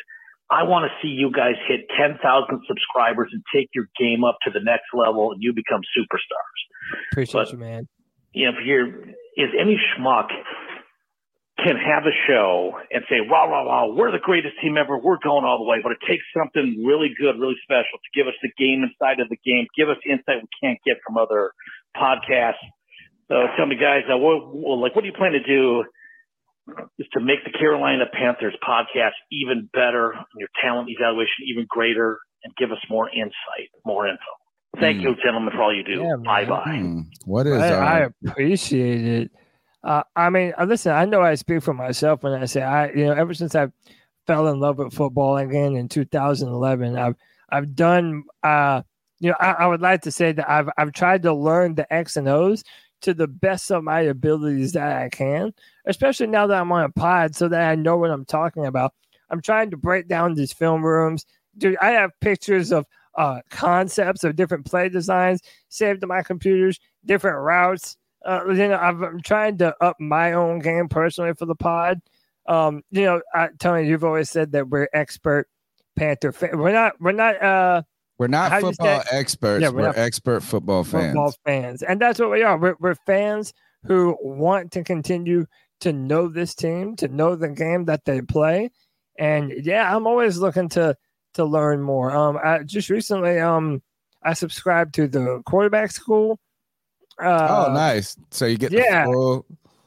O: I want to see you guys hit 10,000 subscribers and take your game up to the next level and you become superstars.
A: Appreciate
O: But-
A: you, man.
O: you know, if you're, is any schmuck can have a show and say, rah, rah, rah, we're the greatest team ever. We're going all the way. But it takes something really good, really special to give us the game inside of the game, give us the insight we can't get from other podcasts. So tell me, guys, uh, what, well, like, what do you plan to do is to make the Carolina Panthers podcast even better, your talent evaluation even greater, and give us more insight, more info. Thank you, gentlemen, for all you do.
A: Yeah,
O: bye bye.
C: Hmm. What is
A: I, I
C: uh,
A: appreciate it. Uh, I mean, uh, listen, I know I speak for myself when I say I, you know, ever since I fell in love with football again in 2011, I've I've done, uh, you know, I, I would like to say that I've I've tried to learn the X and O's to the best of my abilities that I can, especially now that I'm on a pod, so that I know what I'm talking about. I'm trying to break down these film rooms. Dude, I have pictures of uh, concepts of different play designs saved to my computers, different routes. Uh, you know, I'm, I'm trying to up my own game personally for the pod. Um, you know, I, Tony, you've always said that we're expert Panther fan. We're not. We're not. Uh,
C: we're not
A: how do you
C: football experts.
A: Yeah,
C: we're
A: we're
C: expert football fans.
A: football fans, and that's what we are. We're, we're fans who want to continue to know this team, to know the game that they play, and yeah, I'm always looking to to learn more. Um, I just recently, um, I subscribed to the quarterback school. Uh,
C: oh, nice. So you get
A: yeah.
C: the full.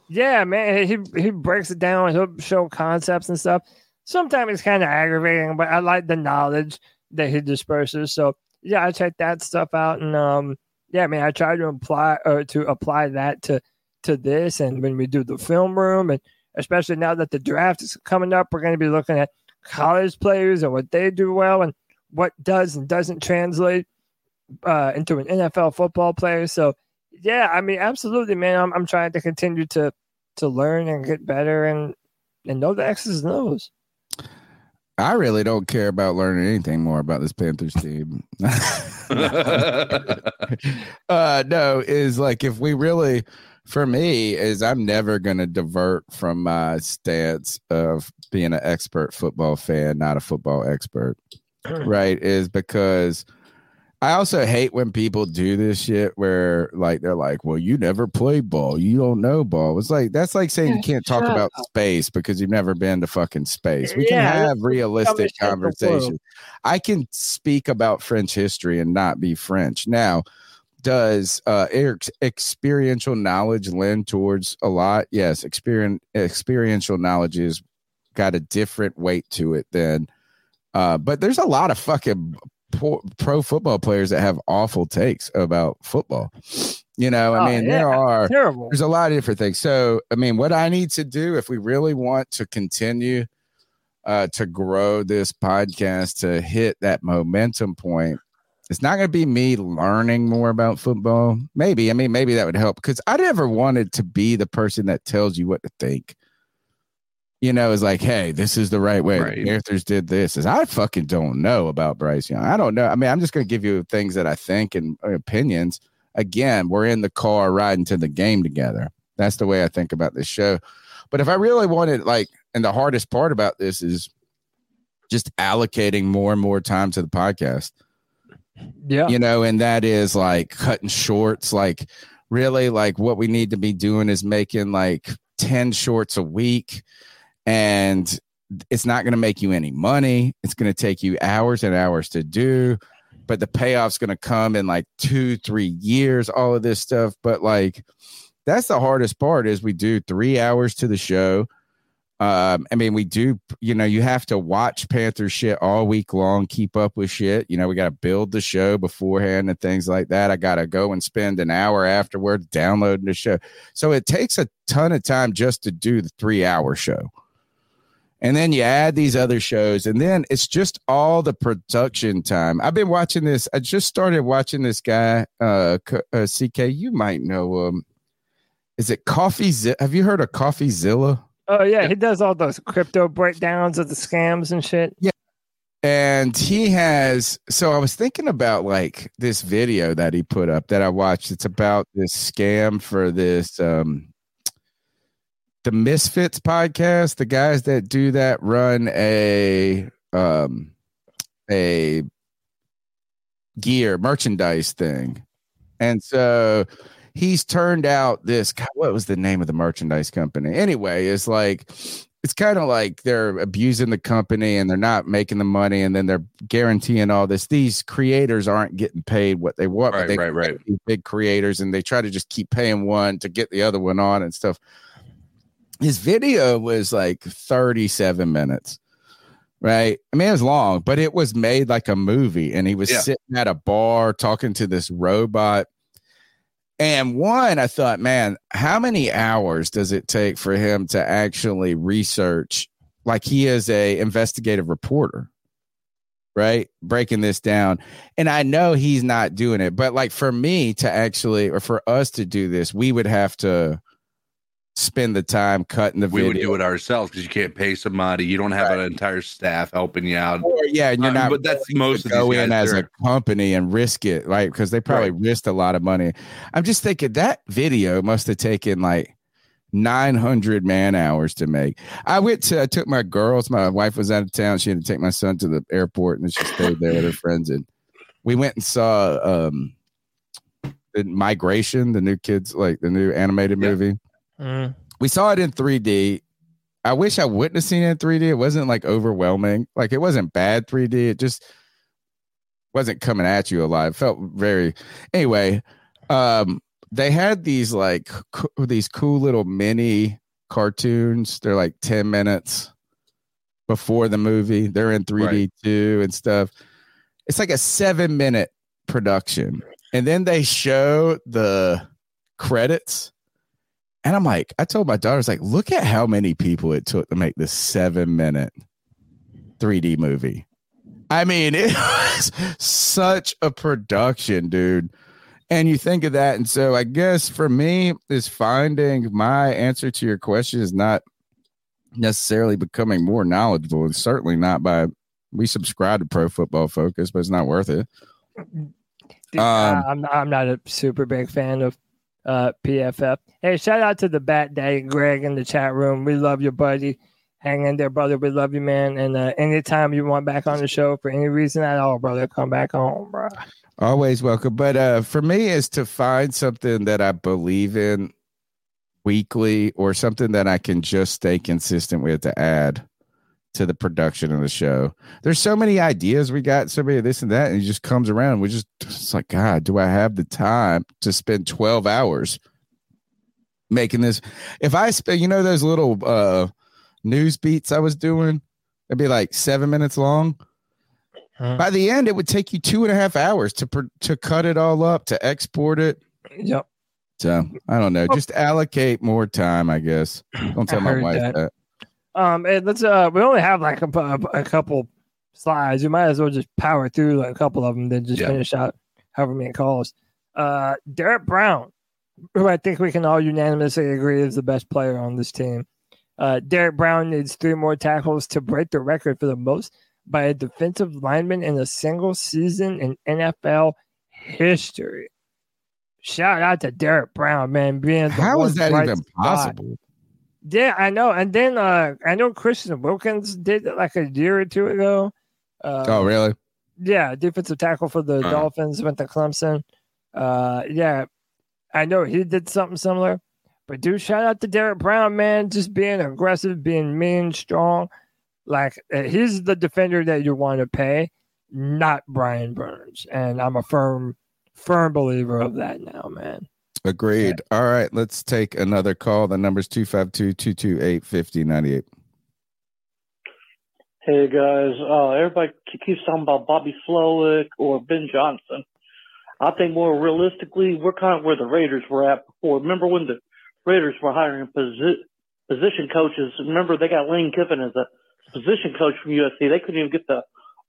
A: yeah, man, he he breaks it down. He'll show concepts and stuff. Sometimes it's kind of aggravating, but I like the knowledge that he disperses. So yeah, I check that stuff out, and um, yeah, man, I try to apply or to apply that to to this. And when we do the film room, and especially now that the draft is coming up, we're going to be looking at college players and what they do well, and what does and doesn't translate uh, into an NFL football player. So yeah, I mean, absolutely, man. I'm I'm trying to continue to to learn and get better and and know the X's and O's.
C: I really don't care about learning anything more about this Panthers team. (laughs) (laughs) uh no, is like if we really for me is I'm never gonna divert from my stance of being an expert football fan, not a football expert. (clears throat) right? Is because I also hate when people do this shit where like they're like, "Well, you never played ball, you don't know ball." It's like that's like saying you can't talk
A: shut
C: about
A: up.
C: space because you've never been to fucking space. We
A: Yeah,
C: can have realistic
A: dumbest shit in the world.
C: conversation. I can speak about French history and not be French. Now, does uh ex- experiential knowledge lend towards a lot? Yes, experience experiential knowledge is got a different weight to it than uh but there's a lot of fucking po- pro football players that have awful takes about football. You know, I
A: Oh,
C: mean,
A: yeah,
C: there are
A: terrible.
C: there's a lot of different things. So, I mean, what I need to do if we really want to continue uh, to grow this podcast to hit that momentum point, it's not going to be me learning more about football. Maybe, I mean, maybe that would help because I never wanted to be the person that tells you what to think. You know, is like, hey, this is the right way.
D: Right.
C: The Panthers did this. Is I fucking don't know about Bryce Young. I don't know. I mean, I'm just going to give you things that I think and uh, opinions. Again, we're in the car riding to the game together. That's the way I think about this show. But if I really wanted, like, and the hardest part about this is just allocating more and more time to the podcast
A: Yeah.
C: you know, and that is like cutting shorts. Like, really, like what we need to be doing is making like 10 shorts a week, and it's not going to make you any money. It's going to take you hours and hours to do, but the payoff's going to come in like two, three years, all of this stuff. But like, that's the hardest part is we do three hours to the show. Um, I mean, we do, you know, you have to watch Panther shit all week long, keep up with shit. You know, we got to build the show beforehand and things like that. I got to go and spend an hour afterwards downloading the show. So it takes a ton of time just to do the three hour show. And then you add these other shows, and then it's just all the production time. I've been watching this. I just started watching this guy, uh, uh CK. You might know him. Is it Coffee? Have you heard of CoffeeZilla?
A: Oh yeah, he does all those crypto breakdowns of the scams and shit.
C: Yeah. And he has so I was thinking about like this video that he put up that I watched. It's about this scam for this um the Misfits podcast. The guys that do that run a um a gear merchandise thing. And so he's turned out this God, what was the name of the merchandise company anyway it's like it's kind of like they're abusing the company and they're not making the money and then they're guaranteeing all this these creators aren't getting paid what they want
D: Right,
C: they
D: right, right.
C: these big creators and they try to just keep paying one to get the other one on and stuff his video was like 37 minutes right? I mean, it was long, but it was made like a movie, and he was
D: Yeah.
C: sitting at a bar talking to this robot. And one, I thought, man, how many hours does it take for him to actually research? Like he is a investigative reporter, right? Breaking this down. And I know he's not doing it, but like for me to actually, or for us to do this, we would have to spend the time cutting the
D: We
C: video.
D: would do it ourselves because you can't pay somebody. You don't have an entire staff helping you out.
C: Or, yeah, and you're
D: Uh,
C: not.
D: but that's most of these
C: go in as a company and risk it, right? Because they probably risked a lot of money. I'm just thinking that video must have taken like 900 man hours to make. I went to, I took my girls. My wife was out of town. She had to take my son to the airport, and she stayed there with her friends. And we went and saw um the Migration, the new kids, like the new animated movie.
A: Mm.
C: We saw it in 3D. I wish I wouldn't have seen it in 3D. It wasn't like overwhelming. Like it wasn't bad 3D. It just wasn't coming at you a lot. It felt very anyway. Um, they had these like co- these cool little mini cartoons. They're like 10 minutes before the movie. They're in 3D
D: Right.
C: too and stuff. It's like a seven minute production. And then they show the credits. And I'm like, I told my daughters, like, look at how many people it took to make this seven minute 3D movie. I mean, (laughs) it was such a production, dude. And you think of that. And so I guess for me, is finding my answer to your question is not necessarily becoming more knowledgeable. And certainly not by we subscribe to Pro Football Focus, but it's not worth it.
A: Dude,
C: Um,
A: I'm I'm not a super big fan of uh, PFF. Hey, shout out to the Bat Day Greg in the chat room. We love you, buddy. Hang in there, brother. We love you, man. And uh, anytime you want back on the show for any reason at all, brother, come back home, bro.
C: Always welcome. But uh, for me, is to find something that I believe in weekly or something that I can just stay consistent with to add to the production of the show. There's so many ideas we got, so many of this and that, and it just comes around. We just, it's like, God, do I have the time to spend 12 hours making this? If I spend, you know, those little uh, news beats I was doing, it'd be like seven minutes long. By the end, it would take you two and a half hours to pr- to cut it all up, to export it.
A: Yep.
C: So I don't know. Just allocate more time, I guess. Don't tell
A: I
C: my wife
A: that.
C: that.
A: Um, and let's uh, we only have like a, a, couple slides. You might as well just power through like a couple of them, then just
D: Yeah.
A: finish out however many calls. Uh, Derrick Brown, who I think we can all unanimously agree is the best player on this team. Uh, Derrick Brown needs three more tackles to break the record for the most by a defensive lineman in a single season in NFL history. Shout out to Derrick Brown, man, being
C: How
A: one
C: that even
A: spot.
C: possible?
A: Yeah, I know. And then uh I know Christian Wilkins did it like a year or two ago. Uh,
C: oh, really?
A: Yeah, defensive tackle for the
C: Uh.
A: Dolphins went to Clemson. Uh, yeah, I know he did something similar. But dude, shout out to Derrick Brown, man, just being aggressive, being mean, strong. Like uh, he's the defender that you want to pay, not Brian Burns. And I'm a firm, firm believer of that now, man.
C: Agreed. All right, let's take another call. The number's 252 228 5098.
P: Hey guys, uh, everybody keeps talking about Bobby Slowik or Ben Johnson. I think more realistically, we're kind of where the Raiders were at before. Remember when the Raiders were hiring posi- position coaches? Remember they got Lane Kiffin as a position coach from USC. They couldn't even get the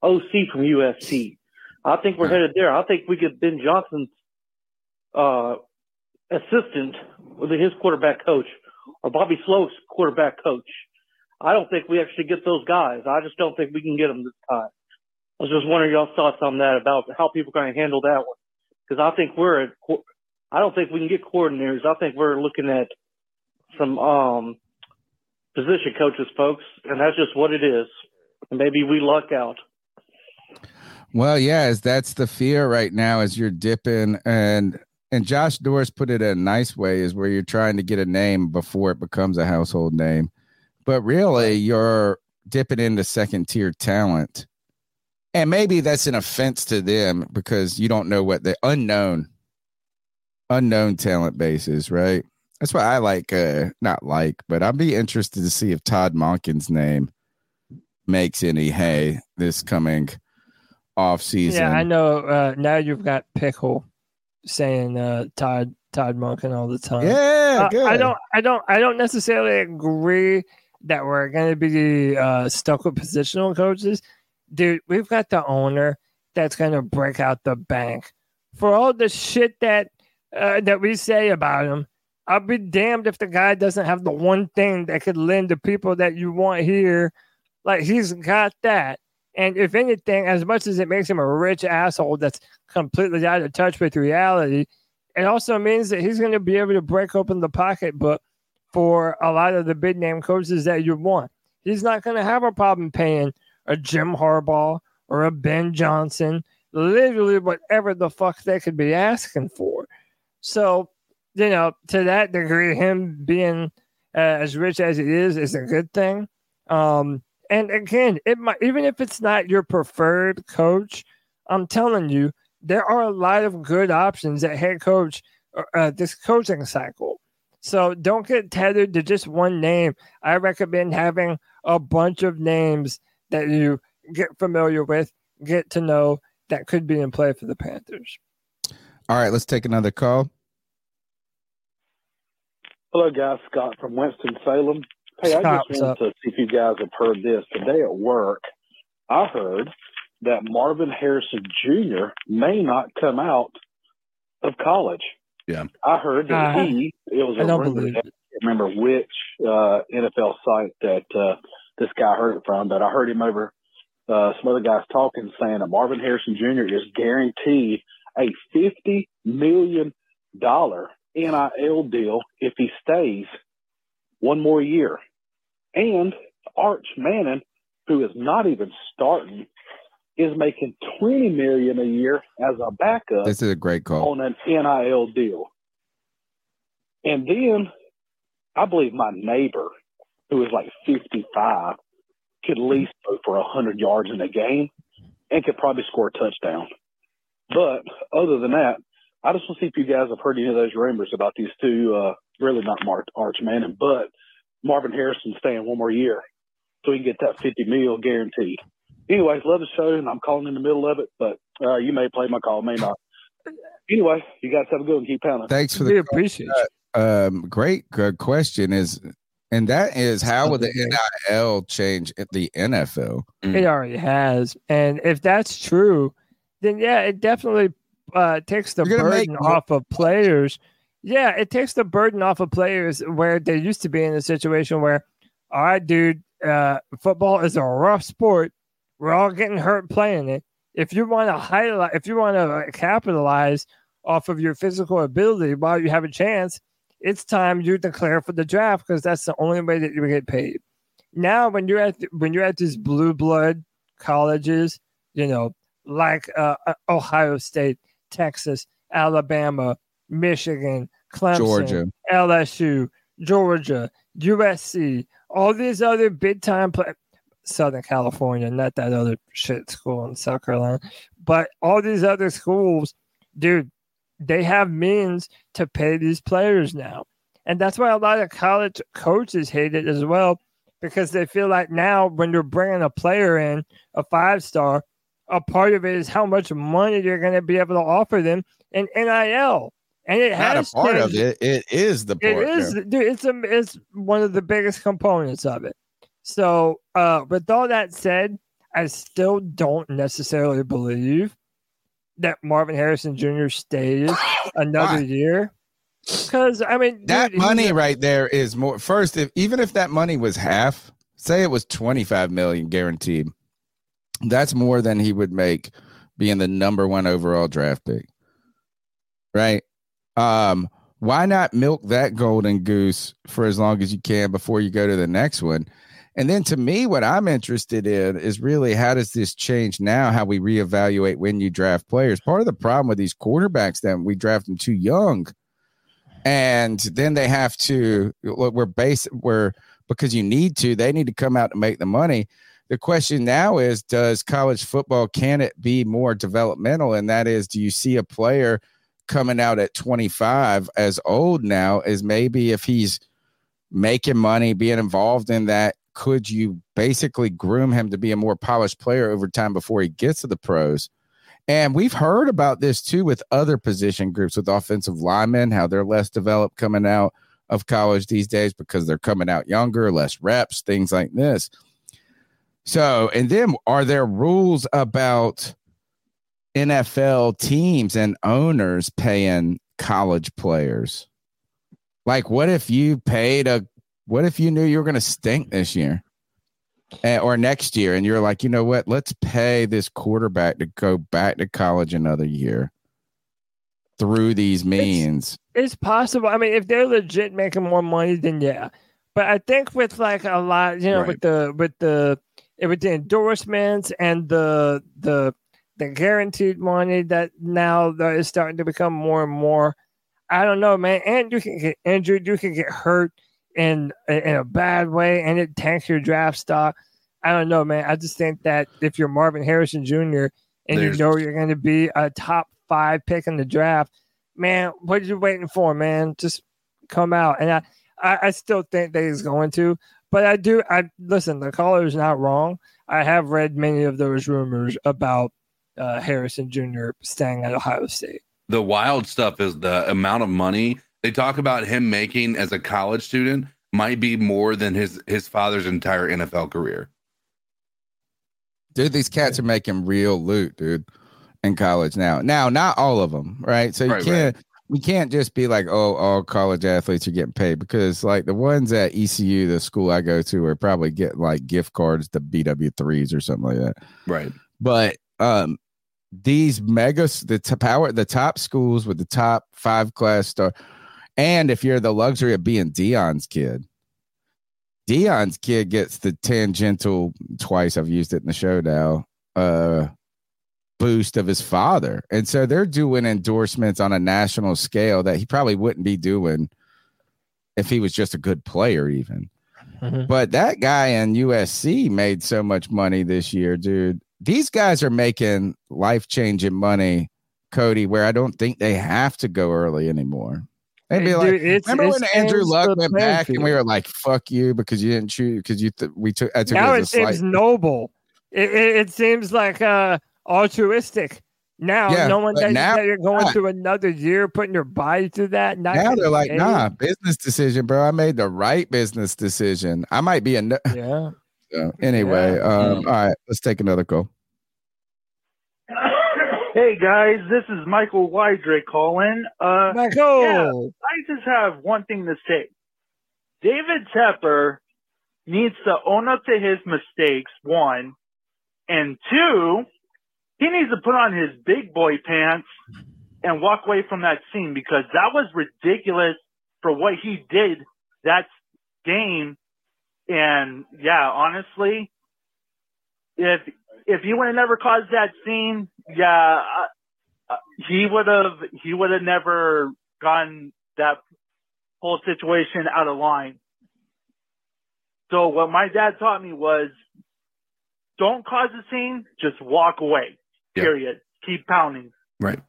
P: OC from USC. I think we're headed there. I think we get Ben Johnson's uh, assistant with his quarterback coach or Bobby Slowik's quarterback coach. I don't think we actually get those guys. I just don't think we can get them this time. I was just wondering y'all's thoughts on that about how people are going to handle that one. Because I think we're at, I don't think we can get coordinators. I think we're looking at some um, position coaches, folks, and that's just what it is. And maybe we luck out.
C: Well, yeah, that's the fear right now as you're dipping and and Josh Doris put it in a nice way is where you're trying to get a name before it becomes a household name. But really you're dipping into second tier talent. And maybe that's an offense to them because you don't know what the unknown unknown talent base is, right? That's why I like uh not like, but I'd be interested to see if Todd Monken's name makes any hay this coming off season.
A: Yeah, I know. Uh, now you've got Pickle saying uh, Todd Todd Monken all the time.
C: Yeah,
A: Uh. I don't. I don't. I don't necessarily agree that we're going to be uh, stuck with positional coaches, dude. We've got the owner that's going to break out the bank for all the shit that uh, that we say about him. I'll be damned if the guy doesn't have the one thing that could lend the people that you want here. Like he's got that. And if anything, as much as it makes him a rich asshole that's completely out of touch with reality, it also means that he's going to be able to break open the pocketbook for a lot of the big name coaches that you want. He's not going to have a problem paying a Jim Harbaugh or a Ben Johnson, literally whatever the fuck they could be asking for. So, you know, to that degree, him being uh, as rich as he is is a good thing. Um, and again, it might even if it's not your preferred coach, I'm telling you, there are a lot of good options at head coach uh, this coaching cycle. So don't get tethered to just one name. I recommend having a bunch of names that you get familiar with, get to know that could be in play for the Panthers.
C: All right, let's take another call.
M: Hello, guys. Scott from Winston Salem. Hey, I just wanted
A: up?
M: to see if you guys have heard this today at work. I heard that Marvin Harrison Jr. may not come out of college.
D: Yeah.
M: I heard that
A: Uh,
M: he. It was
A: I
M: a
A: don't
M: rumor.
A: believe
M: I can't remember which uh, NFL site that uh, this guy heard it from, but I heard him over uh, some other guys talking, saying that Marvin Harrison Jr. is guaranteed a fifty million dollar NIL deal if he stays one more year. And Arch Manning, who is not even starting, is making twenty million a year as a backup
C: This is a great call.
M: on an NIL deal. And then I believe my neighbor, who is like 55, could at least go for 100 yards in a game and could probably score a touchdown. But other than that, I just want to see if you guys have heard any of those rumors about these two, uh, really not Mark Arch Manning, but Marvin Harrison staying one more year so he can get that 50 mil guaranteed. Anyways, love the show, and I'm calling in the middle of it, but uh, you may play my call, may not. Anyway, you guys have a good one. Keep pounding.
C: Thanks for
A: We
C: the
A: appreciate you.
C: um great good question is and that is how will the NIL change the NFL?
A: It already has. And if that's true, then yeah, it definitely uh, takes the
C: You're make
A: burden off of players. Yeah, it takes the burden off of players where they used to be in a situation where, all right, dude, uh, football is a rough sport. We're all getting hurt playing it. If you want to highlight, if you want to capitalize off of your physical ability while you have a chance, it's time you declare for the draft because that's the only way that you get paid. Now, when you're at when you're at these blue blood colleges, you know, like uh, uh, Ohio State, Texas, Alabama, Michigan, Clemson,
C: Georgia.
A: LSU, Georgia, USC, all these other big time play Southern California, not that other shit school in South Carolina, but all these other schools, dude, they have means to pay these players now. And that's why a lot of college coaches hate it as well, because they feel like now when you're bringing a player in, a five star, a part of it is how much money you're going to be able to offer them in NIL. And it
C: Not
A: has
C: a part of it. It is the part.
A: It is, dude. It's a, it's one of the biggest components of it. So, uh, with all that said, I still don't necessarily believe that Marvin Harrison Jr. stays another
C: Why?
A: year. Because I mean,
C: That
A: dude,
C: money
A: a-
C: right there is more first if even if that money was half, say it was 25 million guaranteed. That's more than he would make being the number 1 overall draft pick. Right? Um why not milk that golden goose for as long as you can before you go to the next one? And then to me, what I'm interested in is really how does this change now how we reevaluate when you draft players? Part of the problem with these quarterbacks that we draft them too young and then they have to we're base we're because you need to they need to come out to make the money the question now is does college football can it be more developmental and that is do you see a player coming out at 25 as old now as maybe if he's making money being involved in that could you basically groom him to be a more polished player over time before he gets to the pros? And we've heard about this too with other position groups with offensive linemen, how they're less developed coming out of college these days because they're coming out younger, less reps, things like this. So, and then are there rules about NFL teams and owners paying college players? Like, what if you paid a, what if you knew you were going to stink this year Eh, or next year and you're like, you know what, let's pay this quarterback to go back to college another year through these means?
A: It's possible. I mean, if they're legit making more money, then yeah. But I think with like a lot, you know,
C: Right.
A: with the with the with the endorsements and the the the guaranteed money that now that is starting to become more and more. I don't know, man. And you can get injured, you can get hurt in in a bad way, and it tanks your draft stock. I don't know, man. I just think that if you're Marvin Harrison Jr. and
D: There's-
A: you know you're going to be a top five pick in the draft, man, what are you waiting for, man? Just come out. And I, I, I still think that he's going to, but I do. I listen. The caller is not wrong. I have read many of those rumors about uh, Harrison Jr. staying at Ohio State.
D: the wild stuff is the amount of money they talk about him making as a college student might be more than his his father's entire NFL career.
C: dude, these cats are making real loot, dude, in college now. Now, not all of them, right? So you
D: Right,
C: can't we can't just be like, oh, all college athletes are getting paid because like the ones at ECU, the school I go to, are probably getting like gift cards to BW threes or something like that.
D: Right.
C: But um these megas the t- power the top schools with the top five class star and if you're the luxury of being Deion's kid, Deion's kid gets the tangential twice. I've used it in the show now. Uh, boost of his father, and so they're doing endorsements on a national scale that he probably wouldn't be doing if he was just a good player, even. But that guy in USC made so much money this year, dude. These guys are making life changing money, Cody, where I don't think they have to go early anymore. They'd be like,
A: it's-
C: remember
A: it's
C: when Andrew Luck went back and we were like, "Fuck you" because you didn't choose because you th- we took I took
A: now
C: it
A: it
C: as a slight.
A: seems noble. It, it, it seems like uh, altruistic. Now,
C: Yeah,
A: knowing that,
C: now
A: that you're going
C: not.
A: through another year, putting your body through that.
C: Now they're like,
A: paid.
C: nah, business decision, bro. I made the right business decision. I might be a no-
A: Yeah.
C: So, anyway.
A: Yeah.
C: Um, all right, let's take another call.
Q: Hey guys, this is Michael Wydrick calling. Uh,
A: Michael,
Q: yeah, I just have one thing to say. David Tepper needs to own up to his mistakes. One, and two, he needs to put on his big boy pants and walk away from that scene because that was ridiculous for what he did that game. And yeah, honestly, if if he would have never caused that scene, yeah, uh, uh, he would have he would have never gotten that whole situation out of line. So what my dad taught me was, don't cause a scene, just walk away.
D: Yeah.
Q: Period. Keep pounding.
D: Right.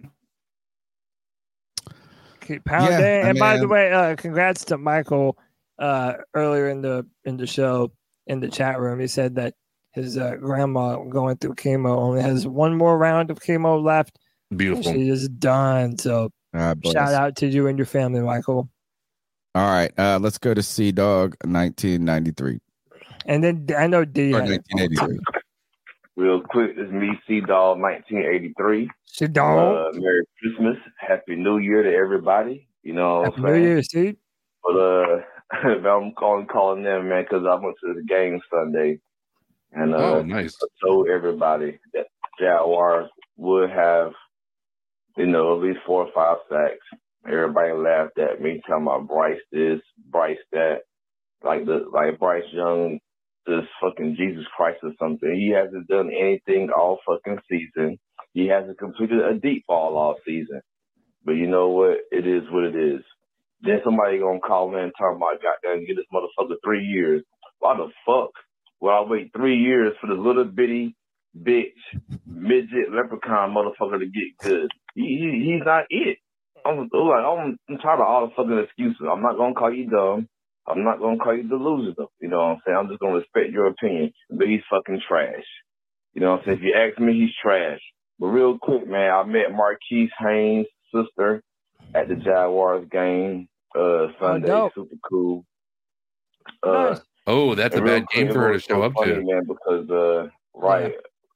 A: keep pounding.
C: Yeah, I
A: and by the way, uh, congrats to Michael uh, earlier in the in the show in the chat room. He said that his uh, grandma going through chemo only has one more round of chemo left.
D: Beautiful.
A: She is done. So
C: God bless.
A: shout out to you and your family, Michael.
C: All right, uh, let's go to C Dog, 1993
A: And then I know D.
C: or 1983.
R: Real quick, it's me, C Dog, 1983.
A: C Dog.
R: Uh, Merry Christmas, Happy New Year to everybody. You know what
A: Happy
R: I'm
A: New
R: saying?
A: Year, Steve.
R: But uh, (laughs) I'm calling calling them, man, because I went to the game Sunday, and uh,
D: Oh, nice.
R: I told everybody that Jaguars would have, you know, at least four or five sacks. Everybody laughed at me, talking about Bryce this, Bryce that, like the like Bryce Young, this fucking Jesus Christ or something. He hasn't done anything all fucking season. He hasn't completed a deep ball all season. But you know what? It is what it is. Then somebody gonna call in and talk about goddamn get this motherfucker three years. Why the fuck would I wait three years for this little bitty bitch midget leprechaun motherfucker to get good? He, he he's not it. I'm like I'm, I'm tired of all the fucking excuses. I'm not gonna call you dumb. I'm not gonna call you though. You know what I'm saying? I'm just gonna respect your opinion. But he's fucking trash. You know what I'm saying? If you ask me, he's trash. But real quick, man, I met Marquis Haynes' sister at the Jaguars game uh Sunday.
A: dope.
R: Super cool. Uh,
D: Oh, that's a bad game
R: quick,
D: for her to show
R: so
D: up
R: funny,
D: to.
R: man, because uh, right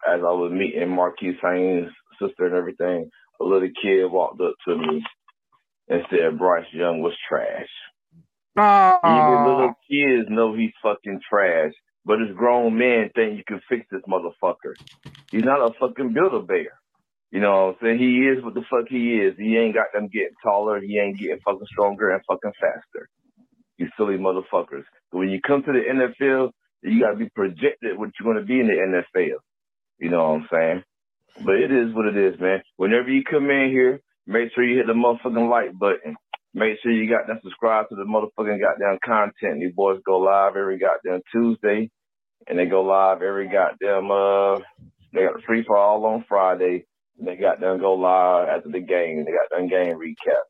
R: as I was meeting Marquis Haynes' sister and everything, a little kid walked up to me and said Bryce Young was trash. Even little kids know he's fucking trash, but as grown men think you can fix this motherfucker. He's not a fucking Build-A-Bear. You know what I'm saying? He is what the fuck he is. He ain't got them getting taller. He ain't getting fucking stronger and fucking faster. You silly motherfuckers. But when you come to the NFL, you gotta be projected what you're gonna be in the NFL. You know what I'm saying? But it is what it is, man. Whenever you come in here, make sure you hit the motherfucking like button. Make sure you got them subscribe to the motherfucking goddamn content. These boys go live every goddamn Tuesday, and they go live every goddamn uh. They got the free for all on Friday. They got done go live after the game. They got done game recap.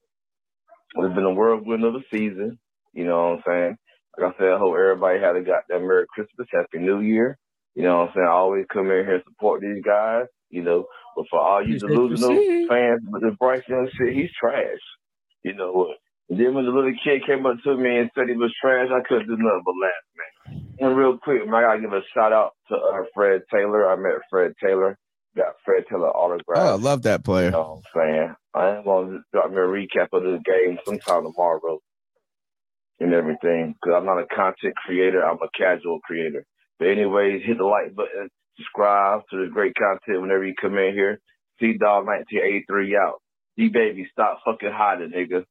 R: It's been a whirlwind of the season. You know what I'm saying? Like I said, I hope everybody had a goddamn Merry Christmas, Happy New Year. You know what I'm saying? I always come in here and support these guys, you know. But for all you delusional fans with the Bryce Young shit, he's trash. You know what? And then when the little kid came up to me and said he was trash, I couldn't do nothing but laugh, man. And real quick, man, I gotta give a shout out to uh, Fred Taylor. I met Fred Taylor. Got Fred Taylor autograph.
C: Oh, I love that player.
R: You know what I'm saying? I am going to drop me a recap of the game sometime tomorrow and everything because I'm not a content creator. I'm a casual creator. But anyways, hit the like button, subscribe to the great content whenever you come in here. C Dog 1983 out. D baby, stop fucking hiding, nigga.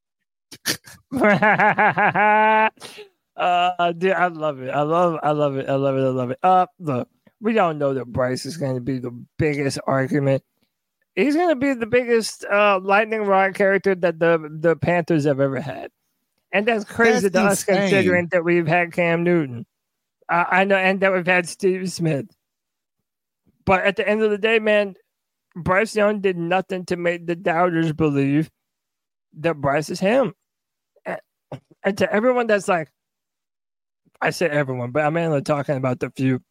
R: (laughs)
A: uh, dude, I love it. I love, I love it. I love it. I love it. Uh, look, we don't know that Bryce is going to be the biggest argument. He's going to be the biggest uh, lightning rod character that the the Panthers have ever had, and that's crazy
C: That's
A: to us considering that we've had Cam Newton. I, I know, and that we've had Steve Smith. But at the end of the day, man, Bryce Young did nothing to make the doubters believe that Bryce is him. And, and to everyone that's like, I say everyone, but I'm mainly talking about the few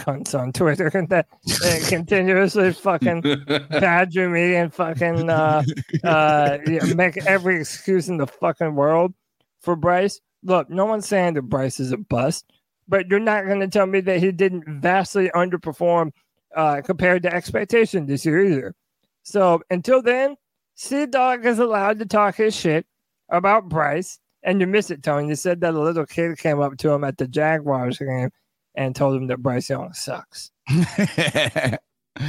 A: cunts on Twitter (laughs) that that continuously fucking (laughs) badger me and fucking uh, uh, make every excuse in the fucking world for Bryce. Look, no one's saying that Bryce is a bust, but you're not going to tell me that he didn't vastly underperform uh, compared to expectation this year either. So until then, C Dog is allowed to talk his shit about Bryce. And you miss it, Tony. You said that a little kid came up to him at the Jaguars game and told him that Bryce Young sucks. (laughs)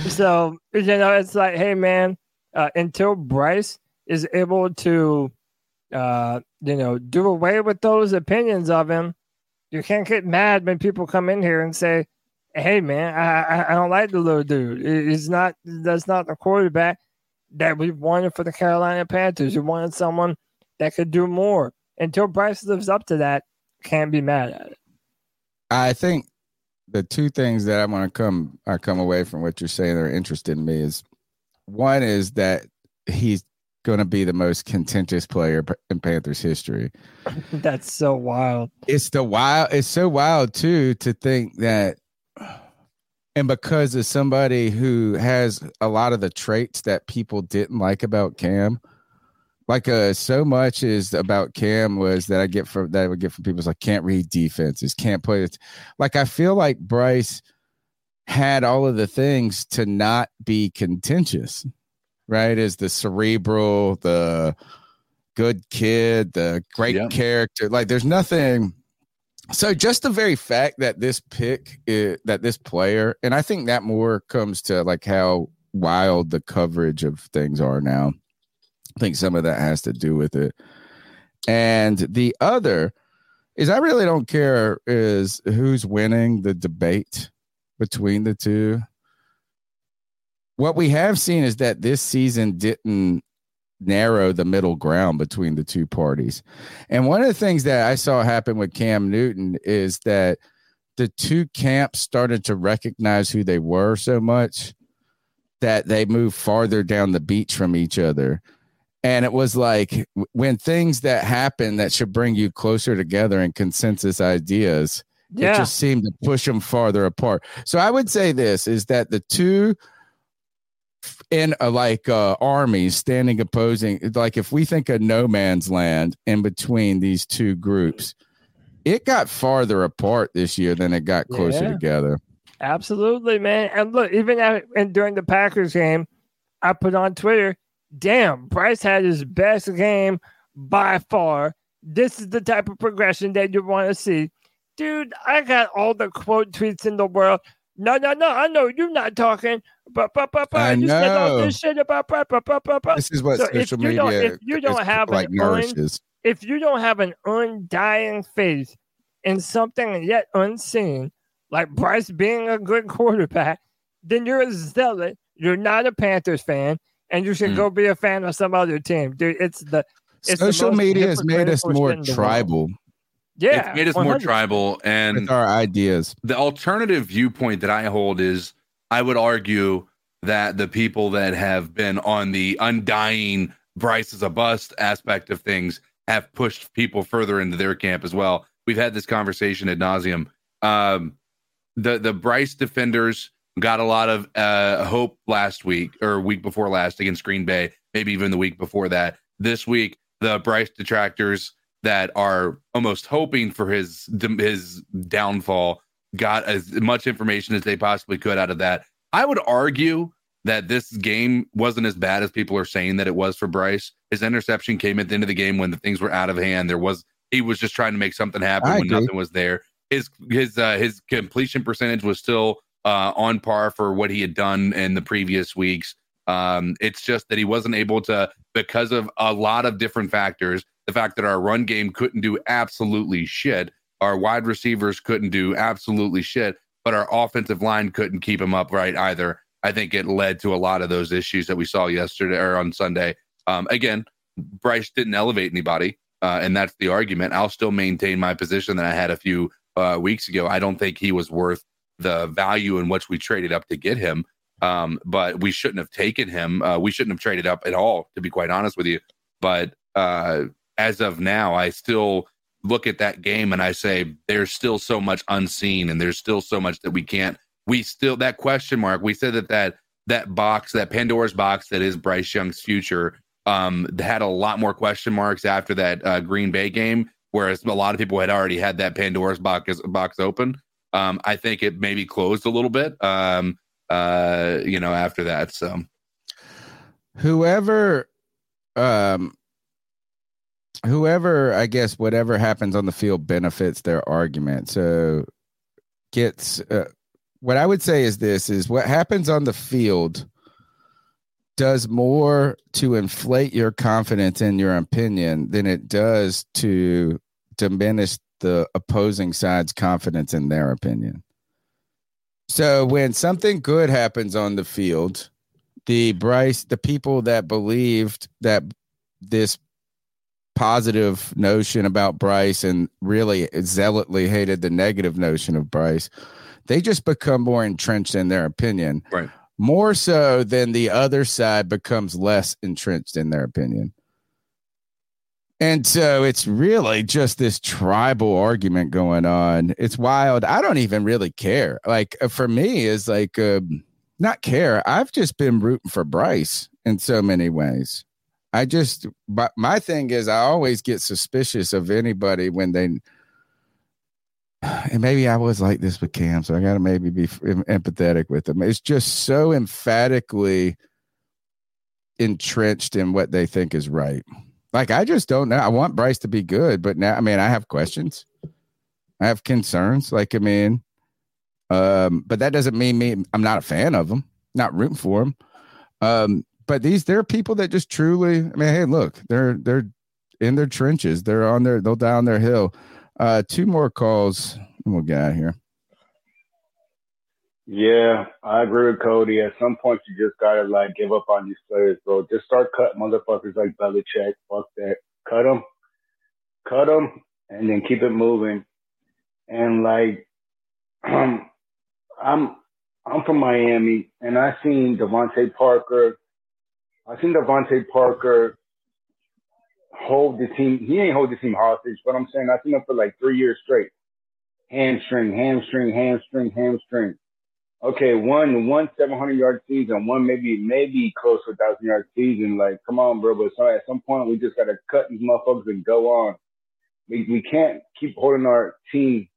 A: so, you know, it's like, hey, man, uh, until Bryce is able to, uh, you know, do away with those opinions of him, you can't get mad when people come in here and say, hey, man, I, I, I don't like the little dude. He's not, that's not the quarterback that we wanted for the Carolina Panthers. We wanted someone that could do more. Until Bryce lives up to that, can't be mad at it.
C: I think the two things that I want to come I come away from what you're saying that are interested in me is one is that he's going to be the most contentious player in Panthers history. (laughs)
A: That's so wild.
C: It's the wild. It's so wild too to think that, and because of somebody who has a lot of the traits that people didn't like about Cam, like uh, so much is about Cam was that I get from that I would get from people is like can't read defenses, can't play it. Like I feel like Bryce had all of the things to not be contentious, right? Is the cerebral, the good kid, the great character. Like there's nothing. So just the very fact that this pick, is, that this player, and I think that more comes to like how wild the coverage of things are now. I think some of that has to do with it. And the other is I really don't care is who's winning the debate between the two. What we have seen is that this season didn't narrow the middle ground between the two parties. And one of the things that I saw happen with Cam Newton is that the two camps started to recognize who they were so much that they moved farther down the beach from each other And it was like when things that happen that should bring you closer together and consensus ideas,
A: Yeah.
C: it just seemed to push them farther apart. So I would say this is that the two in uh, like uh, armies standing opposing, like if we think of no man's land in between these two groups, it got farther apart this year than it got closer
A: Yeah.
C: together.
A: Absolutely, man. And look, even at, and during the Packers game, I put on Twitter, damn, Bryce had his best game by far. This is the type of progression that you want to see. Dude, I got all the quote tweets in the world. No, no, no, I know you're not talking. But, but, but, but
C: I
A: you said all
C: know.
A: this shit about, but, but, but, but, but.
C: This is what
A: So if
C: social
A: you don't-
C: media
A: if you don't
C: is-
A: have
C: like
A: an un- if you don't have an undying faith in something yet unseen, like Bryce being a good quarterback, then you're a zealot. You're not a Panthers fan, and you should
D: Mm.
A: go be a fan of some other team, dude. It's the it's
C: Social
A: most
C: media has made us more
A: shit in the world.
C: tribal
A: Yeah,
D: it's made us more tribal and
C: with our ideas.
D: the alternative viewpoint that I hold is I would argue that the people that have been on the undying Bryce is a bust aspect of things have pushed people further into their camp as well. We've had this conversation ad nauseum. Um, the the Bryce defenders got a lot of uh, hope last week or week before last against Green Bay, maybe even the week before that. This week, the Bryce detractors that are almost hoping for his his downfall got as much information as they possibly could out of that. I would argue that this game wasn't as bad as people are saying that it was for Bryce. His interception came at the end of the game when the things were out of hand. There was he was just trying to make something happen
C: I
D: when
C: agree.
D: nothing was there. His his uh, his completion percentage was still uh, on par for what he had done in the previous weeks. Um, it's just that he wasn't able to because of a lot of different factors. The fact that our run game couldn't do absolutely shit, our wide receivers couldn't do absolutely shit, but our offensive line couldn't keep him upright either. I think it led to a lot of those issues that we saw yesterday or on Sunday. Um, again, Bryce didn't elevate anybody, uh, and that's the argument. I'll still maintain my position that I had a few uh, weeks ago. I don't think he was worth the value in which we traded up to get him. Um, but we shouldn't have taken him. Uh, we shouldn't have traded up at all, to be quite honest with you. But uh, as of now, I still look at that game and I say there's still so much unseen, and there's still so much that we can't. We still that question mark. We said that that that box, that Pandora's box, that is Bryce Young's future, um, had a lot more question marks after that uh, Green Bay game, whereas a lot of people had already had that Pandora's box box open. Um, I think it maybe closed a little bit. Um, uh, you know, after that. So
C: whoever um whoever i guess whatever happens on the field benefits their argument so gets uh, what i would say is this is what happens on the field does more to inflate your confidence in your opinion than it does to diminish the opposing side's confidence in their opinion so when something good happens on the field the Bryce, the people that believed that this positive notion about Bryce and really zealotly hated the negative notion of Bryce, they just become more entrenched in their opinion.
D: Right.
C: More so than the other side becomes less entrenched in their opinion. And so it's really just this tribal argument going on. It's wild. I don't even really care. Like uh, for me, is like um, not care. I've just been rooting for Bryce in so many ways. I just, but my thing is, I always get suspicious of anybody when they, and maybe I was like this with Cam, so I got to maybe be empathetic with them. It's just so emphatically entrenched in what they think is right. Like, I just don't know. I want Bryce to be good, but now, I mean, I have questions, I have concerns. Like, I mean, um, but that doesn't mean me. I'm not a fan of them. Not rooting for them. Um, but these there are people that just truly. I mean, hey, look, they're they're in their trenches. They're on their they'll down their hill. Uh, two more calls. We'll get out here.
S: Yeah, I agree with Cody. At some point, you just gotta like give up on these players, bro. Just start cutting motherfuckers like Belichick. Fuck that. Cut them, cut them, and then keep it moving. And like, (clears throat) I'm I'm from Miami, and I seen DeVante Parker. I seen DeVante Parker hold the team. He ain't hold the team hostage, but I'm saying I seen him for like three years straight. Hamstring, hamstring, hamstring, hamstring. Okay, one one 700 yard season, one maybe maybe close to a thousand yard season. Like, come on, bro. But so at some point, we just gotta cut these motherfuckers and go on. We we can't keep holding our team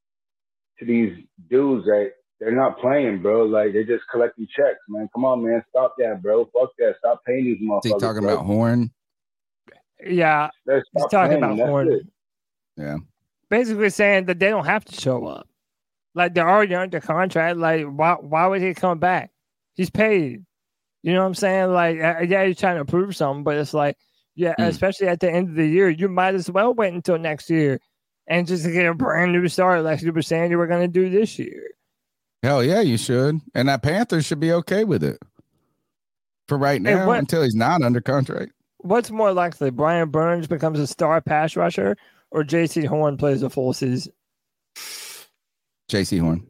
S: to these dudes that they're not playing, bro. Like they're just collecting checks, man. Come on, man. Stop that, bro. Fuck that. Stop paying these motherfuckers.
C: Is talking
S: bro.
C: about Horn?
A: Yeah,
S: Let's
A: he's talking
S: playing.
A: about
S: That's
A: Horn.
S: it.
C: Yeah.
A: Basically saying that they don't have to show up. Like they're already under contract. Like why why would he come back? He's paid. You know what I'm saying? Like uh, yeah, he's trying to prove something, but it's like yeah,
C: Hmm.
A: especially at the end of the year, you might as well wait until next year and just get a brand new start, like you were saying you were going to do this year.
C: Hell yeah, you should. And that Panthers should be okay with it for right now
A: what-
C: until he's not under contract.
A: What's more likely, Brian Burns becomes a star pass rusher, or Jaycee Horn plays a full season?
C: Jaycee Horn.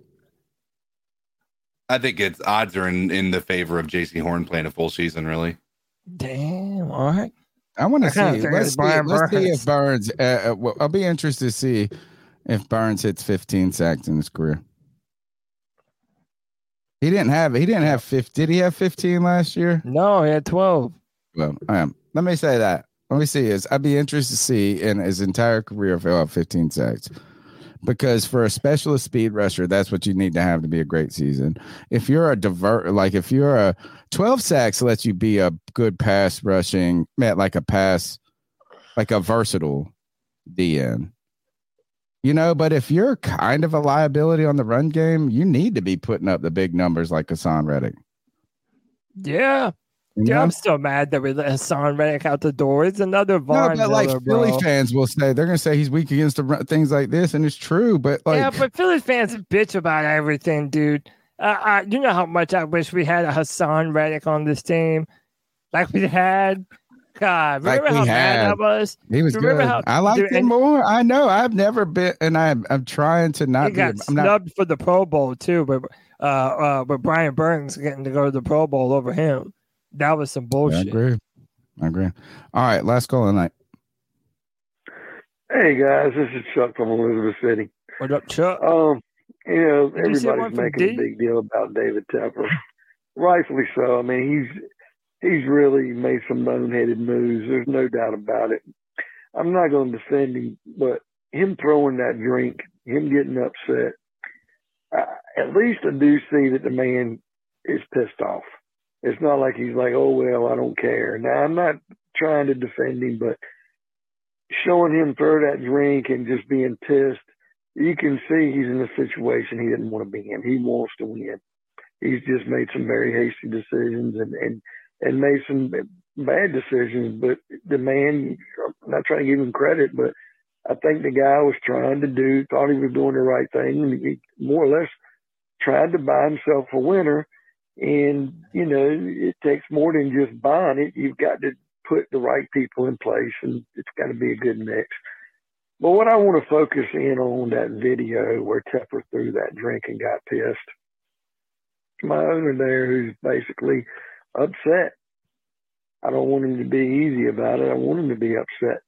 D: I think it's odds are in, in the favor of Jaycee Horn playing a full season, really.
A: Damn. All right.
C: I want to see. Let's see,
A: Brian
C: let's see if Burns. Uh, uh, well, I'll be interested to see if Burns hits 15 sacks in his career. He didn't have. He didn't have 50. Did he have 15 last year?
A: No, he had 12.
C: Well, um, let me say that. Let me see. Is I'd be interested to see in his entire career if he'll have 15 sacks. Because for a specialist speed rusher, that's what you need to have to be a great season. If you're a divert, like if you're a 12 sacks, lets you be a good pass rushing, like a pass, like a versatile DN. You know, but if you're kind of a liability on the run game, you need to be putting up the big numbers like Haason Reddick.
A: Yeah. Yeah. I'm still mad that we let Haason Reddick out the door. It's another
C: No,
A: Vaughn
C: but like
A: Miller,
C: Philly
A: bro.
C: fans will say they're gonna say he's weak against the things like this, and it's true. But like,
A: yeah, but Philly fans bitch about everything, dude. Uh, I, you know how much I wish we had a Haason Reddick on this team, like we had. God, remember
C: we
A: how mad
C: had.
A: I was?
C: he was
A: remember
C: good.
A: how
C: I liked
A: dude,
C: him more. I know. I've never been, and I'm I'm trying to
A: He
C: not be.
A: got
C: I'm not.
A: for the Pro Bowl too, but uh, uh, but Brian Burns getting to go to the Pro Bowl over him. That was some bullshit.
C: I agree. I agree. All right, last call of the night.
T: Hey guys, this is Chuck from Elizabeth City.
A: What up, Chuck?
T: Um, you know,
A: Did you see one
T: everybody's
A: from
T: making
A: D?
T: a big deal about David Tepper. Rightfully so. I mean, he's he's really made some boneheaded moves. There's no doubt about it. I'm not going to defend him, but him throwing that drink, him getting upset, uh, at least I do see that the man is pissed off. It's not like he's like, oh well, I don't care. Now I'm not trying to defend him, but showing him throw that drink and just being pissed, you can see he's in a situation he didn't want to be in. He wants to win. He's just made some very hasty decisions and and and made some bad decisions. But the man, I'm not trying to give him credit, but I think the guy was trying to do, thought he was doing the right thing, and he more or less tried to buy himself a winner. And you know, it takes more than just buying it. You've got to put the right people in place, and it's got to be a good mix. But what I want to focus in on that video where Tepper threw that drink and got pissed. My owner there, who's basically upset. I don't want him to be easy about it. I want him to be upset.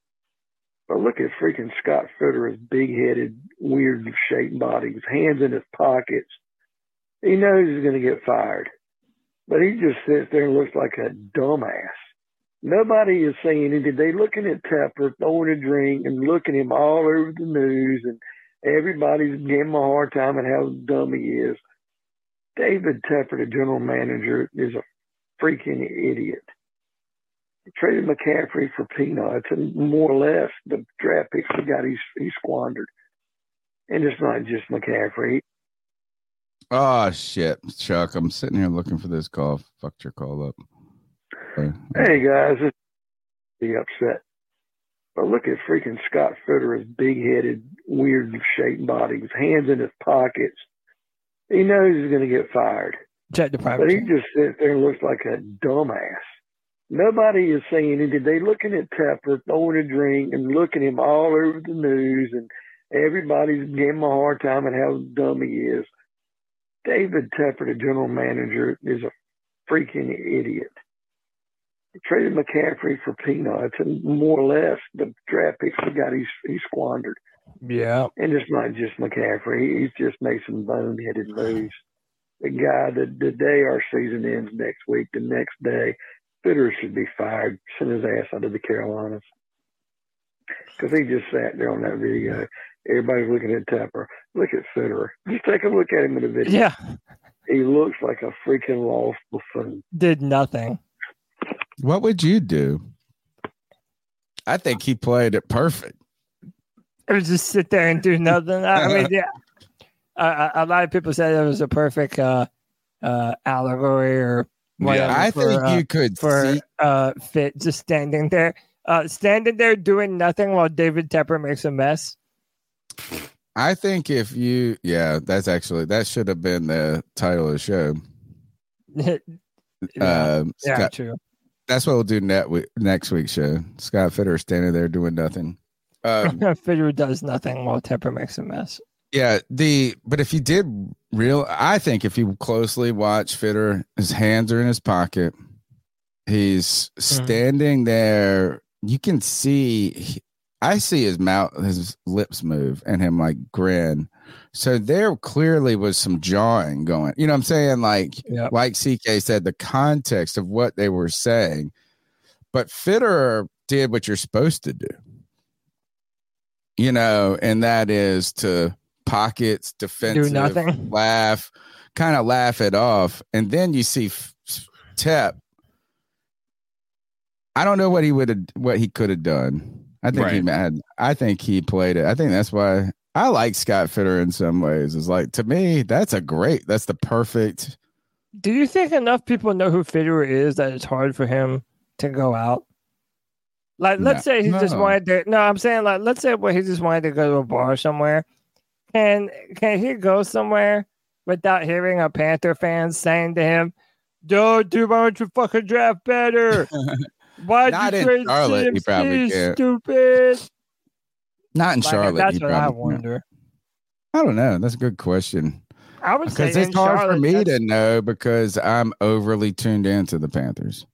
T: But look at freaking Scott Fitterer's big-headed, weird-shaped body, his hands in his pockets. He knows he's going to get fired, but he just sits there and looks like a dumbass. Nobody is saying anything. They're looking at Tepper throwing a drink and looking at him all over the news, and everybody's giving him a hard time and how dumb he is. David Tepper, the general manager, is a freaking idiot. He traded McCaffrey for peanuts, and more or less the draft picks he got, he's he squandered. And it's not just McCaffrey.
C: Oh shit, Chuck. I'm sitting here looking for this call. Fucked your call up. Sorry.
T: Hey guys, it's be upset. But look at freaking Scott Fitterer's big-headed, weird-shaped body, his hands in his pockets. He knows he's going to get fired,
A: Check the
T: but he just sits there and looks like a dumbass. Nobody is saying anything. They looking at Tepper throwing a drink and looking at him all over the news, and everybody's giving him a hard time and how dumb he is. David Tepper, the general manager, is a freaking idiot. traded McCaffrey for peanuts, and more or less the draft picks we got he's he squandered.
A: Yeah.
T: And it's not just McCaffrey; he's just made some boneheaded moves. The guy, the the day our season ends next week, the next day, Fitterer should be fired. Send his ass out of the Carolinas because he just sat there on that video. Everybody's looking at Tepper. Look at Fitterer. Just take a look at him in the video.
A: Yeah.
T: He looks like a freaking lost buffoon.
A: Did nothing.
C: What would you do? I think he played it perfect.
A: It was just sit there and do nothing. I (laughs) mean, yeah. Uh, a lot of people said it was a perfect uh, uh, allegory or whatever.
C: I
A: for,
C: think
A: uh,
C: you could
A: for
C: see-
A: uh, fit just standing there, uh, standing there doing nothing while David Tepper makes a mess.
C: I think if you, yeah, that's actually that should have been the title of the show. (laughs)
A: yeah,
C: Um,
A: yeah,
C: Scott-
A: true.
C: That's what we'll do net week, next week's show. Scott Fitterer standing there doing nothing. Um, (laughs)
A: Fitterer does nothing while Tepper makes a mess.
C: yeah, the but if you did real, I think if you closely watch Fitterer, his hands are in his pocket. He's standing there. You can see. I see his mouth, his lips move, and him like grin. So there clearly was some jawing going. You know what I'm saying? Like,
A: Yep.
C: like CK said, the context of what they were saying. But Fitterer did what you're supposed to do. You know, and that is to pockets, defensive,
A: nothing.
C: laugh, kind of laugh it off. And then you see Tep. I don't know what he would have, what he could have done. I think he
D: Right.
C: had. I think he played it. I think that's why I like Scott Fitterer in some ways. It's like to me, that's a great. That's the perfect.
A: Do you think enough people know who Fitterer is that it's hard for him to go out? Like, let's
C: No.
A: say he just wanted to. No, I'm saying like, let's say well, he just wanted to go to a bar somewhere. Can can he go somewhere without hearing a Panther fan saying to him, "Dude, dude, why don't you fucking draft better? (laughs) Why'd
C: Not
A: you
C: in
A: trade
C: Charlotte, he probably can't.
A: Stupid.
C: Not in
A: Like,
C: Charlotte.
A: that's
C: he
A: what I wonder.
C: I don't know. That's a good question.
A: I would
C: Because it's hard for me
A: that's-
C: to know because I'm overly tuned into the Panthers.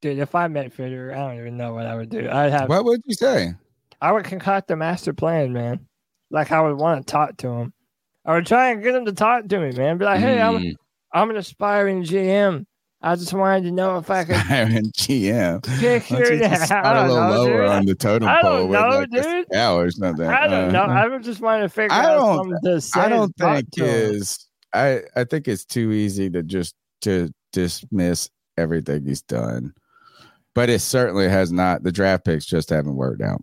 A: Dude, if I met Fitterer, I don't even know what I would do. I'd have.
C: What would you say?
A: I would concoct a master plan, man. Like I would want to talk to him. I would try and get him to talk to me, man. Be like, hey, I'm
C: Mm.
A: I'm an aspiring GM. I just wanted to know if I could
C: Aaron GM.
A: kick
C: Why don't
A: your
C: you
A: I
C: start a
A: don't
C: little
A: know,
C: lower
A: dude.
C: on the totem
A: I don't
C: with
A: know,
C: like
A: dude.
C: or something.
A: I don't know.
C: Uh,
A: I would just want to figure
C: I
A: out
C: don't.
A: something to say.
C: I don't think is. I I think it's too easy to just to dismiss everything he's done, but it certainly has not. The draft picks just haven't worked out.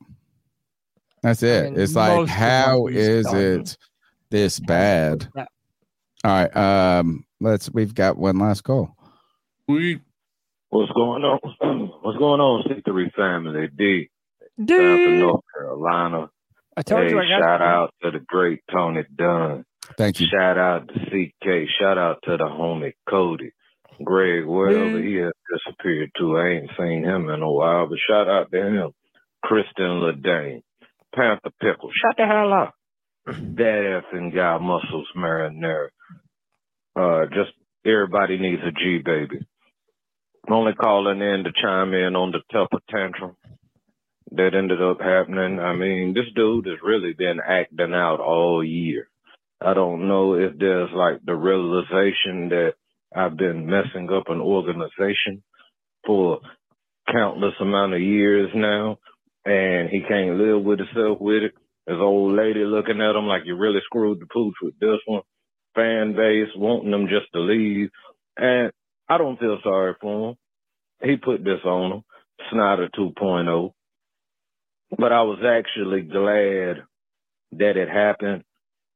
C: That's it.
A: mean,
C: it's like how is
A: done
C: it this bad?
A: Yeah.
C: All right. Um. Let's. We've got one last call.
D: We.
U: What's going on? (clears throat) What's going on, C3 family? D.
A: D.
U: Down to North Carolina.
A: I told
U: hey,
A: you I got
U: shout
A: you.
U: out to the great Tony Dunn.
C: Thank you.
U: Shout out to CK. Shout out to the homie Cody. Greg, wherever he has disappeared to. I ain't seen him in a while, but shout out to him. Kristen Ledane. Panther Pickle. Shut the hell up. (clears throat) That effing guy, Muscles Marinara. Uh, just everybody needs a G baby. I'm only calling in to chime in on the Tepper tantrum that ended up happening. I mean, this dude has really been acting out all year. I don't know if there's like the realization that I've been messing up an organization for countless amount of years now, and he can't live with himself with it. His old lady looking at him like you really screwed the pooch with this one. Fan base wanting them just to leave, and I don't feel sorry for him. He put this on him, Snyder 2.0. But I was actually glad that it happened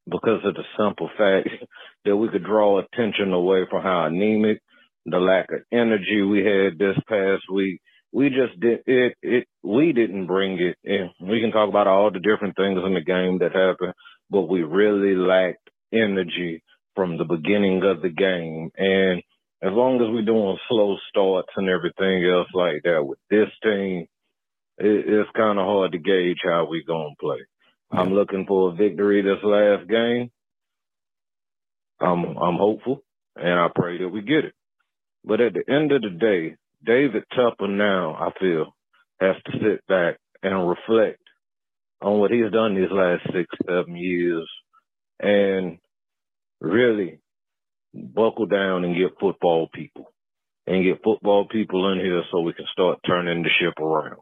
U: because of the simple fact (laughs) that we could draw attention away from how anemic, the lack of energy we had this past week. We just did it. It we didn't bring it. We can talk about all the different things in the game that happened, but we really lacked energy from the beginning of the game. And as long as we're doing slow starts and everything else like that with this team, it, it's kind of hard to gauge how we're gonna play. I'm looking for a victory this last game. I'm I'm hopeful, and I pray that we get it. But at the end of the day, David Tepper now, I feel, has to sit back and reflect on what he's done these last six, seven years and really buckle down and get football people and get football people in here so we can start turning the ship around.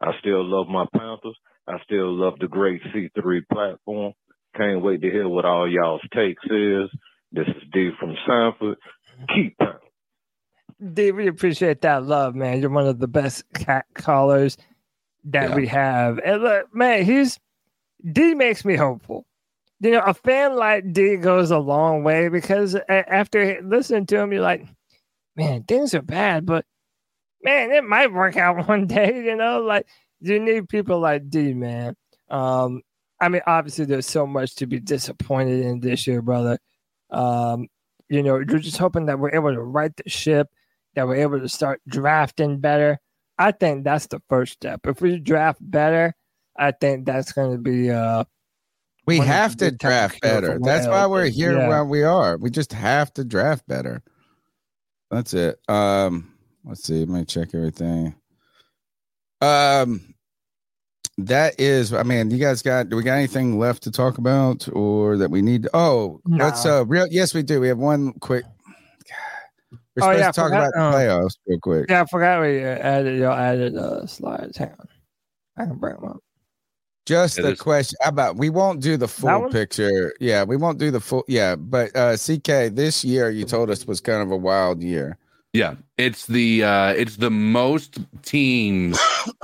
U: I still love my Panthers. I still love the great C3 platform. Can't wait to hear what all y'all's takes is. This is D from Sanford. Keep pounding.
A: D, we appreciate that love, man. You're one of the best cat callers that
D: Yeah.
A: we have. And look, man, he's D makes me hopeful. You know, a fan like D goes a long way because after listening to him, you're like, man, things are bad, but man, it might work out (laughs) one day. You know, like you need people like D, man. Um, I mean, obviously, there's so much to be disappointed in this year, brother. Um, you know, you're just hoping that we're able to right the ship, that we're able to start drafting better. I think that's the first step. If we draft better, I think that's going to be uh
C: We
A: one of the
C: have to draft better. That's why we're here
A: Yeah.
C: where we are. We just have to draft better. That's it. Um, let's see. Let me check everything. Um, that is. I mean, you guys got? Do we got anything left to talk about, or that we need? Oh, let's.
A: No.
C: Uh, real. Yes, we do. We have one quick. We're
A: Oh,
C: supposed
A: yeah,
C: to talk
A: forgot,
C: about the
A: um,
C: playoffs real quick.
A: Yeah, I forgot we uh, added y'all added uh slides. Hang on. I can bring them up.
C: Just
D: Yeah,
C: the
D: there's-
C: question about we won't do the full picture. Yeah, we won't do the full. Yeah, but uh CK, this year you told us was kind of a wild year.
D: Yeah, it's the uh it's the most teams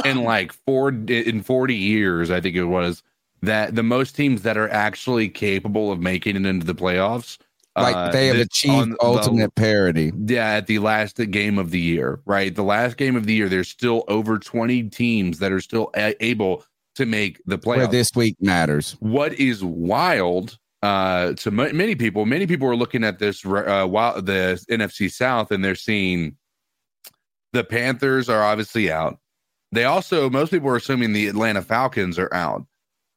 D: in (coughs) like four in 40 years, I think it was, that the most teams that are actually capable of making it into the playoffs.
C: Like
D: uh,
C: they have
D: this- on
C: achieved
D: the-
C: ultimate parity.
D: yeah, at the last game of the year, right? The last game of the year, there's still over 20 teams that are still a- able to make the
C: Where
D: playoffs.
C: this week matters.
D: what is wild uh to m- many people many people are looking at this uh while the NFC South and they're seeing the Panthers are obviously out. They also most people are assuming the Atlanta Falcons are out.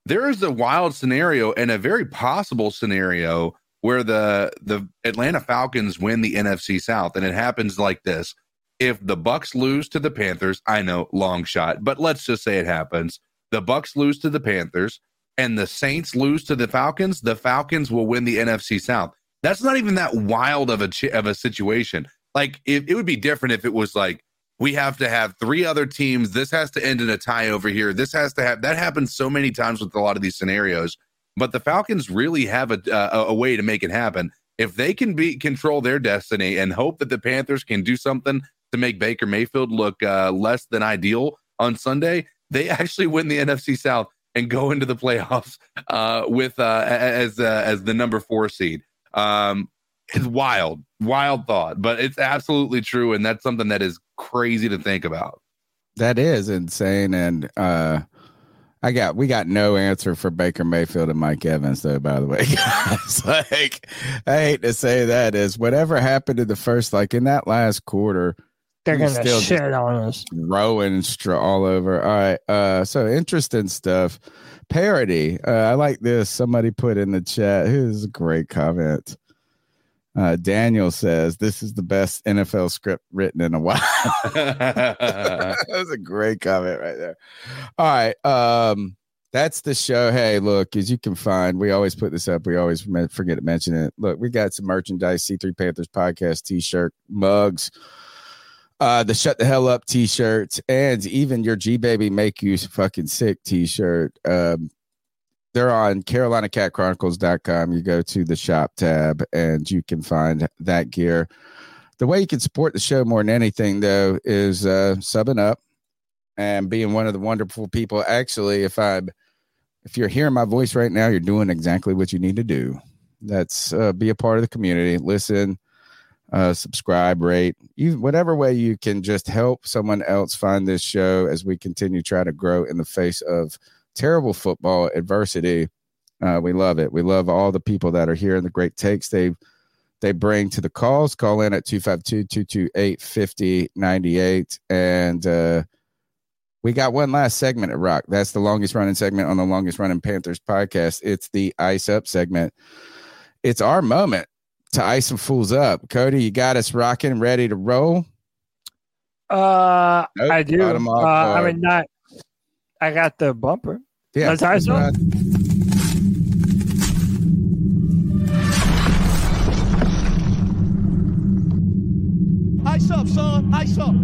D: There is a wild scenario and a very possible scenario where the the Atlanta Falcons win the NFC South and it happens like this. If the Bucs lose to the Panthers, I know long shot, but let's just say it happens. The Bucs lose to the Panthers and the Saints lose to the Falcons, the Falcons will win the NFC South. That's not even that wild of a chi- of a situation. Like it, it would be different if it was like we have to have three other teams. This has to end in a tie over here. This has to have that happens so many times with a lot of these scenarios. But the Falcons really have a a, a way to make it happen. If they can be control their destiny and hope that the Panthers can do something to make Baker Mayfield look uh, less than ideal on Sunday, they actually win the NFC South and go into the playoffs (laughs) uh, with uh, as uh, as the number four seed. Um, it's wild, wild thought, but it's absolutely true, and that's something that is crazy to think about.
C: That is insane. And uh I got we got no answer for Baker Mayfield and Mike Evans though, by the way. (laughs) guys. (laughs) like I hate to say that is whatever happened in the first like in that last quarter,
A: They're gonna
C: still just
A: shit on us.
C: rowing straw all over. All right. Uh so interesting stuff. Parody. Uh I like this. Somebody put in the chat. Here's a great comment. Uh Daniel says this is the best NFL script written in a while. (laughs) That's a great comment right there. All right. Um that's the show. Hey, look, as you can find, we always put this up. We always forget to mention it. Look, we got some merchandise, C3 Panthers podcast t-shirt, mugs, uh, the shut the hell up t-shirts, and even your G baby make you fucking sick t-shirt. Um, they're on carolinacatchronicles.com. You go to the shop tab and you can find that gear. The way you can support the show more than anything, though, is uh, subbing up and being one of the wonderful people. Actually, if I'm if you're hearing my voice right now, you're doing exactly what you need to do. That's uh, be a part of the community. Listen, uh, subscribe, rate, you whatever way you can just help someone else find this show as we continue try to grow in the face of terrible football adversity. Uh, we love it. We love all the people that are here and the great takes they they bring to the calls. Call in at 252-228-5098. And uh, we got one last segment at Rock. That's the longest running segment on the longest running Panthers podcast. It's the Ice Up segment. It's our moment to ice some fools up. Cody, you got us rocking, ready to roll.
A: Uh,
C: Nope,
A: I do.
C: caught him
A: Uh, I mean, not. I got the bumper.
C: Yeah,
A: Let's ice
C: that's
A: up.
H: Ice up, son. Ice up.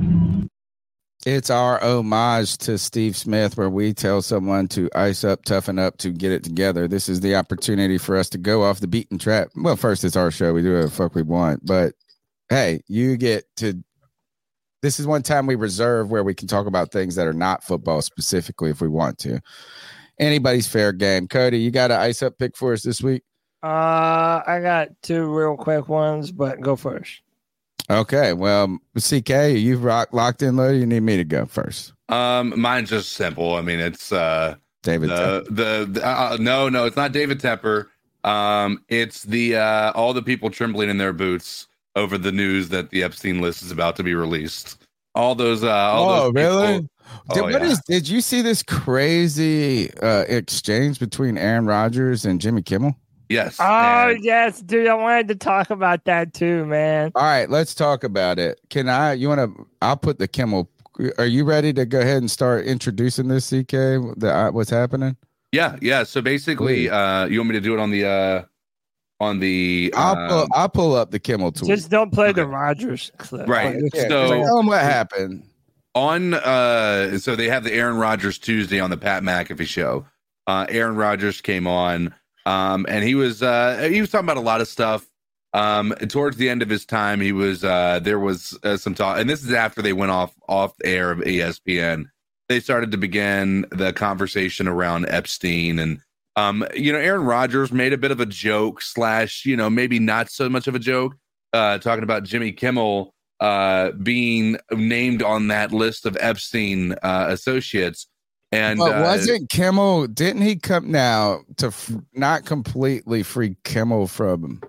C: It's our homage to Steve Smith, where we tell someone to ice up, toughen up, to get it together. This is the opportunity for us to go off the beaten track. Well, first, it's our show. We do whatever fuck we want. But hey, you get to. This is one time we reserve where we can talk about things that are not football specifically if we want to. Anybody's fair game. Cody, you got an ice up pick for us this week?
A: Uh, I got two real quick ones, but go first.
C: Okay. Well, CK, you've rock, locked in, loaded. You need me to go first.
D: Um, mine's just simple. I mean, it's uh
C: David
D: the the, the uh, no no it's not David Tepper. Um, it's the uh all the people trembling in their boots over the news that the Epstein list is about to be released. All those uh all
C: Oh,
D: those
C: really?
D: people-
C: Did,
D: Oh,
C: what
D: yeah.
C: is- did you see this crazy uh, exchange between Aaron Rodgers and Jimmy Kimmel?
D: Yes.
A: Oh yes, dude. I wanted to talk about that too, man.
C: All right, let's talk about it. Can I? You want to? I'll put the Kimmel. Are you ready to go ahead and start introducing this, CK? The, uh, what's happening?
D: Yeah, yeah. So basically, uh, you want me to do it on the uh, on the
C: I'll pull,
D: um,
C: I'll pull up the Kimmel tweet.
A: Just don't play the Rodgers clip.
D: Right.
A: Like,
C: Yeah,
D: So-
C: tell them what happened.
D: on uh so they have the Aaron Rodgers Tuesday on the Pat McAfee show. Uh Aaron Rodgers came on um and he was uh he was talking about a lot of stuff. Um towards the end of his time he was uh there was uh, some talk and this is after they went off off the air of ESPN. They started to begin the conversation around Epstein and um you know Aaron Rodgers made a bit of a joke slash you know maybe not so much of a joke uh talking about Jimmy Kimmel uh being named on that list of Epstein uh associates and
C: but
D: uh,
C: wasn't Kimmel? Didn't he come now to f- not completely free Kimmel from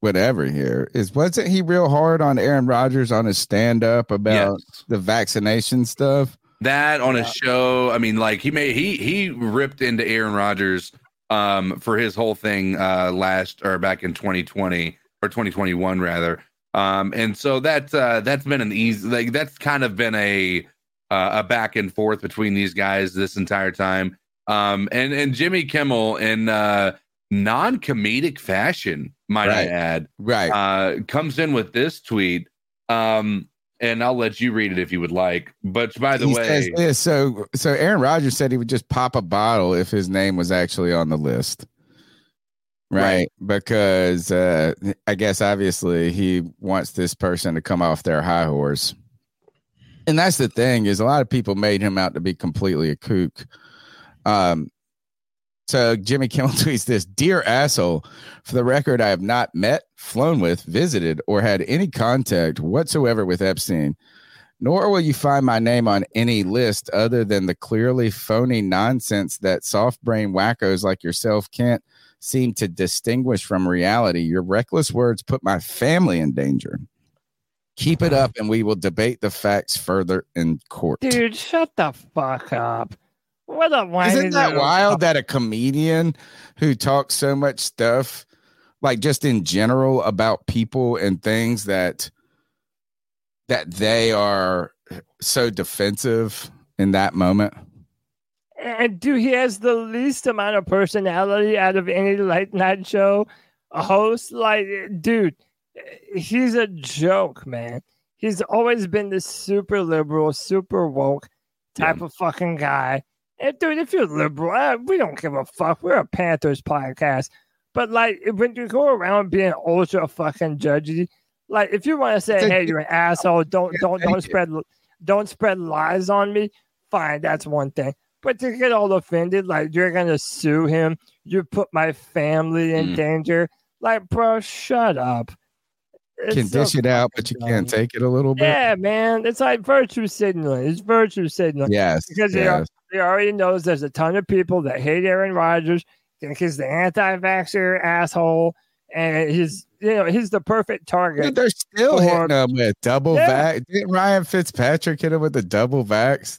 C: whatever here? Is wasn't he real hard on Aaron Rodgers on his stand up about the vaccination stuff?
D: that on a show i mean like he made he he ripped into aaron Rodgers um for his whole thing uh last or back in 2020 or 2021 rather um and so that's uh that's been an easy like that's kind of been a uh, a back and forth between these guys this entire time um and and jimmy kimmel in uh non-comedic fashion might i add
C: Right.
D: uh comes in with this tweet um and I'll let you read it if you would like. But by the
C: he
D: way,
C: this. So so Aaron Rodgers said he would just pop a bottle if his name was actually on the list. Right. Because uh I guess obviously he wants this person to come off their high horse. And that's the thing is a lot of people made him out to be completely a kook. Um so Jimmy Kimmel (laughs) tweets this Dear asshole, for the record, I have not met, flown with, visited, or had any contact whatsoever with Epstein nor will you find my name on any list other than the clearly phony nonsense that soft brain wackos like yourself can't seem to distinguish from reality. Your reckless words put my family in danger. Keep it uh-huh. up, and we will debate the facts further in court.
A: Dude, shut the fuck up. What a
C: Isn't that wild that a comedian who talks so much stuff, like just in general about people and things that that they are so defensive in that moment?
A: And dude, he has the least amount of personality out of any late night show host. Like, dude, he's a joke, man. He's always been this super liberal, super woke type of fucking guy. And dude, if you're liberal, we don't give a fuck. We're a Panthers podcast. But like, when you go around being ultra fucking judgy, like if you want to say, "Hey, you're an asshole," don't don't don't spread don't spread lies on me. Fine, that's one thing. But to get all offended, like you're gonna sue him, you put my family in
C: Mm.
A: danger. Like, bro, shut up. It's
C: can
A: so
C: dish it out, but you can't take it a little bit.
A: yeah, man. It's like virtue signaling. It's virtue signaling.
C: Yes,
A: Because he,
C: yes.
A: he already knows there's a ton of people that hate Aaron Rodgers, think he's the anti vaxxer asshole, and he's you know, he's the perfect target.
C: Dude, they're still
A: for-
C: hitting them with double
A: Yeah.
C: vax. Didn't Ryan Fitzpatrick hit him with the double vax?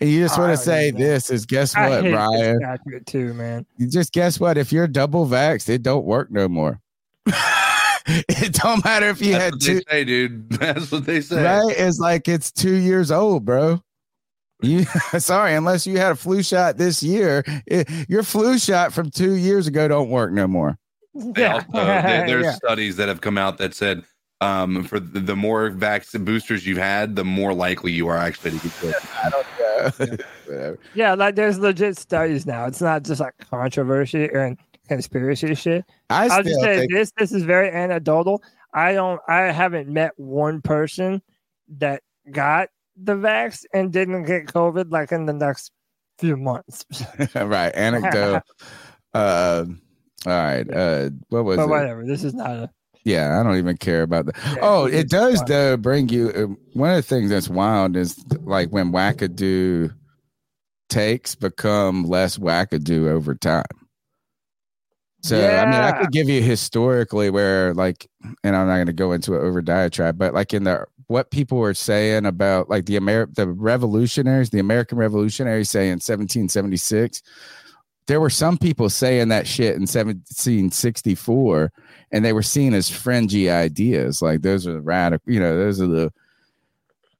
C: And you just want
A: Oh,
C: to say
A: yeah.
C: this is guess what, Ryan?
A: Too, man.
C: You just guess what? If you're double vaxxed, it don't work no more. (laughs) (laughs) it don't matter if you
D: That's
C: had
D: what
C: two.
D: they say, dude. (laughs) That's what they say.
C: Right? It's like it's two years old, bro. You (laughs) sorry, unless you had a flu shot this year, it, your flu shot from two years ago don't work no more.
D: They also, there- there's
C: Yeah.
D: studies that have come out that said um, for the, the more vaccine boosters you've had, the more likely you are actually to get COVID.
C: Whatever.
A: Yeah, like there's legit studies now. It's not just like controversy and conspiracy shit.
C: I
A: I'll just say
C: think-
A: this. This is very anecdotal. I don't. I haven't met one person that got the vax and didn't get COVID like in the next few months. (laughs) (laughs)
C: right. Anecdote. (laughs) uh, all right. Uh, what was
A: but
C: it?
A: whatever. This is not a.
C: Yeah, I don't even care about that. oh, it does though bring you. uh, One of the things that's wild is like when wackadoo takes become less wackadoo over time. So I mean, I could give you historically where like, and I'm not going to go into it over diatribe, but like in the what people were saying about like the Amer the revolutionaries, the American revolutionaries say in 1776 there were some people saying that shit in 1764 and they were seen as fringy ideas like those are the radical you know those are the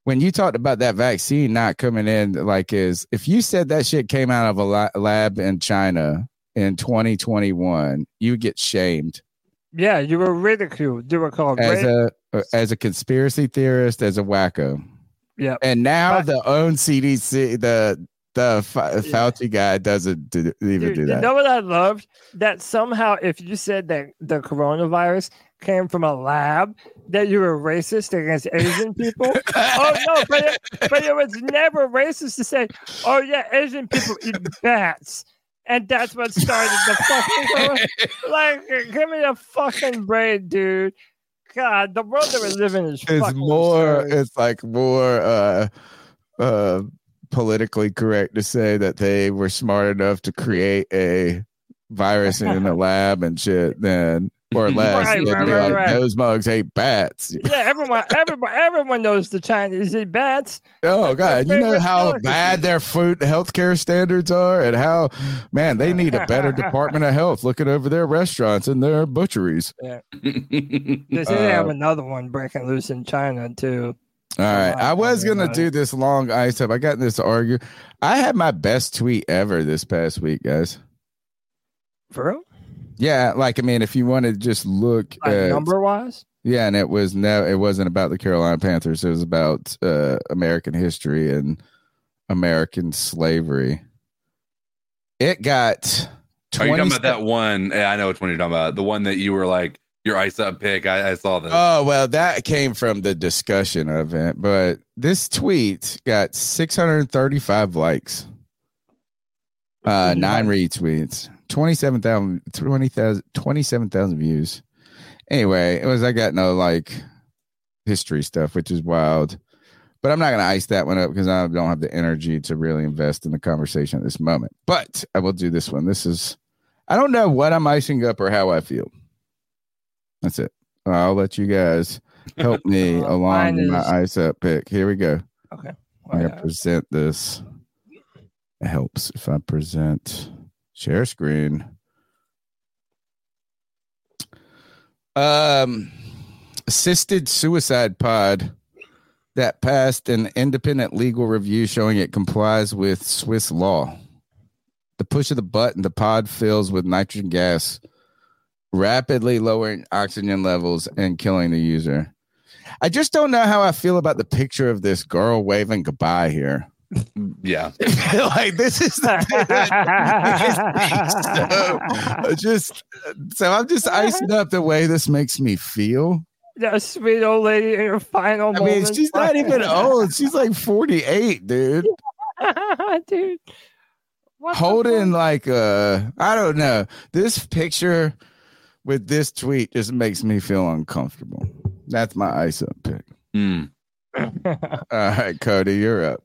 C: when you talked about that vaccine not coming in like is if you said that shit came out of a lab in china in 2021 you get shamed
A: Yeah, you were ridiculed. You were called.
C: as
A: ra-
C: a uh, as a conspiracy theorist as a wacko
A: yeah.
C: and now the own cdc the the Fa- Fauci guy doesn't do, even
A: Dude,
C: do that.
A: you know what I loved? That somehow, if you said that the coronavirus came from a lab, that you were racist against Asian people. (laughs) oh no, but it, but it was never racist to say, "Oh yeah, Asian people eat bats," and that's what started the fucking. (laughs) like, give me a fucking break, dude. God, the world that we live in is
C: it's more
A: absurd.
C: it's like more uh uh politically correct to say that they were smart enough to create a virus in a (laughs) lab and shit than or (laughs) less
A: Right, right, right,
C: like
A: right.
C: those mugs hate bats
A: Yeah, everyone, everyone, everyone knows the Chinese eat bats. (laughs)
C: oh god you know how
A: delicacy.
C: bad their food healthcare standards are and how man they need a better department of health looking over their restaurants and their butcheries (laughs)
A: Yeah. They say they have
C: Uh,
A: another one breaking loose in China too.
C: All right. I was gonna do this long ice up. I got in this argue. I had my best tweet ever this past week, guys.
A: For real?
C: Yeah, like I mean, if you want to just look
A: Like
C: at
A: number wise?
C: yeah, and it was no, it wasn't about the Carolina Panthers. It was about uh, American history and American slavery. It got.
D: Are you talking
C: 20
D: about that one? Yeah, I know which one you're talking about. The one that you were like your ice up pick. I, I saw that.
C: Oh well, that came from the discussion of it, but this tweet got 635 likes, uh, nine retweets, 27,000 20,000 27,000 views. Anyway, it was I got no like history stuff, which is wild. But I'm not going to ice that one up because I don't have the energy to really invest in the conversation at this moment. But I will do this one. This is, I don't know what I'm icing up or how I feel. That's it. I'll let you guys help me (laughs)
A: Uh,
C: along
A: mine
C: my ice up pick. Here we go.
A: Okay.
C: I'm going to present this. It helps if I present share screen. Um, assisted suicide pod that passed an independent legal review showing it complies with Swiss law. The push of the button, the pod fills with nitrogen gas, rapidly lowering oxygen levels and killing the user. I just don't know how I feel about the picture of this girl waving goodbye here.
D: Yeah. (laughs)
C: like this is the so, (laughs) just so I'm just icing up the way this makes me feel.
A: That sweet old lady in her final
C: I mean,
A: moments.
C: she's not (laughs) even old. She's like 48, dude.
A: dude.
C: Holding like uh I don't know. This picture with this tweet just makes me feel uncomfortable. That's my ice up pick.
D: Hmm.
C: All right, Cody, you're up.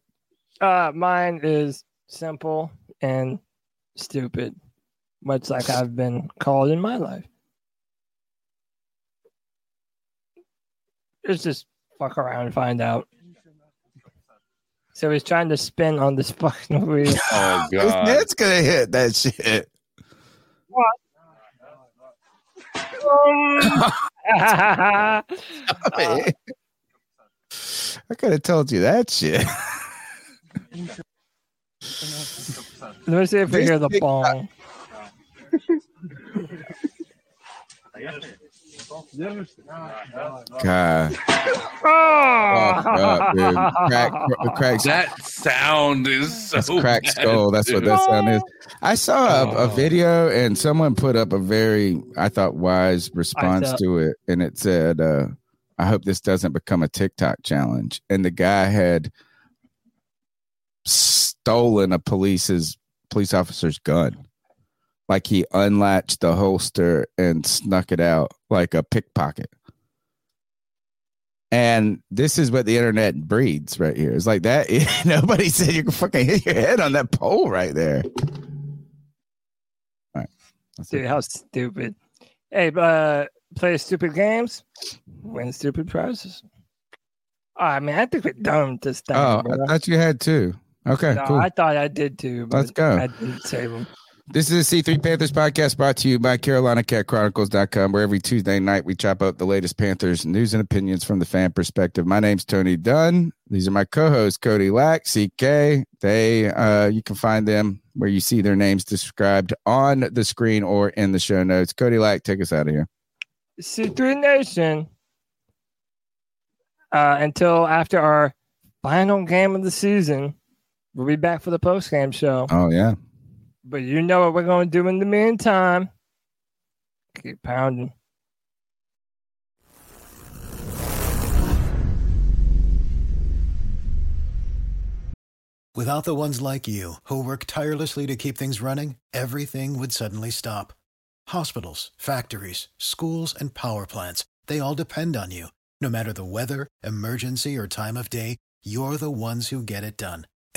A: Uh, mine is simple and stupid, much like I've been called in my life. It's just fuck around and find out. So he's trying to spin on this fucking wheel. (laughs)
D: Oh
C: His (laughs) net's gonna hit that shit.
A: Um, (laughs)
C: I could have told you that shit.
A: Let me see if we hear the bong. (laughs)
C: God.
A: Oh,
C: up, dude. Crack, crack, (laughs)
D: That sound is so
C: That's crack
D: bad,
C: skull. That's what
D: dude.
C: that sound is. I saw a, a video and someone put up a very, I thought, wise response
A: up.
C: to it, and it said, uh, "I hope this doesn't become a TikTok challenge." And the guy had stolen a police's police officer's gun, like he unlatched the holster and snuck it out like a pickpocket. And this is what the internet breeds right here. It's like that. (laughs) Nobody said you can fucking hit your head on that pole right there. All right.
A: Dude, how stupid. Hey, uh, play stupid games, win stupid prizes. I mean, I think we're dumb to thing.
C: Oh,
A: bro.
C: I thought you had two. Okay,
A: no,
C: cool.
A: I thought I did too. But
C: Let's go.
A: I didn't save them.
C: This is the C3 Panthers podcast brought to you by CarolinaCatChronicles.com, where every Tuesday night we chop up the latest Panthers news and opinions from the fan perspective. My name's Tony Dunn. These are my co-hosts, Cody Lac, CK. They, uh, you can find them where you see their names described on the screen or in the show notes. Cody Lac, take us out of here.
A: C3 Nation. Uh, until after our final game of the season, we'll be back for the post game show.
C: Oh yeah,
A: But you know what we're going to do in the meantime? Keep pounding.
V: Without the ones like you, who work tirelessly to keep things running, everything would suddenly stop. Hospitals, factories, schools, and power plants, they all depend on you. No matter the weather, emergency, or time of day, you're the ones who get it done.